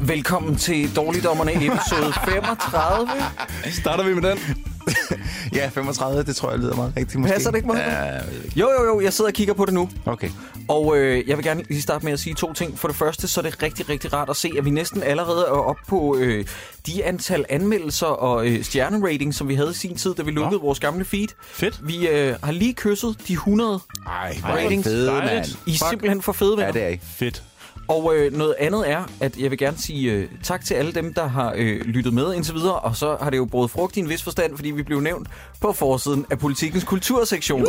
Velkommen til Dårligdommerne episode 35. Starter vi med den? ja, 35, det tror jeg lyder meget rigtigt måske. Passer det ikke meget? Ikke. Jo, jo, jo, jeg sidder og kigger på det nu. Okay. Og øh, jeg vil gerne lige starte med at sige to ting. For det første, så er det rigtig, rigtig rart at se, at vi næsten allerede er oppe på øh, de antal anmeldelser og øh, stjernerating, som vi havde i sin tid, da vi lukkede vores gamle feed. Fedt. Vi øh, har lige kysset de 100 Ej, hvor ratings. det fede. I er simpelthen for fede, venner. Ja, det er I. Fedt. Og øh, noget andet er, at jeg vil gerne sige øh, tak til alle dem, der har øh, lyttet med indtil videre. Og så har det jo brugt frugt i en vis forstand, fordi vi blev nævnt på forsiden af politikens kultursektion. Uh,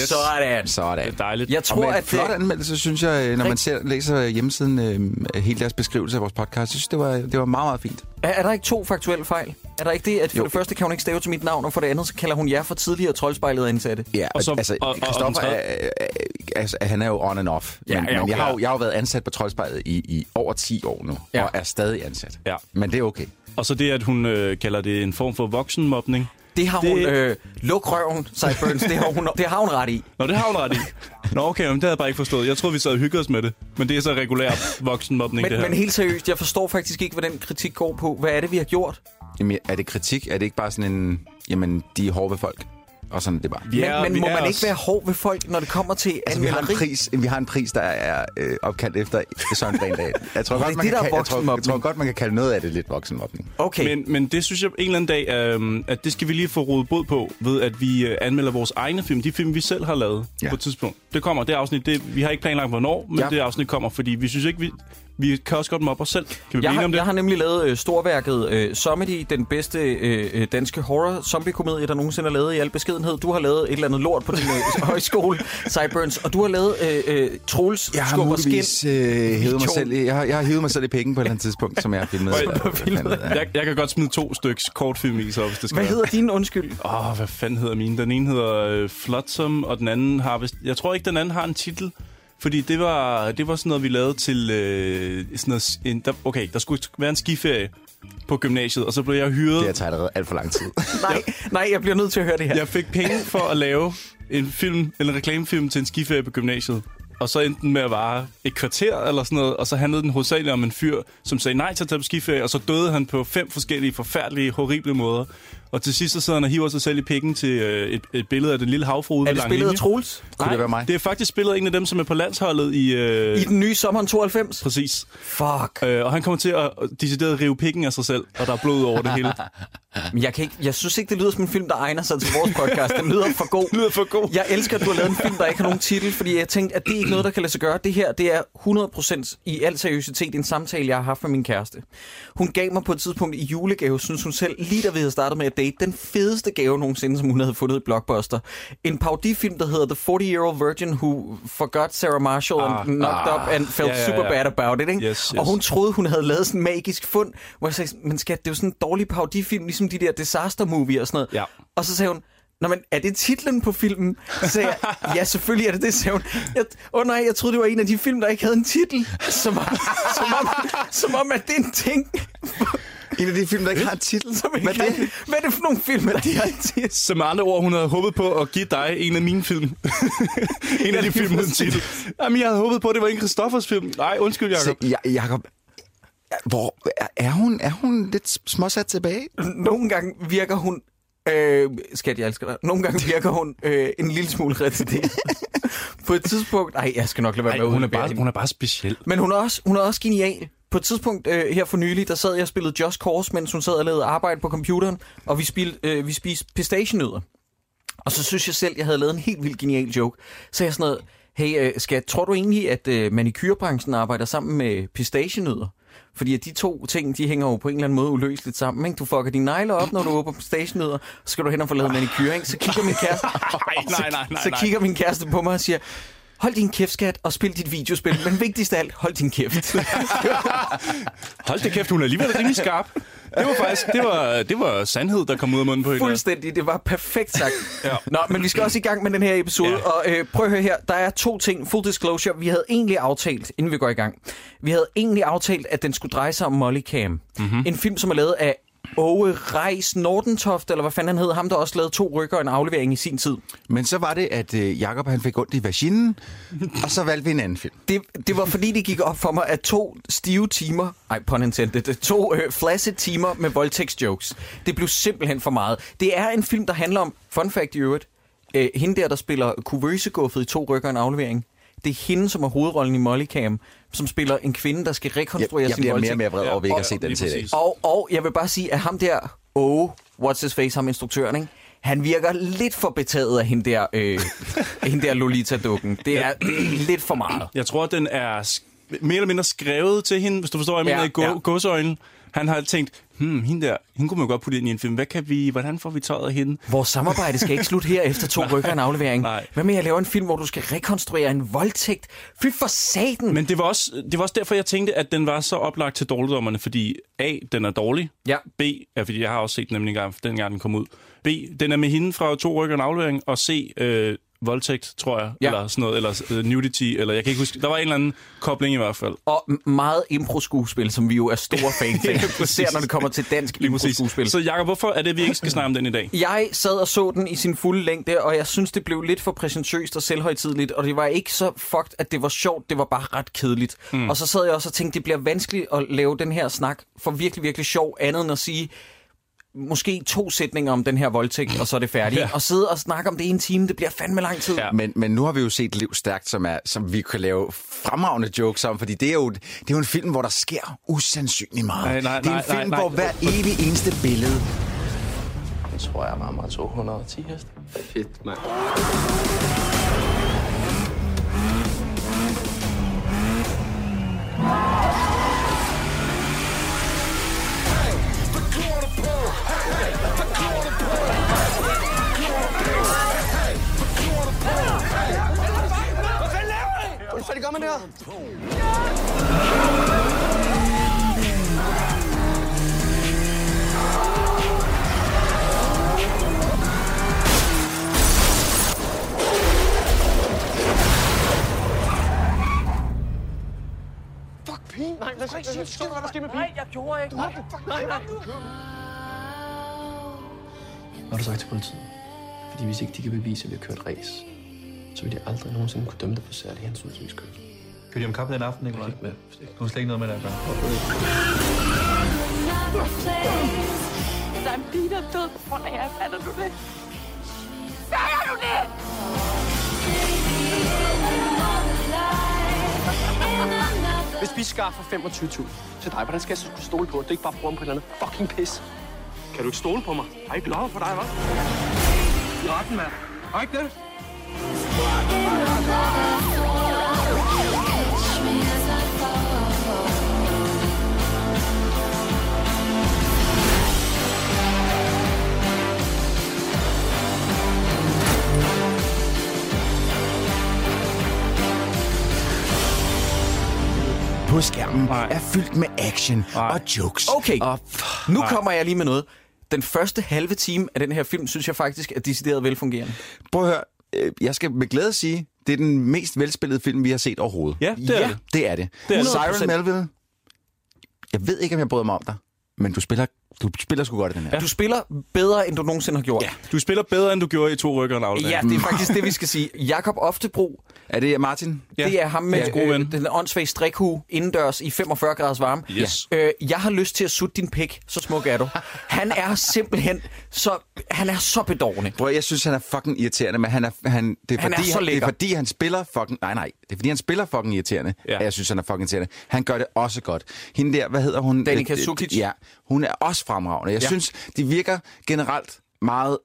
Yes. Sådan. Sådan. Det er dejligt. Jeg Og tror, med at flot det, anmeldelse, synes jeg, når man ser, læser hjemmesiden, øh, hele deres beskrivelse af vores podcast, jeg synes, det var, det var meget, meget fint. er, er der ikke to faktuelle fejl? Er der ikke det, at for Jo. det første kan hun ikke stave til mit navn, og for det andet, så kalder hun jer for tidligere troldspejlet ansatte? Ja, Og så- altså, og- og- og Christoffer, er, er, altså, han er jo on and off. Ja, men, ja, men okay. jeg, har jo, jeg har jo været ansat på Troldspejlet i, i over 10 år nu, Ja. og er stadig ansat. Ja. Men det er okay. Og så det, at hun øh, kalder det en form for voksenmobning. Det har Det- hun... Øh, luk røven, Sideburns. Det har hun, det har hun ret i. Nå, det har hun ret i. Nå, okay, men det havde jeg bare ikke forstået. Jeg troede, vi sad og hyggede os med det. Men det er så regulær voksenmobning, det Men, her. men helt seriøst, jeg forstår faktisk ikke, hvad den kritik går på. Hvad er det, vi har gjort? Jamen, er det kritik? Er det ikke bare sådan en, jamen, de er hårde ved folk? Og sådan det bare. Er- men men må man os. ikke være hård ved folk, når det kommer til Altså, vi har, en pris, vi har en pris, der er øh, opkaldt efter Søren Grendahl. Jeg tror, godt, det man det, kan, jeg, tror, jeg tror godt, man kan kalde noget af det lidt voksenmobning. Okay. Men, men det synes jeg en eller anden dag, øh, at det skal vi lige få rodet bod på, ved at vi øh, anmelder vores egne film. De film, vi selv har lavet Ja. ja. på et tidspunkt. Det kommer, det afsnit. Det, vi har ikke planlagt, hvornår, men Ja. ja. det afsnit kommer, fordi vi synes ikke, vi, vi kan også godt mobbe os selv. Kan vi Jeg har, om det? jeg har nemlig lavet øh, storværket øh, Somedy, den bedste øh, øh, danske horror-zombie-komedie, der nogensinde er lavet i al beskedenhed. Du har lavet et eller andet lort på din øh, højskole, Sideburns, og du har lavet øh, øh, Troels Jeg har muligvis øh, hævet mig selv, i- jeg har, jeg har hævet mig selv i penge på et eller andet tidspunkt, som jeg har filmet. Jeg? Jeg, jeg kan godt smide to stykker kortfilm i, så hvis det skal Hvad hedder din undskyld? Åh, oh, hvad fanden hedder mine? Den ene hedder øh, Flotsam, og den anden har vist... Jeg tror ikke, den anden har en titel. Fordi det var, det var sådan noget, vi lavede til... Øh, sådan noget, en, der, okay, der skulle være en skiferie på gymnasiet, og så blev jeg hyret... Det har taget allerede alt for lang tid. Nej, nej, jeg bliver nødt til at høre det her. Jeg fik penge for at lave en film, en reklamefilm til en skiferie på gymnasiet. Og så endte den med at vare et kvarter eller sådan noget, og så handlede den hovedsageligt om en fyr, som sagde nej til at tage på skiferie, og så døde han på fem forskellige, forfærdelige, horrible måder. Og til sidst så sidder han og hiver sig selv i pikken til øh, et, et billede af den lille havfrude. Er ved det spillet af. Troels? Kunne det være mig? Det er faktisk spillet af en af dem, som er på landsholdet i... Øh, I den nye sommeren 92? Præcis. Fuck. Øh, og han kommer til at at decideret rive pikken af sig selv, og der er blod over det hele. Men jeg, kan ikke, jeg synes ikke, det lyder som en film, der egner sig til vores podcast. Den lyder for god. lyder for god. Jeg elsker, at du har lavet en film, der ikke har nogen titel, fordi jeg tænkte, at det er ikke noget, der kan lade sig gøre. Det her, det er 100% i al seriøsitet en samtale, jeg har haft med min kæreste. Hun gav mig på et tidspunkt i julegave, synes hun selv, lige da vi havde startet med at date, den fedeste gave nogensinde, som hun havde fundet i Blockbuster. En parodifilm, der hedder The 40-Year-Old Virgin Who Forgot Sarah Marshall ah, and knocked up and felt ja, ja, super ja. bad about it. Ikke? Yes, yes. Og hun troede, hun havde lavet sådan en magisk fund, hvor jeg sagde, men skat, det er jo sådan en dårlig parodifilm, ligesom de der disaster movie og sådan noget. Ja. Og så sagde hun, Nå, men er det titlen på filmen? Så sagde jeg, ja, selvfølgelig er det det, sagde hun. Jeg, åh oh, nej, jeg troede, det var en af de film, der ikke havde en titel. Som, om- som, om, som om, at det er en ting. En af de film, der ikke har en titel. Som Hvad ikke er har, det? hvad er det for nogle film, der de har en titel? Så med andre ord, hun havde håbet på at give dig en af mine film. en af de film uden titel. Jamen, jeg havde håbet på, at det var en Christoffers film. Nej, undskyld, Jacob. Se, ja, Jacob, hvor er- er hun, er hun lidt småsat tilbage? Nogle gange virker hun... Øh, skat, jeg elsker dig. Nogle gange virker hun øh, en lille smule retarderet. på et tidspunkt... Nej, jeg skal nok lade være Ej, med at hun, er bare, hende. hun er bare speciel. Men hun er også, hun er også genial. På et tidspunkt øh, her for nylig, der sad jeg og spillede Just Cause, mens hun sad og lavede arbejde på computeren, og vi, spil, øh, vi spiste pistachienødder. Og så synes jeg selv, jeg havde lavet en helt vildt genial joke. Så jeg sådan noget, hey øh, skat, tror du egentlig, at øh, manikyrbranchen arbejder sammen med pistachienødder? Fordi at de to ting, de hænger jo på en eller anden måde uløseligt sammen. Ikke? Du fucker dine negle op, når du åbner pistachienødder, så skal du hen og få lavet manikyr. Ikke? Så kigger min kæreste, Nej, nej, nej, nej. så nej. kigger min kæreste på mig og siger, hold din kæft, skat, og spil dit videospil. Men vigtigst af alt, hold din kæft. Hold da kæft, hun er alligevel rimelig skarp. Det var faktisk, det var, det var sandhed, der kom ud af munden på hende. Fuldstændig, det var perfekt sagt. Ja. Nå, men vi skal også i gang med den her episode, Ja. og øh, prøv at høre her, der er to ting, full disclosure, vi havde egentlig aftalt, inden vi går i gang, vi havde egentlig aftalt, at den skulle dreje sig om Molly Cam. Mhm. Mm-hmm. En film, som er lavet af Åge Reis Nordentoft, eller hvad fanden han hed, ham der også lavede to rykker og en aflevering i sin tid. Men så var det, at øh, Jacob han fik ondt i vaginen, og så valgte vi en anden film. Det, det var fordi, det gik op for mig, at to stive timer, ej, pun intended, to øh, flaccid timer med voldtægtsjokes, det blev simpelthen for meget. Det er en film, der handler om, fun fact i øvrigt, øh, hende der, der spiller kuvøseguffet i to rykker og en aflevering. Det er hende, som er hovedrollen i Mollycam, som spiller en kvinde, der skal Jeg, rekonstruere jeg sin bliver mere voldtægt. og mere vred over, at vi ikke har set lige den til i dag. præcis. Og, og jeg vil bare sige, at ham der, oh, what's his face, ham instruktøren, ikke? han virker lidt for betaget af hende der, øh, hende der Lolita-dukken. Det er, det er lidt for meget. Jeg tror, den er mere eller mindre skrevet til hende, hvis du forstår, hvad jeg Ja, mener, i gå- ja. godsøjne. Han har tænkt, hmm, hende der, hende kunne man godt putte ind i en film. Hvad kan vi, hvordan får vi tøjet af hende? Vores samarbejde skal ikke slutte her efter to rykker en aflevering. nej. Hvad med at lave en film, hvor du skal rekonstruere en voldtægt? Fy for satan! Men det var, også, det var også derfor, jeg tænkte, at den var så oplagt til dårligdommerne, fordi A, den er dårlig. Ja. B, er fordi jeg har også set den nemlig engang, dengang den kom ud. B, den er med hende fra to rykker en aflevering, og C, øh, voldtægt, tror jeg, Ja. eller sådan noget, eller uh, nudity, eller jeg kan ikke huske. Der var en eller anden kobling i hvert fald. Og meget impro-skuespil, som vi jo er store fans af. præcis. Især når det kommer til dansk impro-skuespil. Så Jacob, hvorfor er det, vi ikke skal snakke om den i dag? Jeg sad og så den i sin fulde længde, og jeg synes, det blev lidt for præsentøst og selvhøjtidligt, og det var ikke så fucked, at det var sjovt, det var bare ret kedeligt. Mm. Og så sad jeg også og tænkte, det bliver vanskeligt at lave den her snak for virkelig, virkelig sjov, andet end at sige, måske to sætninger om den her voldtægt, og så er det færdigt. Ja. Ja. Og sidde og snakke om det i en time, det bliver fandme lang tid. Ja. Men, men nu har vi jo set Liv Stærkt, som, er, som vi kan lave fremragende jokes om, fordi det er, jo, det er jo en film, hvor der sker usandsynligt meget. Nej, nej, det er en nej, film, nej, nej. hvor hver evig eneste billede... Jeg tror, jeg rammer 210 heste. Fedt, mand. Hvordan fanden gør man det her? Fuck, pin. Nej, hvad skal jeg sige? Hvad der sker med pin? Nej, jeg gjorde ikke. Nej, nej, nej. Hvad har du sagt til politiet? Fordi hvis ikke de kan bevise, at vi har kørt race, så vil de aldrig nogensinde kunne dømme dig for særlig hensynsløskørsel. Kan de om kaffe den aften, Nicolaj? Med, Du har slet ikke noget med det at gøre. Der er en pige, der er død på grund af jer. Fatter du det? Fatter du det? Hvis vi skaffer 25.000 til dig, hvordan skal jeg så kunne stole på, at du ikke bare bruger dem på et eller andet fucking pis? Kan du ikke stole på mig? Har jeg ikke lov for dig, hva'? I retten, mand. Har jeg ikke det? på skærmen Nej. er fyldt med action Nej. og jokes. Okay. Og Nu kommer jeg lige med noget. Den første halve time af den her film, synes jeg faktisk er decideret velfungerende. prøv at høre, øh, jeg skal med glæde sige, det er den mest velspillede film, vi har set overhovedet. Ja, det er Ja. det. Det er det. Det er. Cyrus Melville, jeg ved ikke, om jeg bryder mig om dig, men du spiller, du spiller sgu godt i den her. Du spiller bedre, end du nogensinde har gjort. Ja. Du spiller bedre, end du gjorde i to rykker og. Ja, det er faktisk det, vi skal sige. Jakob Oftebro, Er det Martin? Ja. det er ham med Ja, øh, ven. den åndssvage strikhue indendørs i 45 graders varme. Yes. Øh, jeg har lyst til at sutte din pik, så smuk er du. Han er simpelthen så, han er så bedårende. At- jeg synes, han er fucking irriterende, men han er, han, det, er Han er fordi, så det er fordi, han spiller fucking... Nej, nej. Det er fordi, han spiller fucking irriterende, Ja. ja. at jeg synes, han er fucking irriterende. Han gør det også godt. Hende der, hvad hedder hun? Danica Øh, øh, Sukic. Ja, hun er også fremragende. Jeg ja. synes, de virker generelt meget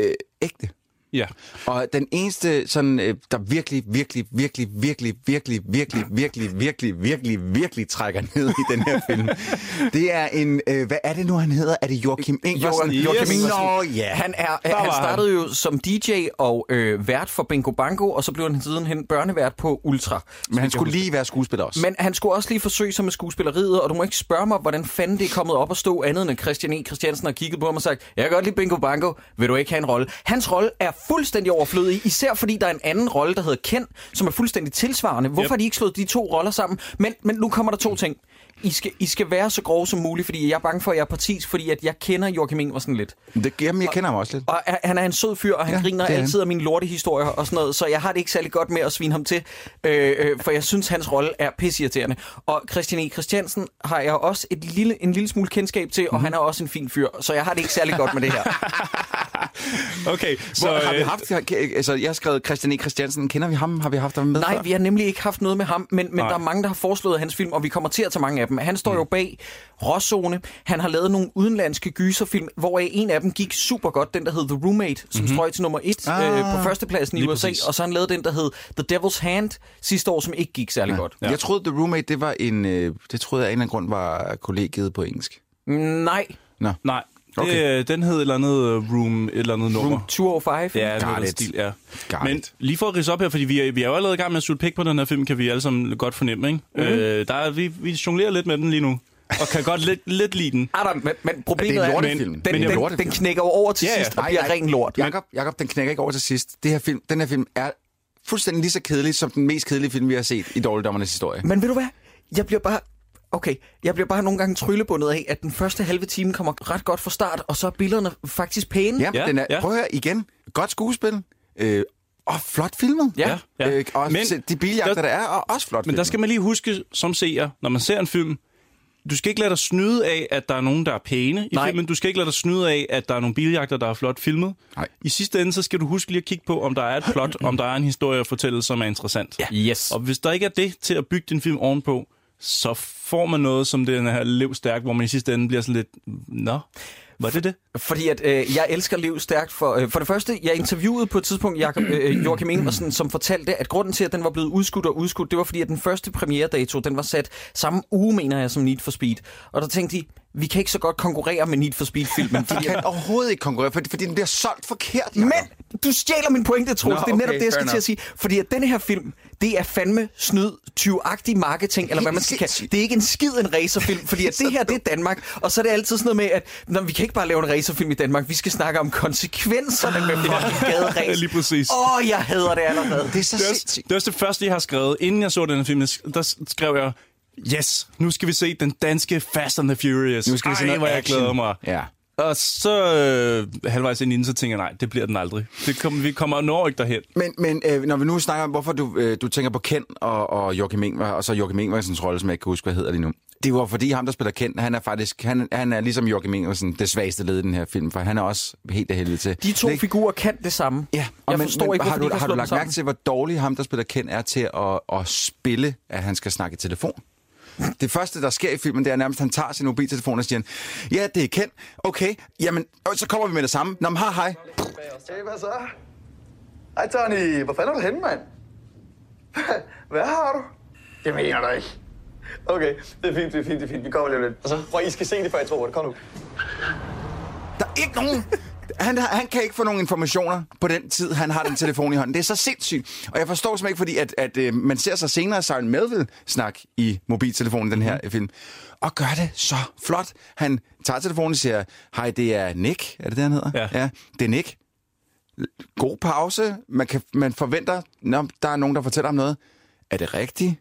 øh, ægte. Ja. Og den eneste, sådan, øh, der virkelig, virkelig, virkelig, virkelig, virkelig, virkelig, virkelig, virkelig, virkelig, virkelig trækker ned i den her film, det er en, øh, hvad er det nu, han hedder? Er det Joachim Ingersen? Jo- Joachim Yes. Ingersen. Nå, ja. Han, er, han startede jo som DJ og øh, vært for Bingo Bango, og så blev han sidenhen børnevært på Ultra. Men han skulle lige være skuespiller også. Men han skulle også lige forsøge sig med skuespilleriet, og du må ikke spørge mig, hvordan fanden det er kommet op at stå andet end Christian E. Christiansen har kigget på ham og sagt, jeg kan godt lide Bingo Bango, vil du ikke have en rolle? Hans rolle er fuldstændig overflødig, især fordi der er en anden rolle, der hedder Ken, som er fuldstændig tilsvarende. Hvorfor Yep. har de ikke slået de to roller sammen? Men, men nu kommer der to ting. I skal, I skal være så grove som muligt, fordi jeg er bange for, at jeg er partisk, fordi at jeg kender Joachim Ingersen lidt. Det, jamen, jeg kender ham også lidt. Og er- han er en sød fyr, og han Ja, griner er han. altid af mine lortehistorier og sådan noget, så jeg har det ikke særlig godt med at svine ham til, øh, øh, for jeg synes, hans rolle er pisseirriterende. Og Christian E. Christiansen har jeg også et lille, en lille smule kendskab til, og Mhm. han er også en fin fyr, så jeg har det ikke særlig godt med det her. Okay, så... Hvor, har vi øh, haft, altså, jeg har skrevet Christian E. Christiansen. Kender vi ham? Har vi haft ham med Nej, før? vi har nemlig ikke haft noget med ham, men, men Nej. der er mange, der har foreslået hans film, og vi kommer til at tage mange af dem. Han står Mm. jo bag Råzone. Han har lavet nogle udenlandske gyserfilm, hvor en af dem gik super godt, den der hed The Roommate, som mm-hmm. strøg til nummer et. Ah, øh, på førstepladsen i USA, præcis. og så han lavet den, der hed The Devil's Hand sidste år, som ikke gik særlig godt. Ja. Jeg troede, The Roommate, det var en... Øh, det troede jeg af en eller anden grund var kollegiet på engelsk. Nej, Nå. Nej, Okay. det, den hed et eller andet øh, room, et eller andet nummer. Room 205. Ja, det Got den it. stil, ja. Got Men it. lige for at rise op her, fordi vi er, vi er jo allerede i gang med at sutte pik på den her film, kan vi alle sammen godt fornemme, ikke? Mm. Øh, der er, vi, vi jonglerer lidt med den lige nu, og kan godt lidt, lidt lide den. Adam, men, men problemet Er det en er, lortefilm? den, Det er en den, lortefilm. den knækker over til Ja, ja. sidst og Nej, bliver ren lort. Jakob, Jakob, den knækker ikke over til sidst. Det her film, den her film er fuldstændig lige så kedelig som den mest kedelige film, vi har set i Dårligdommernes historie. Men ved du hvad? Jeg bliver bare... Okay, jeg bliver bare nogle gange tryllebundet af, at den første halve time kommer ret godt fra start, og så er billederne faktisk pæne. Ja, Ja, den er, ja. prøv at høre igen. Godt skuespil. Øh, og flot filmet. Ja. Ja. Øh, og Men de biljagter, der- der er, er også flot Men der filmet. skal man lige huske som seer, når man ser en film, du skal ikke lade dig snyde af, at der er nogen, der er pæne i Nej. filmen. Du skal ikke lade dig snyde af, at der er nogle biljagter, der er flot filmet. Nej. I sidste ende, så skal du huske lige at kigge på, om der er et plot, om der er en historie at fortælle, som er interessant. Ja. Yes. Og hvis der ikke er det til at bygge din film ovenpå, så får man noget som den her lev stærk, hvor man i sidste ende bliver sådan lidt, nå, var det det? Fordi at øh, jeg elsker Liv stærkt. For, øh, for det første, jeg interviewede på et tidspunkt Jacob, øh, Joachim Ingersen, som fortalte, at grunden til, at den var blevet udskudt og udskudt, det var fordi, at den første premiere-dato, den var sat samme uge, mener jeg, som Need for Speed. Og der tænkte de, vi kan ikke så godt konkurrere med Need for Speed-filmen. De kan overhovedet ikke konkurrere, fordi, fordi den bliver solgt forkert. Jacob. Men du stjæler min pointe, Troels. Nå, det er netop okay, det, jeg skal til at sige. Fordi at denne her film, det er fandme snyd, tyvagtig marketing, eller hvad man skal kalde det. er ikke en skid en racerfilm, fordi at det her, det er Danmark. Og så er det altid sådan noget med, at Nå, vi kan ikke bare lave en racerfilm i Danmark. Vi skal snakke om konsekvenserne med fucking gaderæs. Lige præcis. Åh, oh, jeg hader det allerede. Det er så Det er, sindssygt. det er også det første, jeg har skrevet. Inden jeg så den her film, der skrev jeg, yes, nu skal vi se den danske Fast and the Furious. Nu skal vi se Ej, noget hvor jeg glæder mig. Ja. Og så øh, halvvejs ind i den, så tænker jeg, nej, det bliver den aldrig. Det kom, vi kommer når ikke derhen. Men, men øh, når vi nu snakker om, hvorfor du, øh, du tænker på Ken og, og Joachim Ingvar, og så Joachim Ingvarsens rolle, som jeg ikke kan huske, hvad hedder lige nu. Det var fordi ham, der spiller Ken, han er faktisk, han, han er ligesom Joachim Ingvarsen det svageste led i den her film, for han er også helt af helvede til. De to Det er- figurer kan det samme. Ja, jeg men, forstår men, ikke, har du, har du lagt mærke til, hvor dårlig ham, der spiller Ken, er til at, at spille, at han skal snakke i telefon? Det første, der sker i filmen, det er nærmest, at han tager sin mobiltelefon og siger, ja, det er Ken. Okay, jamen, og så kommer vi med det samme. Nå, men hej, hej. Hey, hvad så? Hej, Tony. Hvor fanden er du henne, mand? Hvad har du? Det mener du ikke. Okay, det er fint, det er fint, det er fint. Vi kommer lige lidt. Og så, prøv, I skal se det, før jeg tror det. Kom nu. Der er ikke nogen... Han, han kan ikke få nogen informationer på den tid, han har den telefon i hånden. Det er så sindssygt. Og jeg forstår simpelthen ikke, fordi at, at øh, man ser så senere Søren Melville snakke i mobiltelefonen i den her mm. film. Og gør det så flot. Han tager telefonen og siger, hej, det er Nick. Er det det, han hedder? Ja. ja det er Nick. God pause. Man, kan, man forventer, når der er nogen, der fortæller ham noget. Er det rigtigt?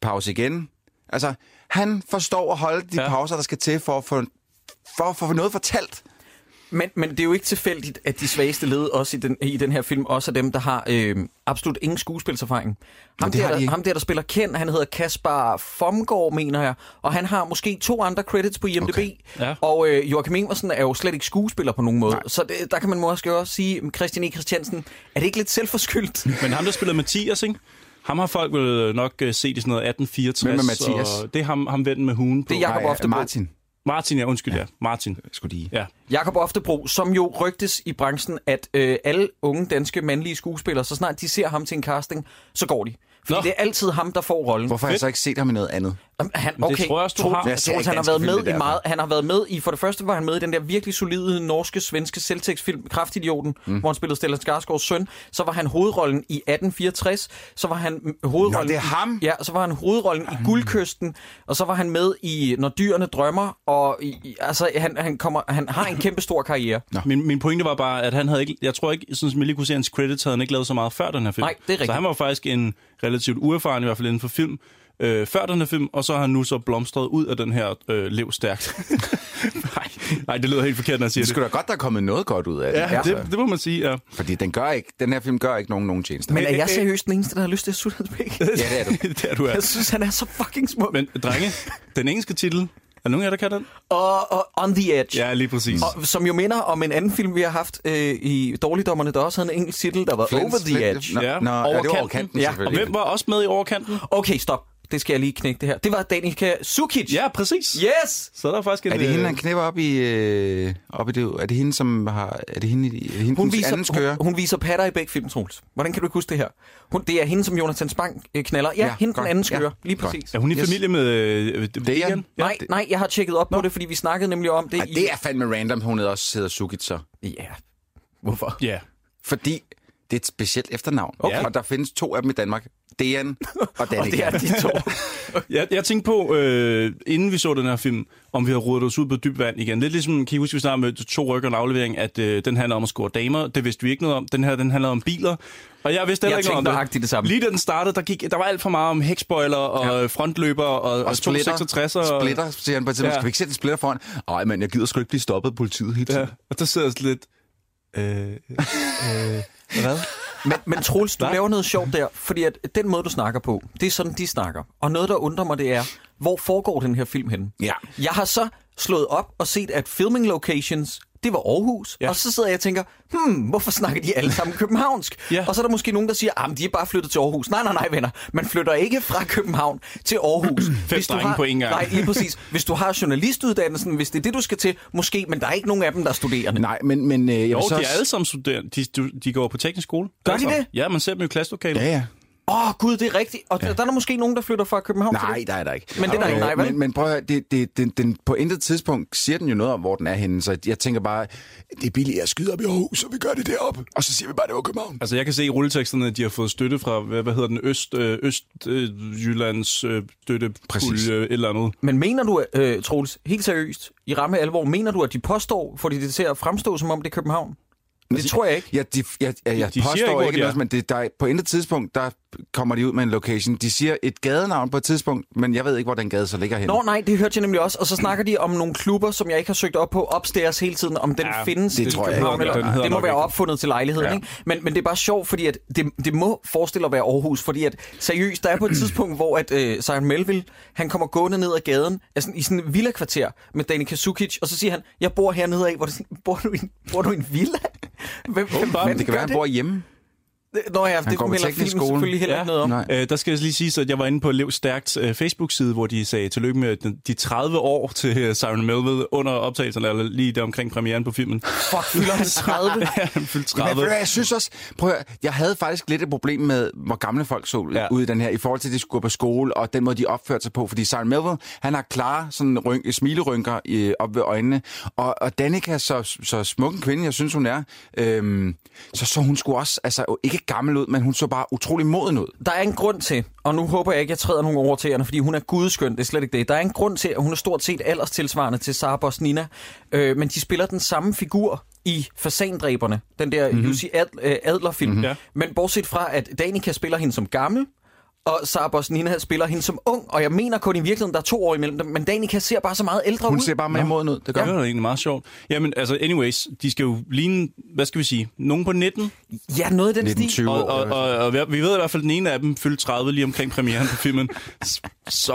Pause igen. Altså, han forstår at holde de Ja. pauser, der skal til for at få, for at få noget fortalt. Men, men det er jo ikke tilfældigt, at de svageste led også i den, i den her film også er dem, der har øh, absolut ingen skuespilserfaring. Ham der, de ikke. ham der, der spiller Ken, han hedder Kaspar Fomgaard, mener jeg, og han har måske to andre credits på IMDb. Okay. Ja. Og øh, Joachim Ingersen er jo slet ikke skuespiller på nogen måde. Nej. Så det, der kan man måske også sige, Christian E. Christiansen, er det ikke lidt selvforskyldt? Men ham, der spiller Mathias, ikke? Ham har folk vel nok øh, set i sådan noget 1864. Hvem er Mathias? Og det er ham, ham vennen med hugen på. Det er Jakob Nej, Oftebro. Martin. Martin, ja, undskyld, ja. Martin. Skulle de... Ja. Jakob Oftebro, som jo rygtes i branchen, at øh, alle unge danske mandlige skuespillere, så snart de ser ham til en casting, så går de. Fordi Nå. det er altid ham, der får rollen. Hvorfor har jeg så ikke set ham i noget andet? Han, det okay, tror jeg også, du Troels- har. Jeg ikke han har været med det i meget. Han har været med i, for det første var han med i den der virkelig solide norske, svenske selvtægtsfilm, Kraftidioten, mm. hvor han spillede Stellan Skarsgårds søn. Så var han hovedrollen i 1864. Så var han mm, hovedrollen... Nå, det er ham? I, ja, så var han hovedrollen i Guldkysten. Og så var han med i Når dyrene drømmer. Og i, i- altså, han, han, kommer, han har en kæmpe stor karriere. Min, min pointe var bare, at han havde ikke... Jeg tror ikke, sådan som jeg lige kunne se hans credits, havde han ikke lavet så meget før den her film. Nej, det er rigtigt. Så han var faktisk en relativt uerfaren, i hvert fald inden for film, øh, før den her film, og så har han nu så blomstret ud af den her øh, lev stærkt. nej, nej, det lyder helt forkert, når jeg siger Det det. skulle da godt, der er kommet noget godt ud af det. Ja, det, det må man sige, ja. Fordi den, gør ikke, den her film gør ikke nogen nogen tjenester. Men er øh, jeg seriøst den eneste, der har lyst til at sutte hans pik? ja, det er du. det er du er. Jeg synes, han er så fucking smuk. Men drenge, den engelske titel, er nogen af jer, der kan den? Og, og On the Edge. Ja, lige præcis. Og, som jo minder om en anden film, vi har haft øh, i Dårligdommerne, der også havde en engelsk titel, der var Flint- Over the Flint- Edge. Nå, Ja, nå, ja, det var Overkanten. over kanten, Ja, Og hvem var også med i overkanten? Okay, stop. Det skal jeg lige knække det her. Det var Danica Sukic. Ja, præcis. Yes! Så er der faktisk en... Er det hende, øh, han knipper op i, øh, op i det? Er det hende, som har... Er det hende, er det hende Hun den anden skøre? viser, hun, hun viser patter i begge film, Troels. Hvordan kan du ikke huske det her? Hun, det er hende, som Jonathan Spang øh, knaller. Ja, Ja, ja hende godt. den anden Ja, skøre. Lige godt. præcis. Er hun i Yes. familie med øh, Dejan? Ja. Nej, nej, jeg har tjekket op på det, fordi vi snakkede nemlig om det Ej, i... det er fandme random, hun hedder også hedder Sukit så. Ja. Hvorfor? Ja. Fordi det er et specielt efternavn. Okay. Og der findes to af dem i Danmark. Dejan og Og Danica. det er de to. Jeg, jeg tænkte på, øh, inden vi så den her film, om vi har rodet os ud på dyb vand igen. Lidt ligesom, kan I huske, vi snakkede med to rykker og aflevering, at øh, den handler om at score damer. Det vidste vi ikke noget om. Den her, den handler om biler. Og jeg vidste heller Jeg ikke noget om tænkte det. det samme. Lige da den startede, der, gik, der var alt for meget om hækspoiler og ja. frontløber og, og, og splitter, 266. Og, splitter, siger han på et tidspunkt. Ja. Skal vi ikke sætte en splitter foran? Ej, men jeg gider sgu ikke blive stoppet af politiet hele tiden. Ja, og der sidder jeg sådan lidt... Øh, øh, hvad? Men, men Troels, du Nej. laver noget sjovt der, fordi at den måde, du snakker på, det er sådan, de snakker. Og noget, der undrer mig, det er, hvor foregår den her film henne? Ja. Jeg har så slået op og set, at filming locations, det var Aarhus. Ja. Og så sidder jeg og tænker, hmm, hvorfor snakker de alle sammen københavnsk? Ja. Og så er der måske nogen, der siger, at de er bare flyttet til Aarhus. Nej, nej, nej, venner. Man flytter ikke fra København til Aarhus. Fem drenge på en gang. Nej, lige præcis. Hvis du har journalistuddannelsen, hvis det er det, du skal til, måske, men der er ikke nogen af dem, der er studerende. Nej, men, men øh, jeg Jo, så de er også- alle sammen studerende. De, de, de går på teknisk skole. Gør de sammen. det? Ja, man ser dem jo i klasselokalet. Ja, ja. Åh, oh, gud, det er rigtigt. Og ja. der er der måske nogen, der flytter fra København til Nej, det. der er der ikke. Men det er der ikke, nej, vel? Men, men prøv at høre, det, det, den, den, på intet tidspunkt siger den jo noget om, hvor den er henne. Så jeg tænker bare, det er billigt at skyde op i Aarhus, så vi gør det deroppe. Og så siger vi bare, det var København. Altså, jeg kan se i rulleteksterne, at de har fået støtte fra, hvad, hvad hedder den, Øst, øh, Østjyllands øh, Præcis. støttepulje, et eller andet. Men mener du, øh, Troels, helt seriøst, i ramme alvor, mener du, at de påstår, fordi det til at fremstå, som om det er København? Det tror jeg ikke. Ja, de, jeg, jeg, jeg De siger påstår ikke, ikke noget, men det, der, er- på intet tidspunkt, der kommer de ud med en location. De siger et gadenavn på et tidspunkt, men jeg ved ikke, hvor den gade så ligger henne. Nå nej, det hørte jeg nemlig også. Og så snakker de om nogle klubber, som jeg ikke har søgt op på upstairs hele tiden, om den Ja, findes det i tror jeg ikke. eller- Den det må være ikke. opfundet til lejligheden. Ja. Ikke? Men, men det er bare sjovt, fordi at det, det må forestille at være Aarhus, fordi at seriøst, der er på et tidspunkt, hvor at, øh, Simon Melville, han kommer gående ned ad gaden, altså i sådan en villa-kvarter med Danica Sukic, og så siger han, jeg bor hernede af, hvor det, sådan, bor, du i, en- bor du i en villa? Hvem, hvem det kan være, han bor hjemme. Nå ja, det på melder teknisk filmen skole. selvfølgelig heller Ja. ikke noget om. Nej. Øh, der skal jeg lige sige, at jeg var inde på Lev Stærkt øh, Facebook-side, hvor de sagde tillykke med den- de 30 år til øh, Simon Melville under optagelserne, eller lige der omkring premieren på filmen. Fuck, fylder han 30? Ja, han fyldte Jamen, 30. ved du hvad, jeg synes også, prøv at, høre, jeg havde faktisk lidt et problem med, hvor gamle folk så Ja. ud i den her, i forhold til, at de skulle gå på skole, og den måde, de opførte sig på. Fordi Simon Melville, han har klare sådan rynk, smilerynker øh, op ved øjnene. Og, og Danica, så, så smuk en kvinde, jeg synes, hun er, øhm, så så hun skulle også, altså ikke gammel ud, men hun så bare utrolig moden ud. Der er en grund til, og nu håber jeg ikke, jeg træder nogen over til hende, fordi hun er gudskøn, det er slet ikke det. Der er en grund til, at hun er stort set alderstilsvarende til Sarah Boss Nina, øh, men de spiller den samme figur i Fasandræberne, den der mm-hmm. Jussi øh, Adler-film. Mm-hmm. Men bortset fra, at Danica spiller hende som gammel, og Sarah Boss Nina spiller hende som ung, og jeg mener kun i virkeligheden, der er to år imellem dem, men Danica ser bare så meget ældre Hun ud. ser bare mere moden ud, det gør Det hun. var egentlig meget sjovt. Jamen, altså, anyways, de skal jo ligne, hvad skal vi sige, nogen på 19, Ja, noget i den stil. 1920 og, år. og, og, og, vi ved i hvert fald, at den ene af dem fyldte 30 lige omkring premieren på filmen. Så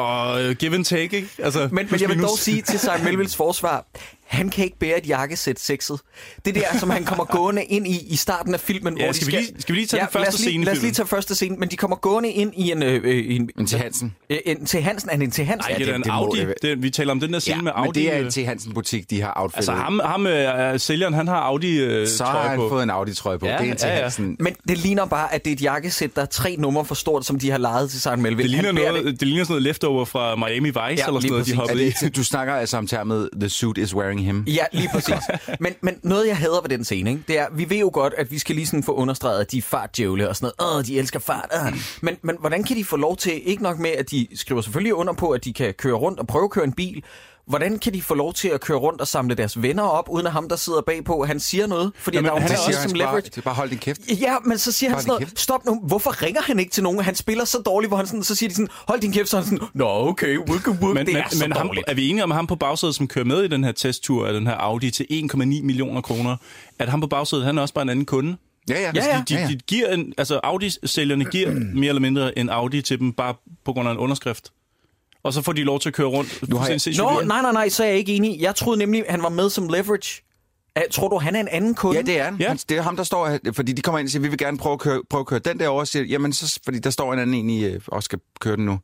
uh, give and take, ikke? Altså, Men, men jeg vil minus. dog sige til Simon Melvilles forsvar, han kan ikke bære et jakkesæt sexet. Det der, som han kommer gående ind i i starten af filmen. Ja, hvor de skal vi lige- skal vi lige tage den lad første os lige, scene Lad os lige tage første scene, men de kommer gående ind i en... Øh, øh, en, En til Hansen. Øh, en til Hansen. Er det en til Hansen? Nej, det, er en det må Audi. være. Det, vi taler om den der scene Ja, med men Audi. det er en til Hansen butik, de har outfittet. Altså ham, ham øh, sælgeren, han har Audi øh, så har trøje han på. fået en Audi-trøje på. Ja, det er en til ja, ja. Hansen. Men det ligner bare, at det er et jakkesæt, der er tre numre for stort, som de har lejet til Simon Melville. Det ligner, noget, det. det ligner sådan noget leftover fra Miami Vice, eller sådan noget, de hoppede Er i. det, du snakker altså om termet The suit is wearing him. Ja, lige præcis. Men, men noget, jeg hader ved den scene, ikke, det er, vi ved jo godt, at vi skal lige sådan få understreget, at de er fartdjævle og sådan noget. Åh, de elsker fart. Øh. Men, men hvordan kan de få lov til, ikke nok med, at de skriver selvfølgelig under på, at de kan køre rundt og prøve at køre en bil, Hvordan kan de få lov til at køre rundt og samle deres venner op, uden at ham, der sidder bagpå, han siger noget? Fordi Jamen, der er han han er også også som bare, leverage. er bare hold din kæft. Ja, men så siger han Hold sådan noget, stop nu, hvorfor ringer han ikke til nogen? Han spiller så dårligt, hvor han sådan, så siger de sådan, hold din kæft, så han sådan, nå okay, wooka wook, Men, det men, er så men ham, er vi enige om, ham på bagsædet, som kører med i den her testtur af den her Audi til 1,9 millioner kroner, at ham på bagsædet, han er også bare en anden kunde? Ja, ja. Ja, ja. De, de, de giver en, altså Audi-sælgerne giver mere eller mindre en Audi til dem, bare på grund af en underskrift. Og så får de lov til at køre rundt. Nu har jeg- Nå, nej, nej, nej, så er jeg ikke enig. Jeg troede nemlig, han var med som leverage. Er- Tror du, han er en anden kunde? Ja, det er han. Ja. Ja. Det er ham, der står, fordi de kommer ind og siger, vi vil gerne prøve at køre, prøve at køre den der over, og siger, jamen, så, fordi der står en anden en i, øh, og skal køre den nu.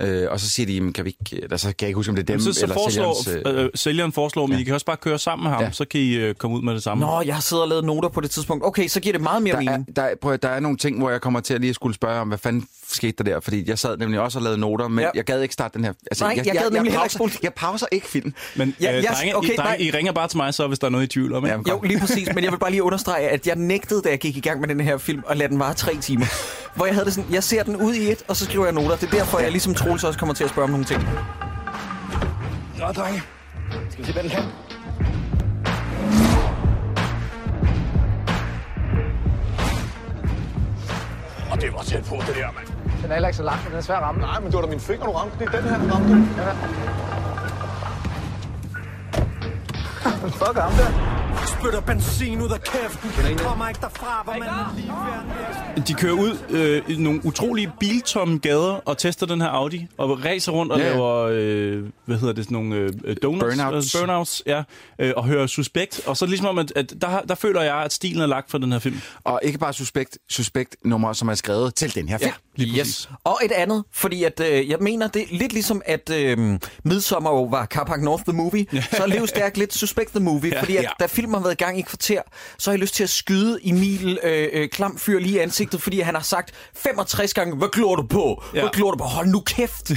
Øh, og så siger de, jamen, kan vi ikke, øh, der, så kan jeg ikke huske, om det er dem, Så, så eller foreslår, sælgerens... Øh, øh, sælgeren foreslår, men ja. I kan også bare køre sammen med ham, Ja. så kan I øh, komme ud med det samme. Nå, jeg har siddet og lavet noter på det tidspunkt. Okay, så giver det meget mere der, er, mening. der, er, prøv, at- der er nogle ting, hvor jeg kommer til at lige skulle spørge om, hvad fanden skete der der? Fordi jeg sad nemlig også og lavede noter, men Ja. jeg gad ikke starte den her. Altså, Nej, jeg gad nemlig ikke pauser, spole- jeg pauser ikke film. Men Ja, øh, jeg- drenge, okay, I, drenge, nej. I ringer bare til mig så, hvis der er noget i tvivl om, ikke? Jamen, Jo, lige præcis. Men jeg vil bare lige understrege, at jeg nægtede, da jeg gik i gang med den her film, og lade den vare tre timer. Hvor jeg havde det sådan, jeg ser den ud i et, og så skriver jeg noter. Det er derfor, jeg ligesom Troels også kommer til at spørge om nogle ting. Nå, drenge. Skal vi se, hvad den kan? Og det var tæt på, det der, mand. Den er heller ikke så lang, men den er svær at ramme. Nej, men det var da min finger, du ramte. Det er den her, du ramte. Ja. Fuck ham der. Spytter benzin ud af kæften. Kommer ikke derfra, hvor man lige De kører ud øh, i nogle utrolige biltomme gader og tester den her Audi, og racer rundt og Ja, ja, ja. laver, øh, hvad hedder det, sådan nogle øh, donuts, Burnouts. Øh, burnouts ja, øh, og hører suspekt. Og så ligesom om, at, at der, der føler jeg, at stilen er lagt for den her film. Og ikke bare suspekt, suspekt nummer, som er skrevet til den her film. Lige Yes. Og et andet, fordi at, øh, jeg mener, det er lidt ligesom, at øh, Midsommer jo var Carpark North the Movie, så er Lev Stærk lidt Suspect the Movie, Ja. fordi at, Ja. da filmen har været i gang i kvarter, så har jeg lyst til at skyde Emil øh, øh, Klam fyr lige i ansigtet, fordi han har sagt 65 gange, hvad glor du på? Hvad Ja. glor du på? Hold nu kæft!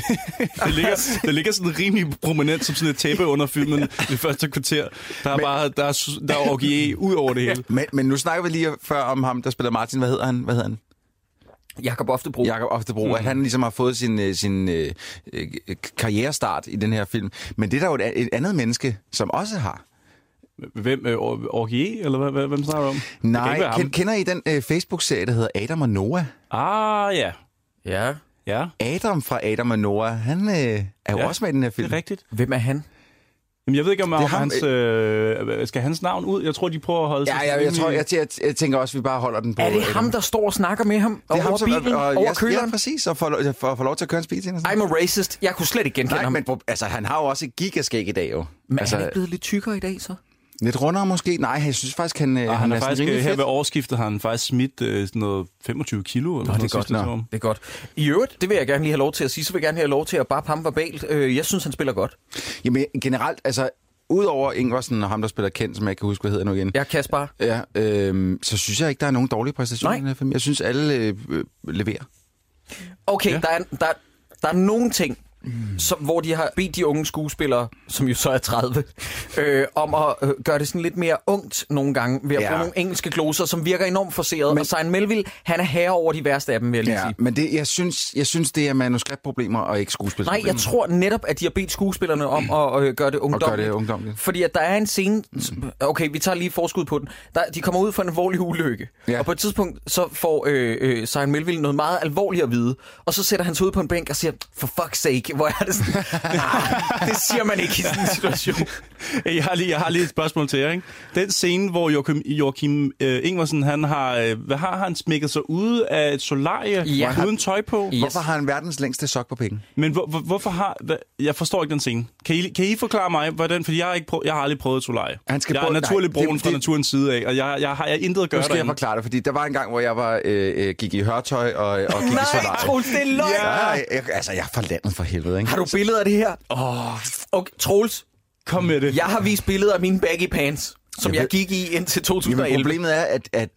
Det ligger, det ligger sådan rimelig prominent som sådan et tæppe under filmen det første kvarter. Der er Men- bare der er, der er orgie ud over det hele. Men, men nu snakker vi lige før om ham, der spiller Martin. Hvad hedder han? Hvad hedder han? Jakob Oftebro. Jakob Oftebro. Mm. At han ligesom har fået sin, øh, sin øh, øh, karrierestart i den her film. Men det er der jo et, et andet menneske, som også har. Hvem? Øh, Or- orgie? Eller hvad, hvad, hvem snakker du om? Det Nej, være ham. ken, kender I den øh, Facebook-serie, der hedder Adam og Noah? Ah, ja. Ja. Ja, Adam fra Adam og Noah, han øh, er jo Ja, også med i den her det film. er rigtigt. Hvem er han? Jamen, jeg ved ikke, om, ham, hans, øh, skal hans navn ud? Jeg tror, de prøver at holde Ja, sig ja, jeg, tror, jeg, jeg, jeg tænker også, at vi bare holder den på Er det ham, der står og snakker med ham Det er over ham, som, bilen? og, over ja, køleren? Ja, præcis, og får, får, får lov til at køre en speed til. og sådan. I'm a racist. Jeg kunne slet ikke genkende Nej, ham. men altså, han har jo også et gigaskæg i dag, jo. Men altså, er han ikke blevet lidt tykkere i dag, så? Lidt rundere måske? Nej, jeg synes faktisk, han, Og han, han er sådan faktisk, øh, her fedt. ved årsskiftet har han faktisk smidt øh, sådan noget 25 kilo. Eller Nå, det er noget godt. sidste Nå. Det er godt. I øvrigt, det vil jeg gerne lige have lov til at sige, så vil jeg gerne have lov til at bare pamme verbalt. Øh, jeg synes, han spiller godt. Jamen generelt, altså, udover Ingvarsen og ham, der spiller kendt, som jeg ikke kan huske, hvad hedder nu igen. Er Kasper. Ja, øh, så synes jeg ikke, der er nogen dårlige præstationer Nej. i den her film. Jeg synes, alle øh, øh, leverer. Okay, ja. der, er, der, der er nogle ting, som, hvor de har bedt de unge skuespillere, som jo så er 30, øh, om at øh, gøre det sådan lidt mere ungt nogle gange, ved at Ja. bruge nogle engelske gloser, som virker enormt forseret. Men, og Simon Melville, han er herre over de værste af dem, vil jeg lige Ja, sige. men det, jeg, synes, jeg synes, det er manuskriptproblemer og ikke Nej, skuespilsproblemer. jeg tror netop, at de har bedt skuespillerne om at øh, gøre det ungdomligt. det ungdomligt. Fordi at der er en scene... Okay, vi tager lige forskud på den. Der, de kommer ud for en alvorlig ulykke. Ja. Og på et tidspunkt, så får øh, øh, Simon Melville noget meget alvorligt at vide. Og så sætter han sig ud på en bænk og siger, for fuck's sake, hvor er det sådan... Ah, det siger man ikke i sådan en situation. Jeg har, lige, jeg har lige et spørgsmål til jer. Ikke? Den scene, hvor Joachim, Joachim øh, Ingvarsen, han har, øh, hvad har han smækket sig ude af et solarie Ja. uden tøj på? Yes. Hvorfor har han verdens længste sok på pikken? Men hvor, hvor, hvorfor har... Hvad, jeg forstår ikke den scene. Kan I, kan I forklare mig, hvordan... Fordi jeg har, ikke prøv, jeg har aldrig prøvet et solarie. Han skal jeg er nej, brun fra det- naturens side af, og jeg, jeg, har, jeg har intet at gøre Nu skal jeg derinde. forklare det, fordi der var en gang, hvor jeg var, øh, øh, gik i hørtøj og, og gik i Nej, solarie. Troels, det er løgn. Ja, jeg, altså, jeg er fra landet for helvede, ikke? Har du billeder af det her? Åh. Oh. Okay, Troels, Kom med det. jeg har vist billeder af mine baggy pants, som Jeg jeg, ved- gik i indtil Jamen, 2011. problemet er, at, at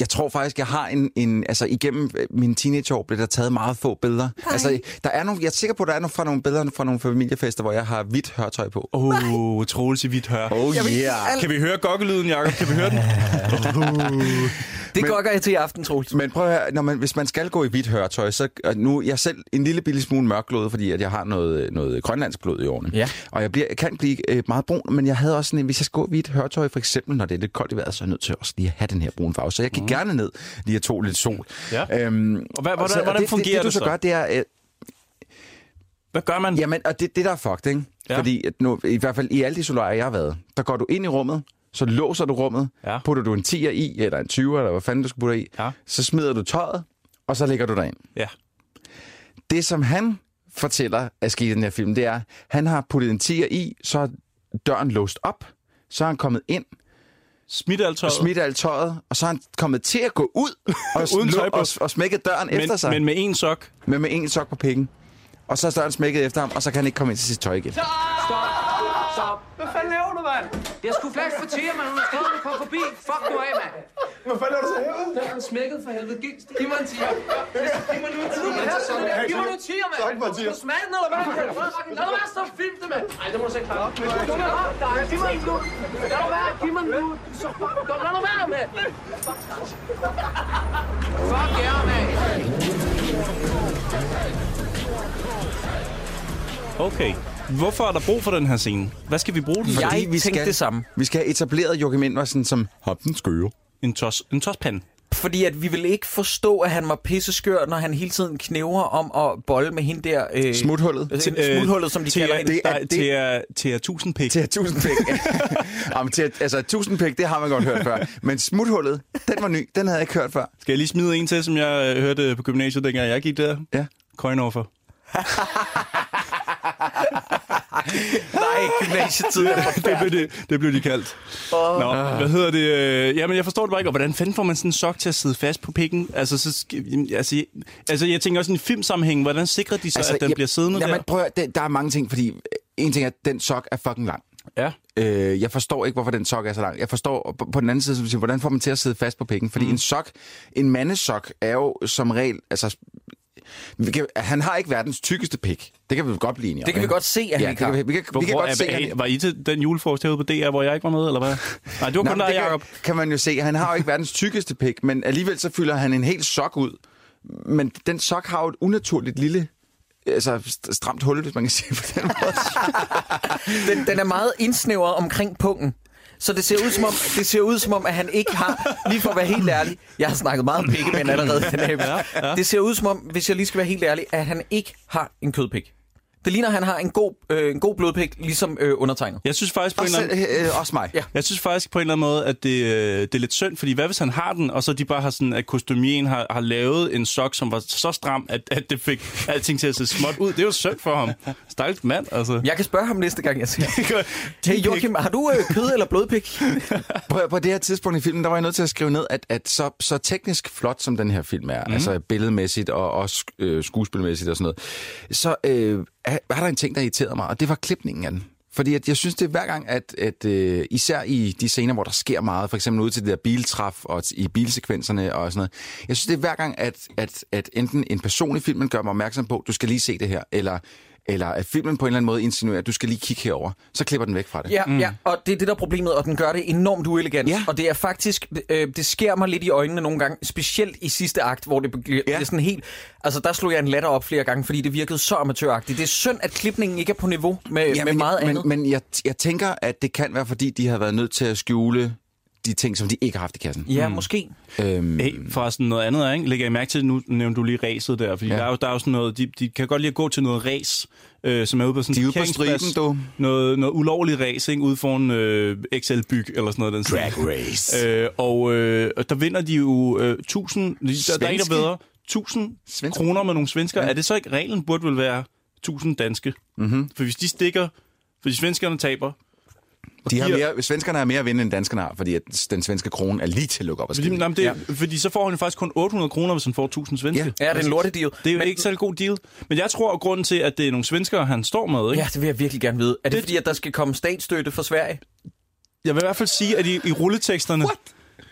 jeg tror faktisk, jeg har en, en... Altså, igennem mine teenageår blev der taget meget få billeder. Altså, der er nogle, jeg er sikker på, at der er nogle, fra nogle billeder fra nogle familiefester, hvor jeg har hvidt hørtøj på. Åh, oh, Troels i hvidt hør. Oh yeah! Kan vi høre gokkelyden, Jacob? Kan vi høre den? Det går jeg til i aften, Troels. Men prøv at høre, når man, hvis man skal gå i hvidt hørtøj, så og nu jeg er selv en lille bitte smule mørklået, fordi at jeg har noget, noget grønlandsk blod i årene. Ja. Og jeg, bliver, kan blive øh, meget brun, men jeg havde også sådan en, hvis jeg skal gå i hvidt hørtøj, for eksempel når det er lidt koldt i vejret, så er jeg nødt til også lige at have den her brune farve. Så jeg gik mm. gerne ned lige at tog lidt sol. Ja. Øhm, Og hvad- hvordan- så- hvordan det, fungerer det, det, det du så? så? gør, det er... Øh, Hvad gør man? Jamen, og det, det der er fucked, ikke? Ja. Fordi at nu, i hvert fald i alle de solarier, jeg har været, der går du ind i rummet, så låser du rummet, Ja. putter du en 10'er i, eller en 20'er, eller hvad fanden du skal putte i, Ja. så smider du tøjet, og så lægger du dig ind. Ja. Det, som han fortæller er sket i den her film, det er, han har puttet en 10'er i, så er døren låst op, så er han kommet ind, Smidt alt tøjet. og smidt alt tøjet, og så er han kommet til at gå ud og, Uden tøj på. og, og smækket døren efter sig, men, men med en sok. men med en sok på pikken. Og så er døren smækket efter ham, og så kan han ikke komme ind til sit tøj igen. Stop! Hvad fanden laver du, mand? Det er sgu flash for tiger, mand. Hun er skrevet, at komme forbi. Fuck nu af, mand. Hvad fanden er du så herude? Den er smækket for helvede. Giv, giv mig en tiger. Giv mig nu en tiger. Giv mig nu en tiger, mand. Tak for tiger. Du smage den, eller hvad? Lad nu være og filme det, mand. Nej, det må du selv klare. Giv mig nu. Lad nu være. Giv mig nu. Så fuck. Lad nu være, mand. Fuck jer, mand. Okay. Hvorfor er der brug for den her scene? Hvad skal vi bruge den for? Jeg Fordi vi tænkte skal- det samme. Vi skal have etableret Joachim Indvarsen som Hopten skøre. En, tos, en tospande. Fordi at vi vil ikke forstå, at han var pisseskør, når han hele tiden knæver om at bolle med hende der... Øh, Smuthullet. øh, Smuthullet, som de til, kalder hende. Det er- der- det- til, at- til at tusind pik. Til at tusind pæk. Jamen, til at, altså, tusind pæk, det har man godt hørt før. Men smuthullet, den var ny. Den havde jeg ikke hørt før. Skal jeg lige smide en til, som jeg øh, hørte på gymnasiet, dengang jeg gik der? Ja. Coinoffer. Nej, gymnasietiden er det, blev det, det blev de kaldt. Åh. Nå, hvad hedder det? øh, Jamen, jeg forstår det bare ikke. Og hvordan fanden får man sådan en sok til at sidde fast på pikken? Altså, så, altså, jeg, altså jeg tænker også i en filmsammenhæng. Hvordan sikrer de så, altså, at den jeg- bliver siddende jamen, der? Prøv, det, der er mange ting, fordi en ting er, at den sok er fucking lang. Ja. Øh, jeg forstår ikke, hvorfor den sok er så lang. Jeg forstår på, på den anden side, som du siger, hvordan får man til at sidde fast på pikken? Fordi mm. en sok, en mandesok er jo som regel, altså, kan, han har ikke verdens tykkeste pik. Det kan vi godt blive enige om. Det kan vi godt se, at han ja, ikke det kan, har. vi, vi kan, Hvor, vi kan hvor, godt er, se, at er, han, var I til den julefrokost herude på DR, hvor jeg ikke var med, eller hvad? Nej, det var kun dig, det Jacob. kan, kan man jo se. Han har jo ikke verdens tykkeste pik, men alligevel så fylder han en helt sok ud. Men den sok har jo et unaturligt lille altså, st- stramt hul, hvis man kan sige på den måde. Den, den er meget indsnævret omkring pungen. Så det ser, ud som om, det ser ud som om, at han ikke har, lige for at være helt ærlig, jeg har snakket meget om pikkemænd allerede i den her. Ja, ja. Det ser ud som om, hvis jeg lige skal være helt ærlig, at han ikke har en kødpik. Det ligner, at han har en god, øh, en god blodpik, ligesom øh, undertegnet. Jeg synes faktisk på en også, eller anden... øh, også mig. Ja. Jeg synes faktisk på en eller anden måde, at det, øh, det er lidt synd, fordi hvad hvis han har den, og så de bare har sådan, at kostumien har, har lavet en sok, som var så stram, at, at det fik alting til at se småt ud. Det er jo synd for ham. Stakkels mand, altså. Jeg kan spørge ham næste gang, jeg ser ham. Hey Joachim, har du øh, kød eller blodpik? På, på det her tidspunkt i filmen, der var jeg nødt til at skrive ned, at, at så, så teknisk flot, som den her film er, mm. altså billedmæssigt og også øh, skuespilmæssigt og sådan noget, så øh, er, var der en ting, der irriterede mig, og det var klipningen af den. Fordi at jeg synes, det er hver gang, at, at øh, især i de scener, hvor der sker meget, for eksempel ude til det der biltræf og t- i bilsekvenserne og sådan noget, jeg synes, det er hver gang, at, at, at enten en person i filmen gør mig opmærksom på, du skal lige se det her, eller, eller at filmen på en eller anden måde insinuerer, at du skal lige kigge herover, så klipper den væk fra det. Ja, mm. ja, og det er det, der er problemet, og den gør det enormt uelegant. Ja. Og det er faktisk, øh, det sker mig lidt i øjnene nogle gange, specielt i sidste akt, hvor det bliver ja. det er sådan helt... Altså, der slog jeg en latter op flere gange, fordi det virkede så amatøragtigt. Det er synd, at klipningen ikke er på niveau med, ja, med men, meget men, andet. Men jeg, jeg tænker, at det kan være, fordi de har været nødt til at skjule de ting, som de ikke har haft i kassen. Ja, mm. måske. Øhm, Hey, forresten noget andet, ikke? Lægger jeg mærke til, nu nævnte du lige racet der, fordi Ja. der, er jo, der er jo sådan noget, de, de kan godt lide at gå til noget race, øh, som er ude på sådan De er en ude på parkeringsplads. du. Noget, noget ulovlig race, ikke? Ude foran øh, XL-byg eller sådan noget. Den Drag stil. race. Øh, og øh, der vinder de jo øh, 1000, der, der er en, der Svenske? bedre, 1000 Svenske? kroner med nogle svensker. Ja. Er det så ikke, reglen burde vel være 1000 danske? Mm-hmm. For hvis de stikker, fordi svenskerne taber, de har mere, svenskerne har mere at vinde, end danskerne har, fordi at den svenske krone er lige til at lukke op og fordi, skrive. nej, men det, ja. fordi så får han faktisk kun 800 kroner, hvis han får 1000 svenske. Ja. Ja, det er en lortedeal. Det er jo Men- ikke særlig god deal. Men jeg tror, at grunden til, at det er nogle svenskere, han står med, ikke? Ja, det vil jeg virkelig gerne vide. Er det, Det- fordi, at der skal komme statsstøtte fra Sverige? Jeg vil i hvert fald sige, at i, i rulleteksterne, What?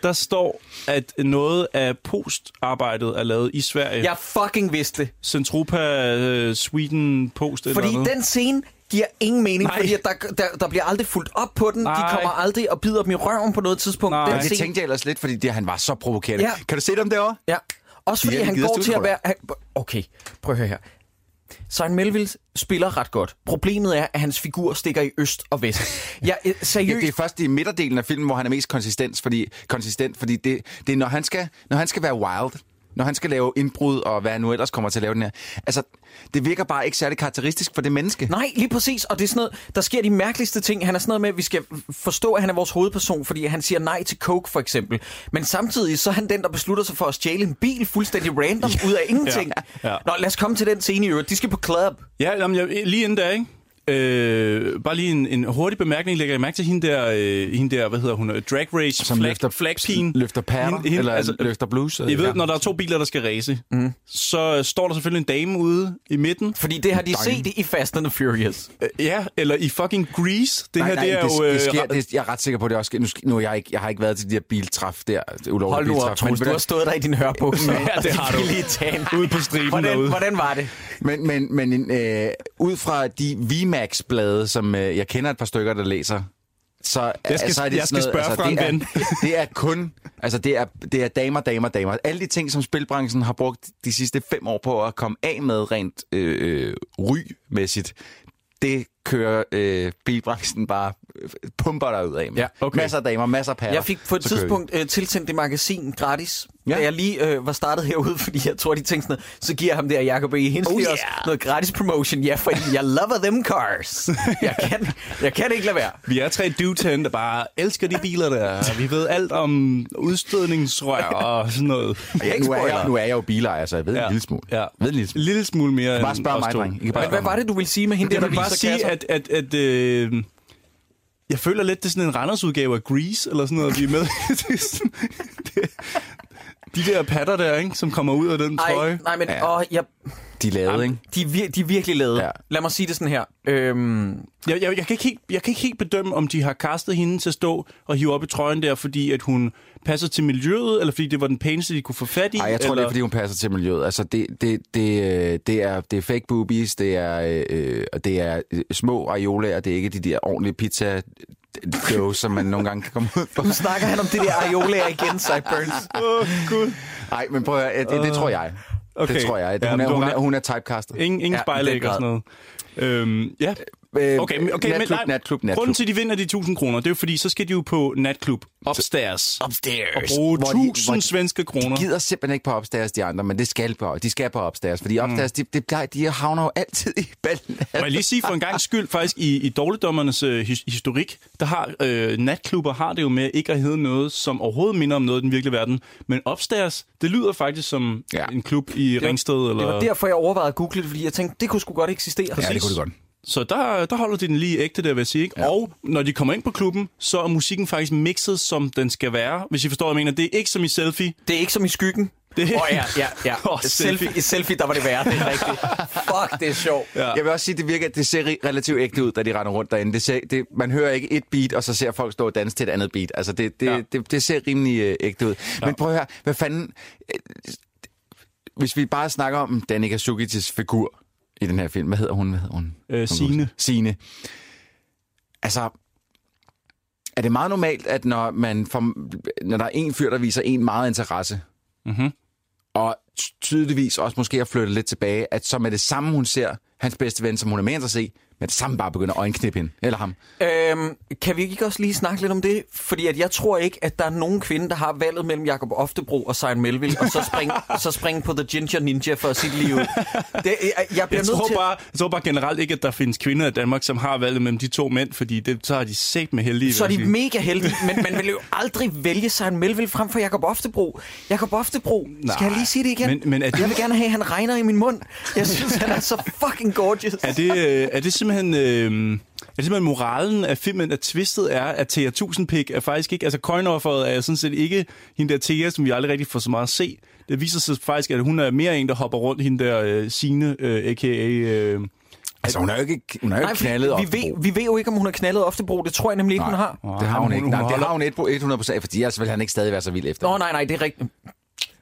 der står, at noget af postarbejdet er lavet i Sverige. Jeg fucking vidste det. Centropa, uh, Sweden Post eller Fordi noget. den scene giver ingen mening, Nej. fordi at der, der, der bliver aldrig fuldt op på den. De Nej. kommer aldrig og bider dem i røven på noget tidspunkt. Nej. Den Ja, det scene, tænkte jeg ellers lidt, fordi det, han var så provokerende. Ja. Kan du se dem derovre? Ja. Også fordi De han går til at være... han- Okay, prøv at høre her. Simon Melville spiller ret godt. Problemet er, at hans figur stikker i øst og vest. Jeg, øh, Ja, seriøst, det er først i midterdelen af filmen, hvor han er mest konsistent, fordi, konsistent, fordi det, det er, når han, skal, når han skal være wild, når han skal lave indbrud, og hvad han nu ellers kommer til at lave den her. Altså, det virker bare ikke særlig karakteristisk for det menneske. Nej, lige præcis. Og det er sådan noget, der sker de mærkeligste ting. Han er sådan noget med, at vi skal forstå, at han er vores hovedperson, fordi han siger nej til coke, for eksempel. Men samtidig så er han den, der beslutter sig for at stjæle en bil fuldstændig random ud af ingenting. Ja, ja. Nå, lad os komme til den scene i øvrigt. De skal på club. Ja, jamen, jeg, lige inden der, ikke? Øh, bare lige en, en hurtig bemærkning. Lægger jeg mærke til hende der, øh, hende der hvad hedder hun, øh, drag race, Som flag, løfter, flagpin. løfter patter, Hende- hende- eller altså, løfter blues. Jeg ved, når der er to biler, der skal race, mm. så øh, står der selvfølgelig en dame ude i midten. Fordi det har de set i Fast and the Furious. Øh, Ja, eller i fucking Grease. Det Nej, her, nej, det er det, jo... øh, det sker, det, jeg er ret sikker på, at det også sker. Nu, nu jeg, ikke, jeg har ikke været til de der biltræf der. ulovlige Hold nu op, Troels. men- Du har stået der i din hørbukse. Ja, det har du. Ude på striben hvordan, derude. hvordan var det? Men, men, men øh, ud fra de VMAX-blade, som øh, jeg kender et par stykker, der læser, så, Jeg skal- så er det jeg skal noget, spørge fra en det, er, ven. det er kun, altså det er, det er damer, damer, damer. Alle de ting, som spilbranchen har brugt de sidste fem år på at komme af med rent øh, rygmæssigt, det kører øh, bilbranchen bare øh, pumper der ud af med. Ja, okay. Masser af damer, masser af patter. Jeg fik på et tidspunkt øh, tilsendt det magasin gratis, ja. Da jeg lige øh, var startet herude, fordi jeg tror, de tænkte sådan noget, så giver jeg ham der Jacob E. Hensley Oh, yeah. også noget gratis promotion. Ja, for jeg lover them cars. Jeg kan, jeg kan ikke lade være. Vi er tre dudes der bare elsker de biler der. Vi ved alt om udstødningsrør og sådan noget. Ja, nu, er jeg, nu er jeg jo bilejer, så jeg ved ja. en lille smule. Ja. Ved en lille smule. Lille smule mere Bare end spørg mig, dreng. Men hvad var det, du ville sige med hende der, der viser sige, kasser? At, at, at øh, jeg føler lidt, det er sådan en Randers-udgave af Grease, eller sådan noget, vi er med. det er sådan, det, de der patter der, ikke, som kommer ud af den trøje. Ej, nej, men Ja. åh, jeg, De lavede, Jamen, ikke? de, er vir, de er virkelig lavet. Ja. Lad mig sige det sådan her. Øhm, Jeg, jeg, jeg, kan ikke helt, jeg kan ikke helt bedømme, om de har kastet hende til at stå og hive op i trøjen der, fordi at hun passer til miljøet, eller fordi det var den pæneste, de kunne få fat i. Nej, jeg tror, eller... det er, fordi hun passer til miljøet. Altså, det, det, det, øh, det, er, det er fake boobies, det er, øh, og det er øh, små aiolaer, det er ikke de der ordentlige pizza dough, som man nogle gange kan komme ud for. nu snakker han om det der aiolaer igen, Sideburns. Åh, oh, gud. Nej, men prøv at, høre, det, det tror jeg. Okay. Det tror jeg. Ja, Hun er, hun er, hun er typecastet. Ingen, ingen Ja, spejlæg og sådan noget. Øhm, ja. Øh, Okay, men, okay, men natklub, nej, natklub, natklub. grunden til, at de vinder de 1000 kroner, det er jo fordi, så skal de jo på natklub upstairs. Upstairs. Og bruge Hvor de- 1000 svenske kroner. De gider simpelthen ikke på upstairs, de andre, men det skal på, de skal på upstairs, fordi upstairs, de, de, de, de havner jo altid i ballen. Må jeg lige sige for en gang skyld, faktisk i, i dårligdommernes øh, his, historik, der har øh, natklubber har det jo med ikke at hedde noget, som overhovedet minder om noget i den virkelige verden. Men upstairs, det lyder faktisk som Ja. en klub i Ringsted. Eller... Det var derfor, jeg overvejede at google det, fordi jeg tænkte, det kunne sgu godt eksistere. Ja, det kunne det godt. Så der, der holder de den lige ægte der, vil jeg sige. Ikke? Ja. Og når de kommer ind på klubben, så er musikken faktisk mixet, som den skal være. Hvis I forstår, hvad jeg mener. Det er ikke som i selfie. Det er ikke som i skyggen. Det- Åh oh, ja, ja, ja. Åh, selfie. selfie. I selfie, der var det værre, det er rigtigt. Fuck, det er sjovt. Ja. Jeg vil også sige, det virker, det ser relativt ægte ud, da de render rundt derinde. Det ser, det, man hører ikke et beat, og så ser folk stå og danse til et andet beat. Altså, det, det, Ja. det, det ser rimelig øh, ægte ud. Ja. Men prøv at høre, hvad fanden... øh, Hvis vi bare snakker om Danica Sugic's figur i den her film, hvad hedder hun? Hvad hedder hun? Øh, Signe. Signe. Altså, er det meget normalt, at når, man får, når der er en fyr, der viser en meget interesse, Mhm. og ty- tydeligvis også måske har flyttet lidt tilbage, at så med det samme, hun ser hans bedste ven, som hun er med interesseret i, med det samme bare begynder at øjenknippe hende. Eller ham. Øhm, kan vi ikke også lige snakke lidt om det? Fordi at jeg tror ikke, at der er nogen kvinde, der har valget mellem Jacob Oftebro og Sian Melville, og så springe, så springe på The Ginger Ninja for sit liv. Det, jeg, jeg bliver Jeg nødt tror, til... bare, jeg tror bare generelt ikke, at der findes kvinder i Danmark, som har valget mellem de to mænd, fordi det, så har de set med heldige. Så er de mega heldige, men man vil jo aldrig vælge Sian Melville frem for Jacob Oftebro. Jacob Oftebro, skal jeg lige sige det igen? Men- men er det- Jeg vil gerne have, at han regner i min mund. Jeg synes, han er så fucking gorgeous. Er det, øh, er det simpelthen... Øh, er det simpelthen moralen af filmen, at twistet er, at Thea Tusindpik er faktisk ikke... Altså, coinofferet er sådan set ikke hende der Thea, som vi aldrig rigtig får så meget at se. Det viser sig faktisk, at hun er mere en, der hopper rundt hende der øh, Signe, øh, a.k.a. Øh, Altså, hun er jo ikke, hun er jo Nej, ikke knaldet vi, Oftebro. ved, vi ved jo ikke, om hun har knaldet Oftebro. Det tror jeg nemlig ikke, hun har. Det har hun ikke. Nej, det har hun et- 100 procent, fordi ellers vil han ikke stadig være så vild efter. Nå, nej, nej, det er rigtigt.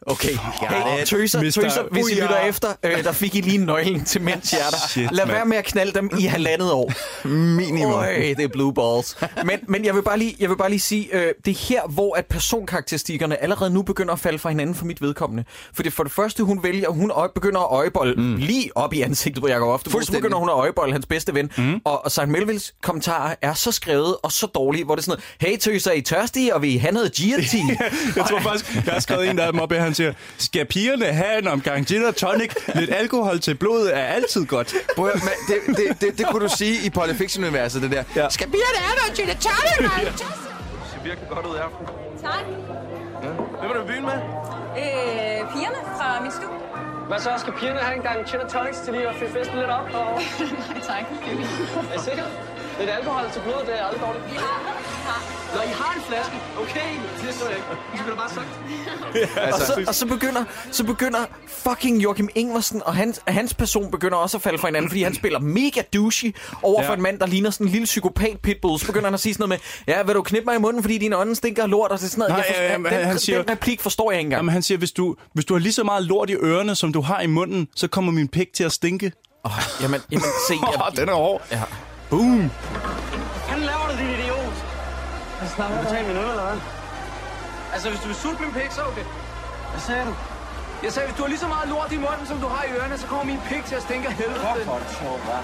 Okay, hey, it. tøser, Mister- tøser, hvis I lytter efter, øh, der fik I lige nøglen til mænds hjerter. Shit, Lad mand. være med at knalde dem i halvandet år. Minimum. Øj, det er blue balls. Men, men jeg, vil bare lige, jeg vil bare lige sige, øh, det er her, hvor at personkarakteristikkerne allerede nu begynder at falde fra hinanden for mit vedkommende. For det for det første, hun vælger, hun øje, begynder at øjebolde mm. lige op i ansigtet på Jacob Oftebro. Så begynder hun at øjebolde hans bedste ven. Mm. Og, og St. Melvilles kommentarer er så skrevet og så dårlige, hvor det er sådan noget, hey tøser, er I tørstige, og vil I have noget GT? jeg tror faktisk, jeg har skrevet en af dem op, at han siger, skal pigerne have en omgang gin og tonic? Lidt alkohol til blodet er altid godt. Prøv, at- men det, det, det, det, kunne du sige i Pulp Fiction-universet, det der. Ja. Skal pigerne have noget gin and tonic, mand? Det ser virkelig godt ud i aften. Tak. Hvem er du i byen med? Øh, pigerne fra min stue. Hvad så? Skal pigerne have en gang gin and tonics til lige at fylde festen lidt op? Og... Nej, tak. Er. Er I sikker? Lidt alkohol til blodet, det er aldrig dårligt. Nå, I har en flaske. Okay, det så jeg ikke. Du skulle da bare sagt. og, så, og så begynder, så begynder fucking Joachim Ingvarsen og hans, hans person begynder også at falde fra hinanden, fordi han spiller mega douchey over for Ja. en mand, der ligner sådan en lille psykopat pitbull. Så begynder han at sige sådan noget med, ja, vil du knippe mig i munden, fordi dine ånden stinker lort, og det er sådan noget. Nej, jeg forstår, han- den, han siger- den replik forstår jeg ikke engang. Jamen, han siger, hvis du, hvis du har lige så meget lort i ørerne, som du har i munden, så kommer min pik til at stinke. Oh, jamen, jamen, se. Jeg, den er hård. Ja. Boom. Han laver det, din idiot. Han snakker du tage min øl, eller hvad? Altså, hvis du vil sulte min pik, så okay. Hvad sagde du? Jeg sagde, hvis du har lige så meget lort i munden, som du har i ørerne, så kommer min pik til at stinke af helvede. Fuck, hvor er det sjovt, hva'?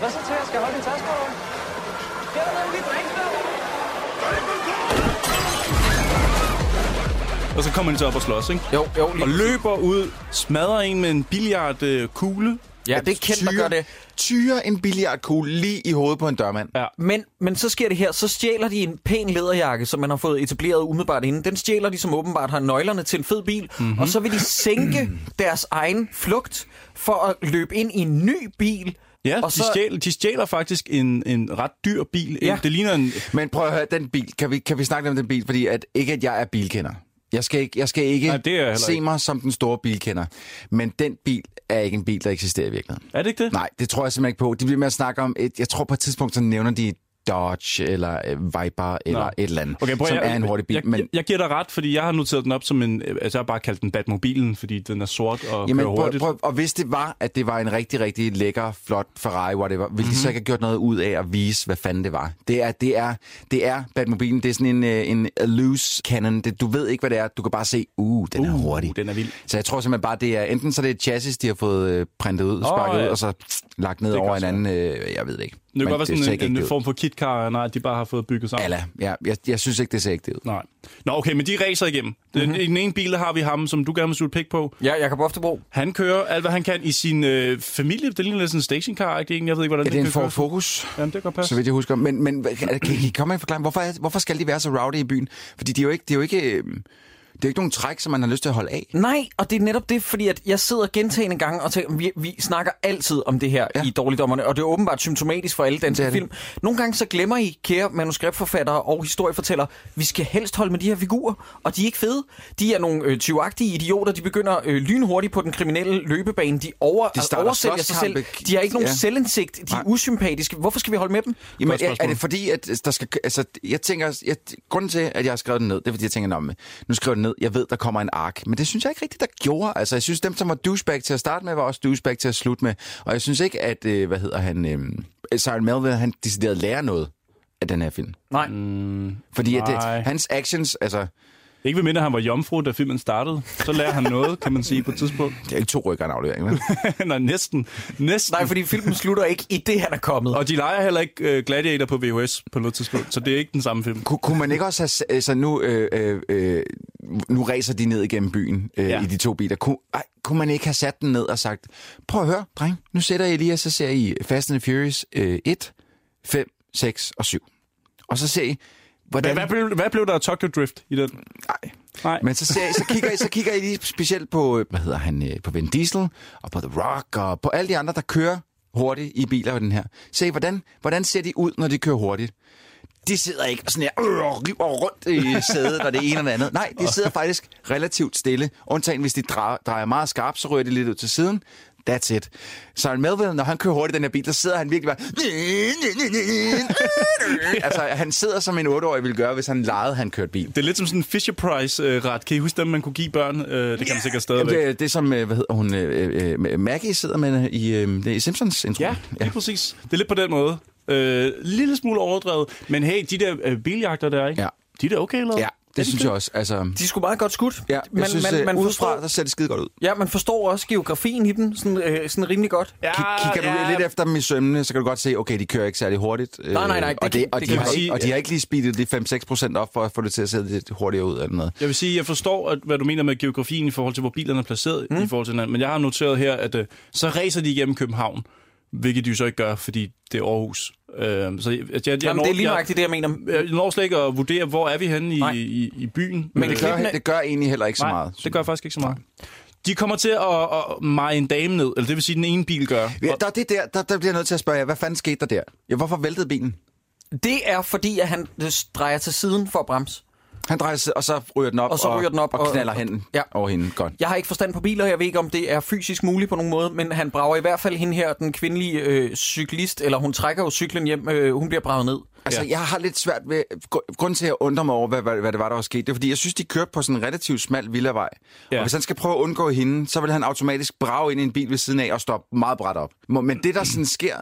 Hvad så til? Skal jeg holde din taske over? Skal der noget, vi drikker? Og så kommer han så op og slås, ikke? Jo, jo, lige Og løber ud, smadrer en med en billiardkugle. Ja, det er kendt, der gør det. Tyre en billiardkugle lige i hovedet på en dørmand. Ja. Men, men så sker det her, så stjæler de en pæn læderjakke, som man har fået etableret umiddelbart inden. Den stjæler de, som åbenbart har nøglerne til en fed bil, mm-hmm. og så vil de sænke deres egen flugt for at løbe ind i en ny bil. Ja, og de, stjæler, de stjæler faktisk en, en ret dyr bil. Ja. Det ligner en... Men prøv at høre, den bil, kan vi, kan vi snakke om den bil? Fordi at, ikke at jeg er bilkender. Jeg skal ikke, jeg skal ikke Nej, det er se ikke. mig som den store bilkender. Men den bil er ikke en bil, der eksisterer i virkeligheden. Er det ikke det? Nej, det tror jeg simpelthen ikke på. De bliver med at snakke om, et, jeg tror på et tidspunkt, så nævner de Dodge eller øh, Viper eller Nå. et eller andet, Okay, prøv, som jeg, er en hurtig bil. Jeg, men jeg, jeg giver dig ret, fordi jeg har noteret den op som en... Altså, jeg har bare kaldt den Batmobilen, fordi den er sort og Jamen, kører prøv, hurtigt. prøv, og hvis det var, at det var en rigtig, rigtig lækker, flot Ferrari, whatever, ville mm-hmm. de så ikke have gjort noget ud af at vise, hvad fanden det var? Det er, det er, det er Batmobilen, det er sådan en, øh, en loose cannon. Det, du ved ikke, hvad det er. Du kan bare se, uh, den er Uh, hurtig. den er vild. Så jeg tror simpelthen bare, det er enten så det er et chassis, de har fået øh, printet ud, sparket ja. ud, og så lagt ned Det over en anden, øh, jeg ved ikke. Det kan godt være sådan en, en form for kitcar, nej, de bare har fået bygget sammen. Alla, ja, jeg, jeg synes ikke, det ser ægte ud. Nej. Nå, okay, men de racer igennem. Mm-hmm. I den ene bil der har vi ham, som du gerne vil pik på. Ja, Jakob Oftebro. Han kører alt, hvad han kan i sin øh, familie. Det ligner lidt sådan en stationcar, ikke? Jeg ved ikke, hvordan Er det en kan Ford køres. Focus? Jamen, det kan passe. Så vidt jeg husker. Men, men kan, kan I komme med en forklaring? Hvorfor, er, hvorfor skal de være så rowdy i byen? Fordi de er jo ikke, det er jo ikke, øh, det er ikke nogen træk, som man har lyst til at holde af. Nej, og det er netop det, fordi at jeg sidder gentagende gange og tænker, vi, vi snakker altid om det her ja. I Dårligdommerne, og det er åbenbart symptomatisk for alle danske Det det. film. Nogle gange så glemmer I, kære manuskriptforfattere og historiefortællere, vi skal helst holde med de her figurer, og de er ikke fede. De er nogle øh, tyvagtige idioter, de begynder øh, lynhurtigt på den kriminelle løbebane, de, over, De oversælger sig selv. De har ikke nogen Ja. selvindsigt, de er Nej. usympatiske. Hvorfor skal vi holde med dem? Jamen, er, er det fordi, at der skal... Altså, jeg tænker... Jeg, grunden til, at jeg har skrevet den ned, det er, fordi jeg tænker, nu skriver jeg den ned. Jeg ved, der kommer en ark. Men det synes jeg ikke rigtigt, der gjorde. Altså, jeg synes, dem, som var douchebag til at starte med, var også douchebag til at slutte med. Og jeg synes ikke, at... Øh, hvad hedder han? Øh, Simon Melville, han decideret lærer noget af den her film. Nej. Fordi at det, Nej. hans actions... Altså, Ikke medmindre han var jomfru, da filmen startede. Så lærer han noget, kan man sige, på et tidspunkt. Det er ikke to rykker en aflevering, vel? Nej, næsten. næsten. Nej, fordi filmen slutter ikke i det, han er kommet. Og de leger heller ikke uh, Gladiator på VHS på noget tidspunkt, så det er ikke den samme film. Ku- kunne man ikke også have... Altså nu, øh, øh, øh, nu racer de ned igennem byen øh, Ja. i de to biler. Kunne, ej, kunne man ikke have sat den ned og sagt, prøv at høre, dreng, nu sætter I lige, og så ser I Fast and Furious øh, 1, 5, 6 og 7. Og så ser I, hvordan... hvad, blev, hvad blev der af Tokyo Drift i den? Nej. Nej. Men så, ser så, kigger I, så kigger I lige specielt på, øh, hvad hedder han, øh, på Vin Diesel, og på The Rock, og på alle de andre, der kører hurtigt i biler og den her. Se, hvordan, hvordan ser de ud, når de kører hurtigt? De sidder ikke og sådan her, øh, river rundt i sædet, og det ene og det andet. Nej, de sidder faktisk relativt stille. Undtagen hvis de drejer, drejer meget skarpt, så ryger de lidt ud til siden. That's it. Søren Melville, når han kører hurtigt i den her bil, der sidder han virkelig bare... altså, han sidder som en 8-årig ville gøre, hvis han legede, han kørte bil. Det er lidt som sådan en Fisher Price-ret. Kan I huske dem, man kunne give børn? Øh, det kan man sikkert stadigvæk. Jamen, det, det er som, øh, hvad hedder hun, øh, Maggie sidder med i, øh, det er Simpsons intro. Ja, lige præcis. Det er lidt på den måde. Øh, lille smule overdrevet. Men hey, de der øh, biljagter der, ikke? Ja. De er da okay lavet. Ja, det synes jeg også. Altså, De skulle meget godt skudt. ja, jeg man, synes, man, man, udefra, forstår, der ser det skide godt ud. ja, man forstår også geografien i den sådan, øh, sådan rimelig godt. ja Kig, kigger du lidt efter dem i sømne, så kan du godt se, okay, de kører ikke særlig hurtigt. øh, Nej, nej, nej, og, det, og, det de har sige. og de har ikke lige speedet de 5-6 procent op for at få det til at se lidt hurtigere ud eller noget. Jeg vil sige, jeg forstår, at, hvad du mener med geografien i forhold til, hvor bilerne er placeret mm. i forhold til hinanden. Men jeg har noteret her, at øh, så racer de igennem København. Hvilket de jo så ikke gør, fordi det er Aarhus. Øh, så jeg, jeg, jeg, Jamen, når, det er lige jeg, nøjagtigt det, jeg mener. jeg når slet ikke at vurdere, hvor er vi henne i, i, i byen. Men det gør, klippene- det gør egentlig heller ikke så Nej, meget. det gør faktisk ikke så meget. De kommer til at, at meje en dame ned, eller det vil sige, at den ene bil gør. Ja, der, er det der, der, der bliver jeg nødt til at spørge jer, hvad fanden skete der der? Ja, hvorfor væltede bilen? Det er fordi, at han øh, drejer til siden for at bremse. Han drejer sig, og så ryger den op, Og så ryger den op, og, og- knalder og- hende ja. over hende. Godt. Jeg har ikke forstand på biler, jeg ved ikke, om det er fysisk muligt på nogen måde, men han brager i hvert fald hende her, den kvindelige øh, cyklist, eller hun trækker jo cyklen hjem, øh, hun bliver braget ned. Altså, ja. jeg har lidt svært ved... gr- Grunden til, at jeg undrer mig over, hvad, hvad, hvad det var, der var sket, det er, fordi jeg synes, de kørte på sådan en relativt smal villavej. Ja. Og hvis han skal prøve at undgå hende, så vil han automatisk brage ind i en bil ved siden af og stoppe meget bræt op. Men det, der sådan sker,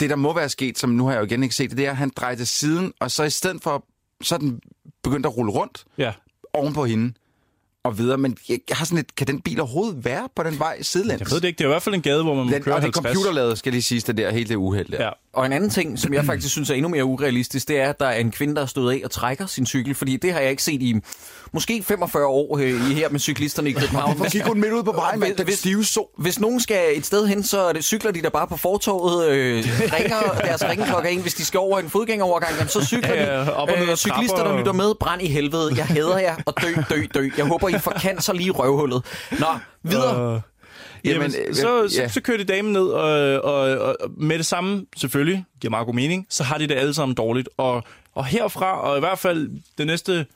det der må være sket, som nu har jeg jo igen ikke set det, det er, at han drejer til siden, og så i stedet for, så er den begyndt at rulle rundt Ja. oven på hende og videre. Men jeg, jeg har sådan et, kan den bil overhovedet være på den vej sidelæns? Jeg ved det ikke. Det er i hvert fald en gade, hvor man må Den, køre og det er 50. computerlavet, skal lige sige, det der hele det uheld der. Ja. Og en anden ting, som jeg faktisk synes er endnu mere urealistisk, det er, at der er en kvinde, der er stået af og trækker sin cykel, fordi det har jeg ikke set i måske 45 år øh, i her med cyklisterne i København. Hvorfor gik hun midt ud på vejen, mand? Den stive sol. Hvis nogen skal et sted hen, så det, cykler de der bare på fortorvet, øh, ringer deres ringeklokker ind. Hvis de skal over en fodgængerovergang, jamen, så cykler de. op og ad cyklister, der lytter med, brænd i helvede. Jeg hader jer, og dø, dø, dø. Jeg håber, I får cancer lige i røvhullet. Nå, videre. Jamen, Jamen, øh, så, så, ja. så kører de damen ned, og, og, og med det samme, selvfølgelig, giver meget god mening, så har de det alle sammen dårligt. Og, og herfra, og i hvert fald det næste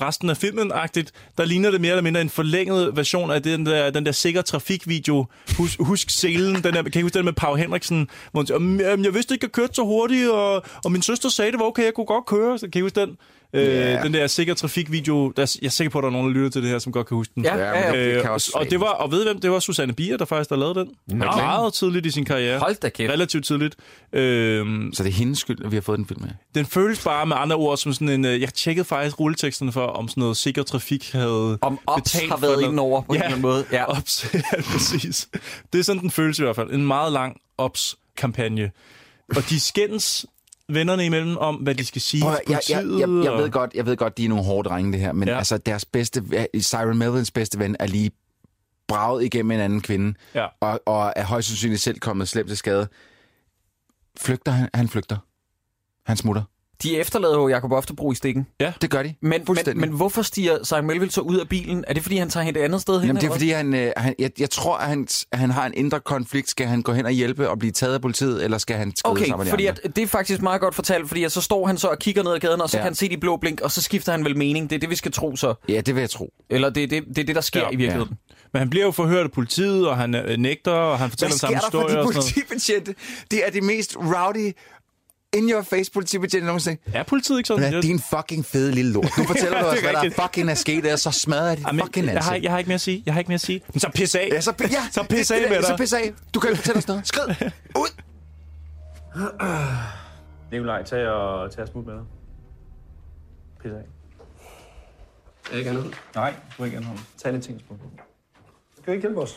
resten af filmen-agtigt, der ligner det mere eller mindre en forlænget version af den der, den der sikker trafikvideo. Husk, husk selen, den der, kan I huske den med Pau Henriksen, hvor hun siger, "Øhm, øhm, jeg vidste ikke, jeg kørte så hurtigt, og, og min søster sagde, det var okay, jeg kunne godt køre. Så kan I huske den? Ja. Øh, den der sikker trafikvideo, der, jeg er sikker på, at der er nogen, der lytter til det her, som godt kan huske den. Ja, Ja, ja, ja. Øh, kan også og, det var, og ved hvem? Det var Susanne Bier, der faktisk har lavet den. Nå. Meget tidligt i sin karriere. Hold da kæft. Relativt tidligt. Øhm, Så det er hendes skyld, at vi har fået den film med. den føles bare med andre ord som sådan en... øh, Jeg tjekkede faktisk rulleteksterne for, om sådan noget sikker trafik havde Om Ops betalt har været inde over på en eller anden måde. Ja. Ops, ja, præcis. Det er sådan, den føles i hvert fald. En meget lang Ops-kampagne. Og de skændes vennerne imellem om, hvad de skal sige Prøv, jeg, jeg, jeg, jeg, ved godt, jeg ved godt, de er nogle hårde drenge, det her, men ja. altså deres bedste, Siren Melvins bedste ven er lige braget igennem en anden kvinde, Ja. og, og er højst sandsynligt selv kommet slemt til skade. Flygter han? Han flygter. Han smutter. De efterlader jo Jacob Oftebro i stikken. Det gør de. Men, men, men hvorfor stiger Simon Melville så ud af bilen? Er det, fordi han tager hen et andet sted hen? Jamen, det er fordi, han, øh, han, jeg, jeg tror, at han, han har en indre konflikt. Skal han gå hen og hjælpe og blive taget af politiet, eller skal han skride Okay, sammen med de fordi andre? at, det er faktisk meget godt fortalt, fordi at så står han så og kigger ned ad gaden, og så ja. Ja. kan han se de blå blink, og så skifter han vel mening. Det er det, vi skal tro så. Ja, det vil jeg tro. Eller det er det, det, er det der sker Ja, ja, i virkeligheden. Men han bliver jo forhørt af politiet, og han øh, nægter, og han fortæller Hvad den samme sker der for historie. de politibetjente? Det er de mest rowdy, in-your-face politibetjente nogensinde. Er politiet ikke sådan? Men er din fucking fede lille lort. Nu fortæller Ja, du det os, er hvad der fucking er sket, og så smadrer jeg dit Jamen, fucking jeg, har, ansigt. jeg har ikke mere at sige. Jeg har ikke mere at sige. Men så pis af. Ja, så, ja, så pis af det- med det- Så dig. pis af. Du kan ikke fortælle os noget. Skrid. Ud. Nikolaj, tag og tag og smut med dig. Pisse af. Jeg ikke andet. Nej, du vil ikke anholde. Tag lidt ting på. Skal vi ikke hjælpe os?